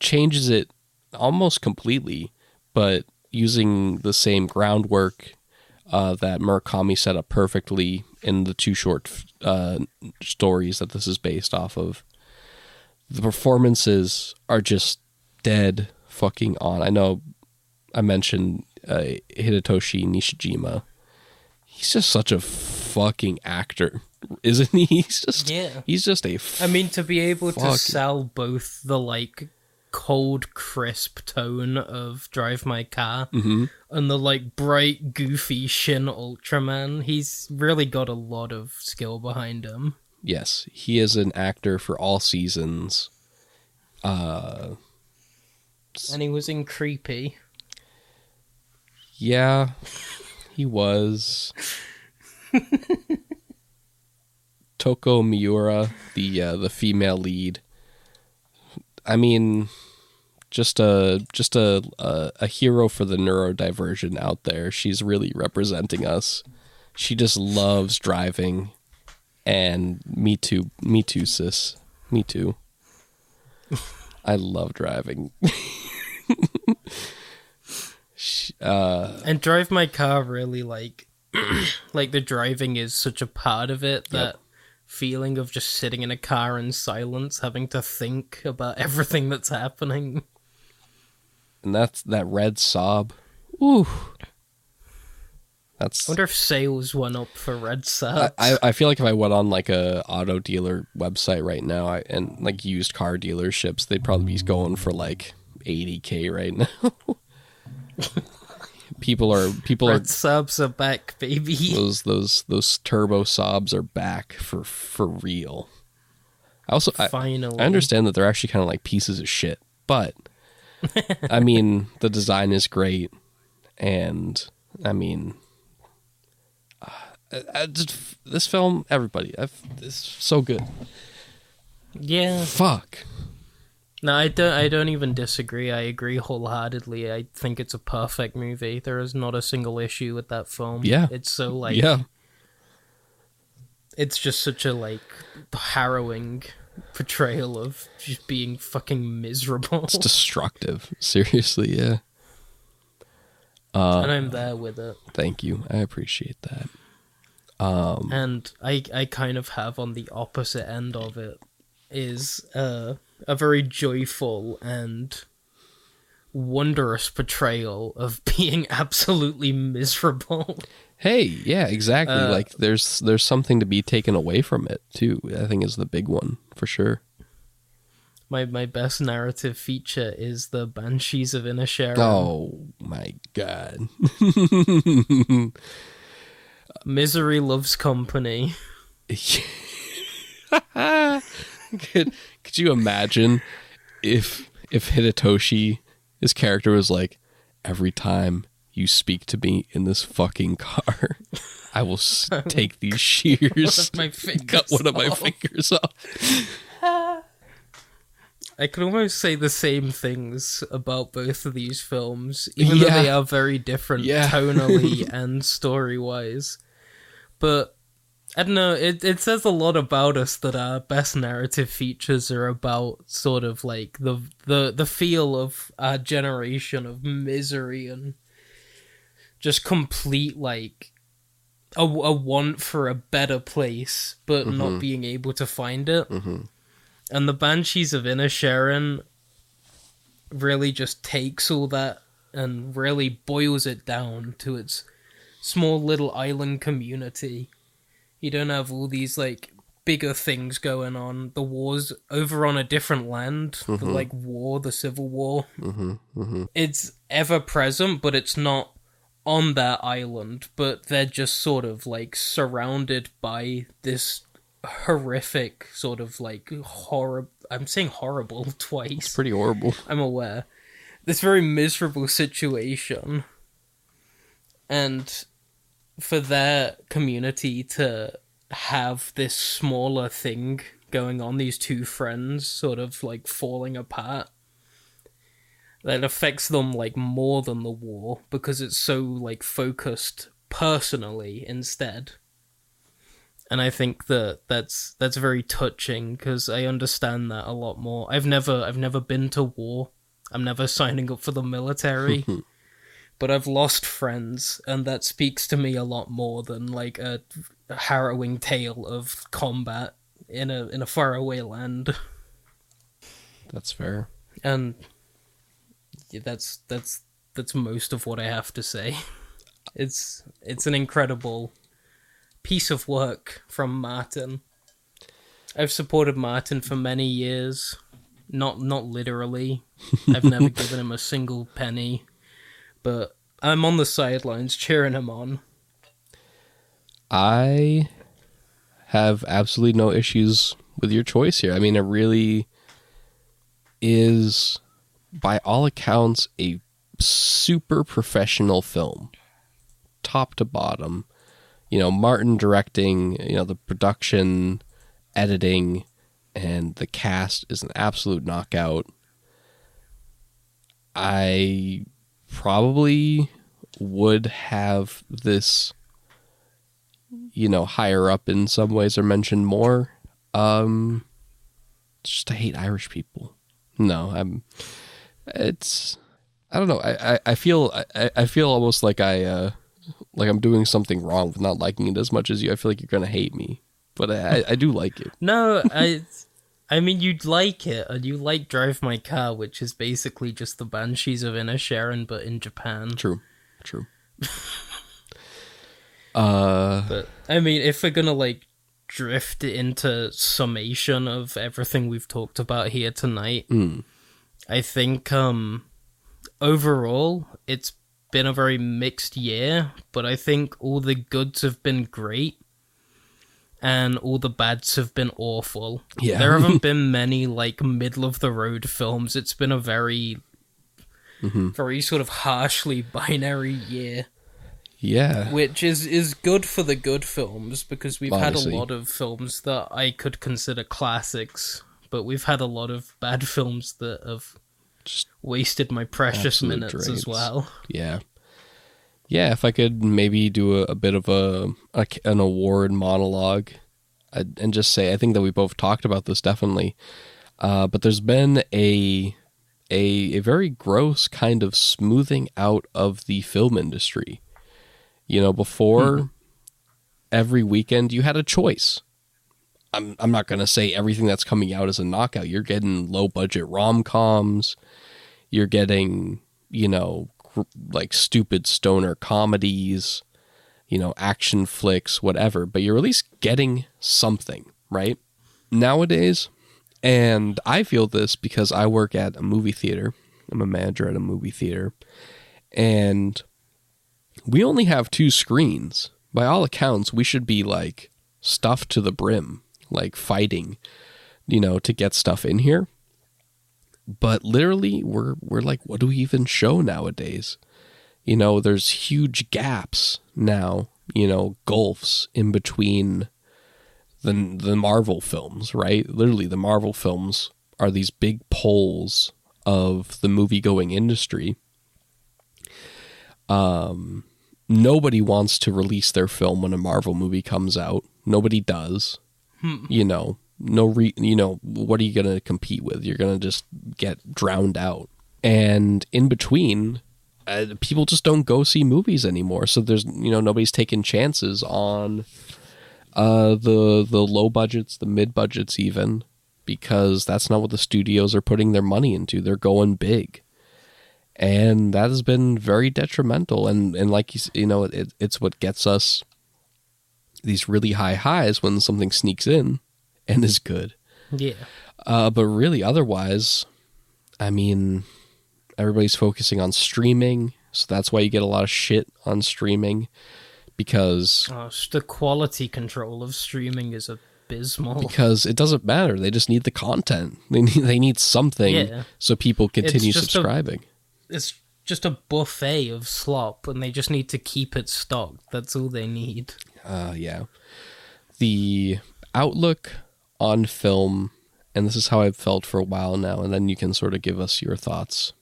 changes it almost completely, but using the same groundwork uh, that Murakami set up perfectly in the two short uh, stories that this is based off of. The performances are just dead fucking on. I know I mentioned uh, Hidetoshi Nishijima. He's just such a fucking actor, isn't he? He's just Yeah. He's just a. F- I mean, to be able to sell both the like cold, crisp tone of Drive My Car Mhm. and the like bright, goofy Shin Ultraman, he's really got a lot of skill behind him. yes, he is an actor for all seasons. Uh, And he was in Creepy. yeah, he was. Toko Miura, the uh, the female lead. I mean, just a just a, a a hero for the neurodivergent out there. She's really representing us. She just loves driving, and me too. Me too, sis. Me too. I love driving. She- uh, And Drive My Car really like like the driving is such a part of it that feeling of just sitting in a car in silence, having to think about everything that's happening. and that's that red Saab. Ooh, that's I wonder if sales went up for Red I, I I feel like if I went on like a auto dealer website right now I, and like used car dealerships, they'd probably be going for like 80k right now. people are people are Saabs are back, baby. those those those turbo Saabs are back for for real. I also I, Finally, I understand that they're actually kind of like pieces of shit, but I mean the design is great, and I mean, uh, I, I just, this film, everybody, I've, it's so good. Yeah, Fuck, no, I don't. I don't even disagree. I agree wholeheartedly. I think it's a perfect movie. There is not a single issue with that film. Yeah. it's so like yeah, it's just such a like harrowing portrayal of just being fucking miserable. it's destructive. Seriously, yeah. Uh, and I'm there with it. thank you, I appreciate that. Um, And I I kind of have on the opposite end of it is uh, a very joyful and wondrous portrayal of being absolutely miserable. Hey, yeah, exactly. Uh, like there's there's something to be taken away from it too. I think is the big one for sure. My my best narrative feature is the Banshees of Inisherin. Oh my god. Misery loves company. could could you imagine if if Hidetoshi his character was like every time you speak to me in this fucking car I will s- take these shears my and fingers cut one of my off." fingers off. I can almost say the same things about both of these films, even Yeah. though they are very different Yeah. tonally and story wise. But I don't know, it it says a lot about us that our best narrative features are about sort of like the the the feel of our generation of misery and just complete like a, a want for a better place, but not mm-hmm. being able to find it. Mm-hmm. And the Banshees of Inisherin really just takes all that and really boils it down to its small little island community. You don't have all these like bigger things going on. The war's over on a different land. The mm-hmm. like war, the civil war. Mm-hmm. Mm-hmm. It's ever present, but it's not on that island. But they're just sort of like surrounded by this horrific sort of like horror. I'm saying horrible twice. Pretty horrible. I'm aware. This very miserable situation. And for their community to have this smaller thing going on, these two friends sort of like falling apart, that affects them like more than the war because it's so like focused personally instead. and I think that that's that's very touching because I understand that a lot more. I've never I've never been to war. I'm never signing up for the military. but I've lost friends, and that speaks to me a lot more than like a harrowing tale of combat in a in a faraway land. That's fair. And yeah, that's that's that's most of what I have to say. It's it's an incredible piece of work from Martin. I've supported Martin for many years. Not not literally. I've never given him a single penny. But I'm on the sidelines cheering him on. I have absolutely no issues with your choice here. I mean, it really is, by all accounts, a super professional film, top to bottom. You know, Martin directing, you know, the production, editing, and the cast is an absolute knockout. I probably would have this you know higher up in some ways or mentioned more um just I hate Irish people. No, I'm it's I don't know. I, I, I feel I, I feel almost like I uh like I'm doing something wrong with not liking it as much as you. I feel like you're gonna hate me. But I, I do like it. No, I I mean you'd like it and you like Drive My Car, which is basically just the Banshees of Inisherin but in Japan. True. True. uh But I mean if we're gonna like drift into summation of everything we've talked about here tonight, mm, I think um overall it's been a very mixed year, but I think all the goods have been great and all the bads have been awful. Yeah. There haven't been many like middle of the road films. It's been a very Mm-hmm. very sort of harshly binary year, yeah. which is is good for the good films because we've had a lot of films that I could consider classics, but we've had a lot of bad films that have Just wasted my precious minutes as well. Yeah. Yeah, if I could maybe do a, a bit of a, a an award monologue i and just say I think that we both talked about this definitely. Uh, but there's been a, a a very gross kind of smoothing out of the film industry. You know, before every weekend you had a choice. I'm I'm not going to say everything that's coming out is a knockout. You're getting low budget rom-coms. You're getting, you know, like stupid stoner comedies, you know, action flicks, whatever, but you're at least getting something, right? Nowadays, and I feel this because I work at a movie theater. I'm a manager at a movie theater. And we only have two screens. By all accounts, we should be like stuffed to the brim, like fighting, you know, to get stuff in here. But literally, we're we're like, what do we even show nowadays? You know, there's huge gaps now. You know, gulfs in between the the Marvel films, right? Literally, the Marvel films are these big poles of the movie going industry. Um, nobody wants to release their film when a Marvel movie comes out. Nobody does. You know, no re. You know, what are you gonna compete with? You're gonna just get drowned out. And in between, uh, people just don't go see movies anymore. So there's you know nobody's taking chances on uh, the the low budgets, the mid budgets, even because that's not what the studios are putting their money into. They're going big, and that has been very detrimental. And and like you you know, it, it's what gets us these really high highs when something sneaks in and is good. Yeah. Uh, but really, otherwise, I mean, everybody's focusing on streaming, so that's why you get a lot of shit on streaming because Oh, the quality control of streaming is abysmal. because it doesn't matter. They just need the content. They need they need something Yeah. so people continue a- subscribing. It's just a buffet of slop, and they just need to keep it stocked. That's all they need. Uh, yeah. The outlook on film, and this is how I've felt for a while now, and then you can sort of give us your thoughts,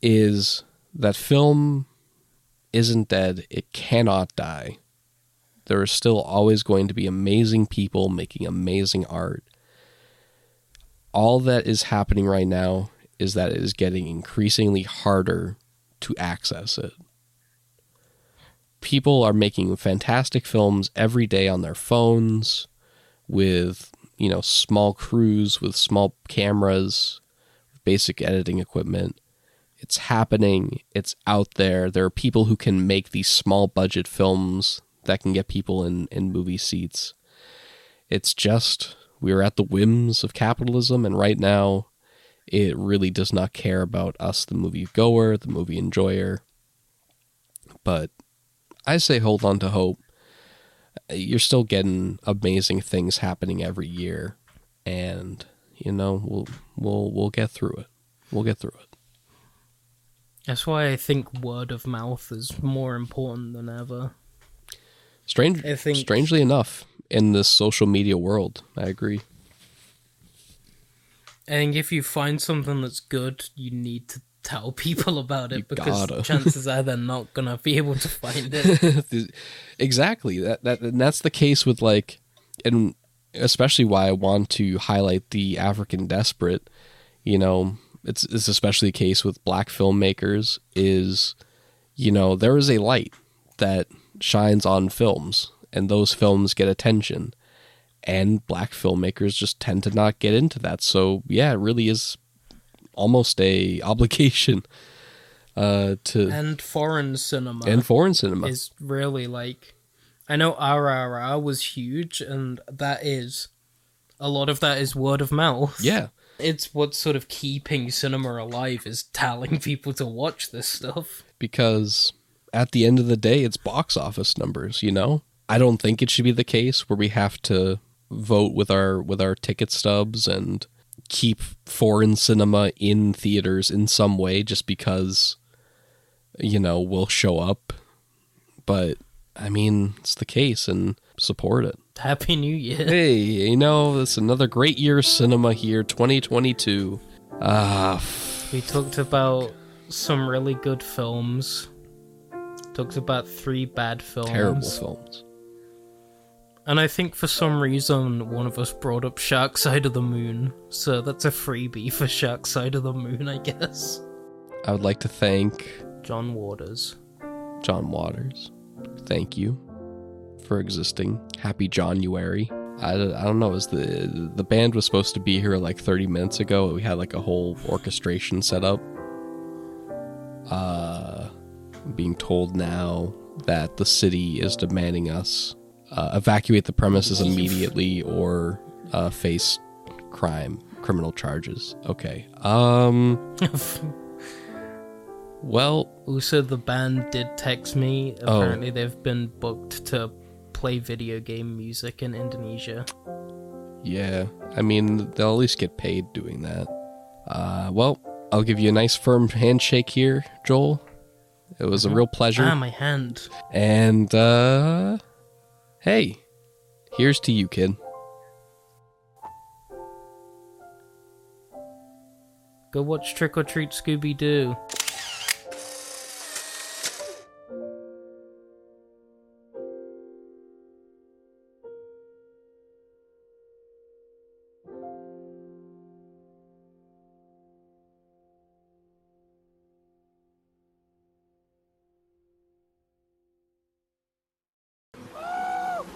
is that film isn't dead. It cannot die. There are still always going to be amazing people making amazing art. All that is happening right now is that it is getting increasingly harder to access it. People are making fantastic films every day on their phones with, you know, small crews with small cameras, basic editing equipment. It's happening, it's out there. There are people who can make these small budget films that can get people in, in movie seats. It's just we're at the whims of capitalism, and right now it really does not care about us, the movie goer, the movie enjoyer. But I say hold on to hope. You're still getting amazing things happening every year, and you know we'll we'll we'll get through it. We'll get through it. That's why I think word of mouth is more important than ever. Strange, think- strangely enough, in this social media world, I agree. I think if you find something that's good, you need to tell people about it You because gotta. chances are they're not gonna be able to find it. exactly. That that and that's the case with like, and especially why I want to highlight the African desperate. You know, it's it's especially the case with black filmmakers. Is you know there is a light that shines on films, and those films get attention, and black filmmakers just tend to not get into that. So yeah, it really is almost a obligation uh, to and foreign cinema and foreign cinema. is really like I know RRR was huge and that is a lot of that is word of mouth. yeah. It's what's sort of keeping cinema alive is telling people to watch this stuff. because at the end of the day it's box office numbers you know i don't think it should be the case where we have to vote with our with our ticket stubs and keep foreign cinema in theaters in some way just because you know we'll show up but i mean it's the case and support it Happy New Year. hey you know it's another great year of cinema here 2022 ah We talked about some really good films. Talked about three bad films. terrible films And I think for some reason one of us brought up Shark Side of the Moon. So that's a freebie for Shark Side of the Moon, I guess. i would like to thank John Waters. John Waters. Thank you for existing. Happy January. I, I don't know. Is the the band was supposed to be here like 30 minutes ago. We had like a whole orchestration set up. Uh, being told now that the city is demanding us uh, evacuate the premises immediately or uh, face crime, criminal charges. Okay. Um. Well, Also, the band did text me. Oh. Apparently, they've been booked to play video game music in Indonesia. Yeah, I mean, they'll at least get paid doing that. Uh, well, I'll give you a nice firm handshake here, Joel. It was a real pleasure. Ah, my hand. and, uh, hey, here's to you, kid. Go watch Trick or Treat Scooby Doo.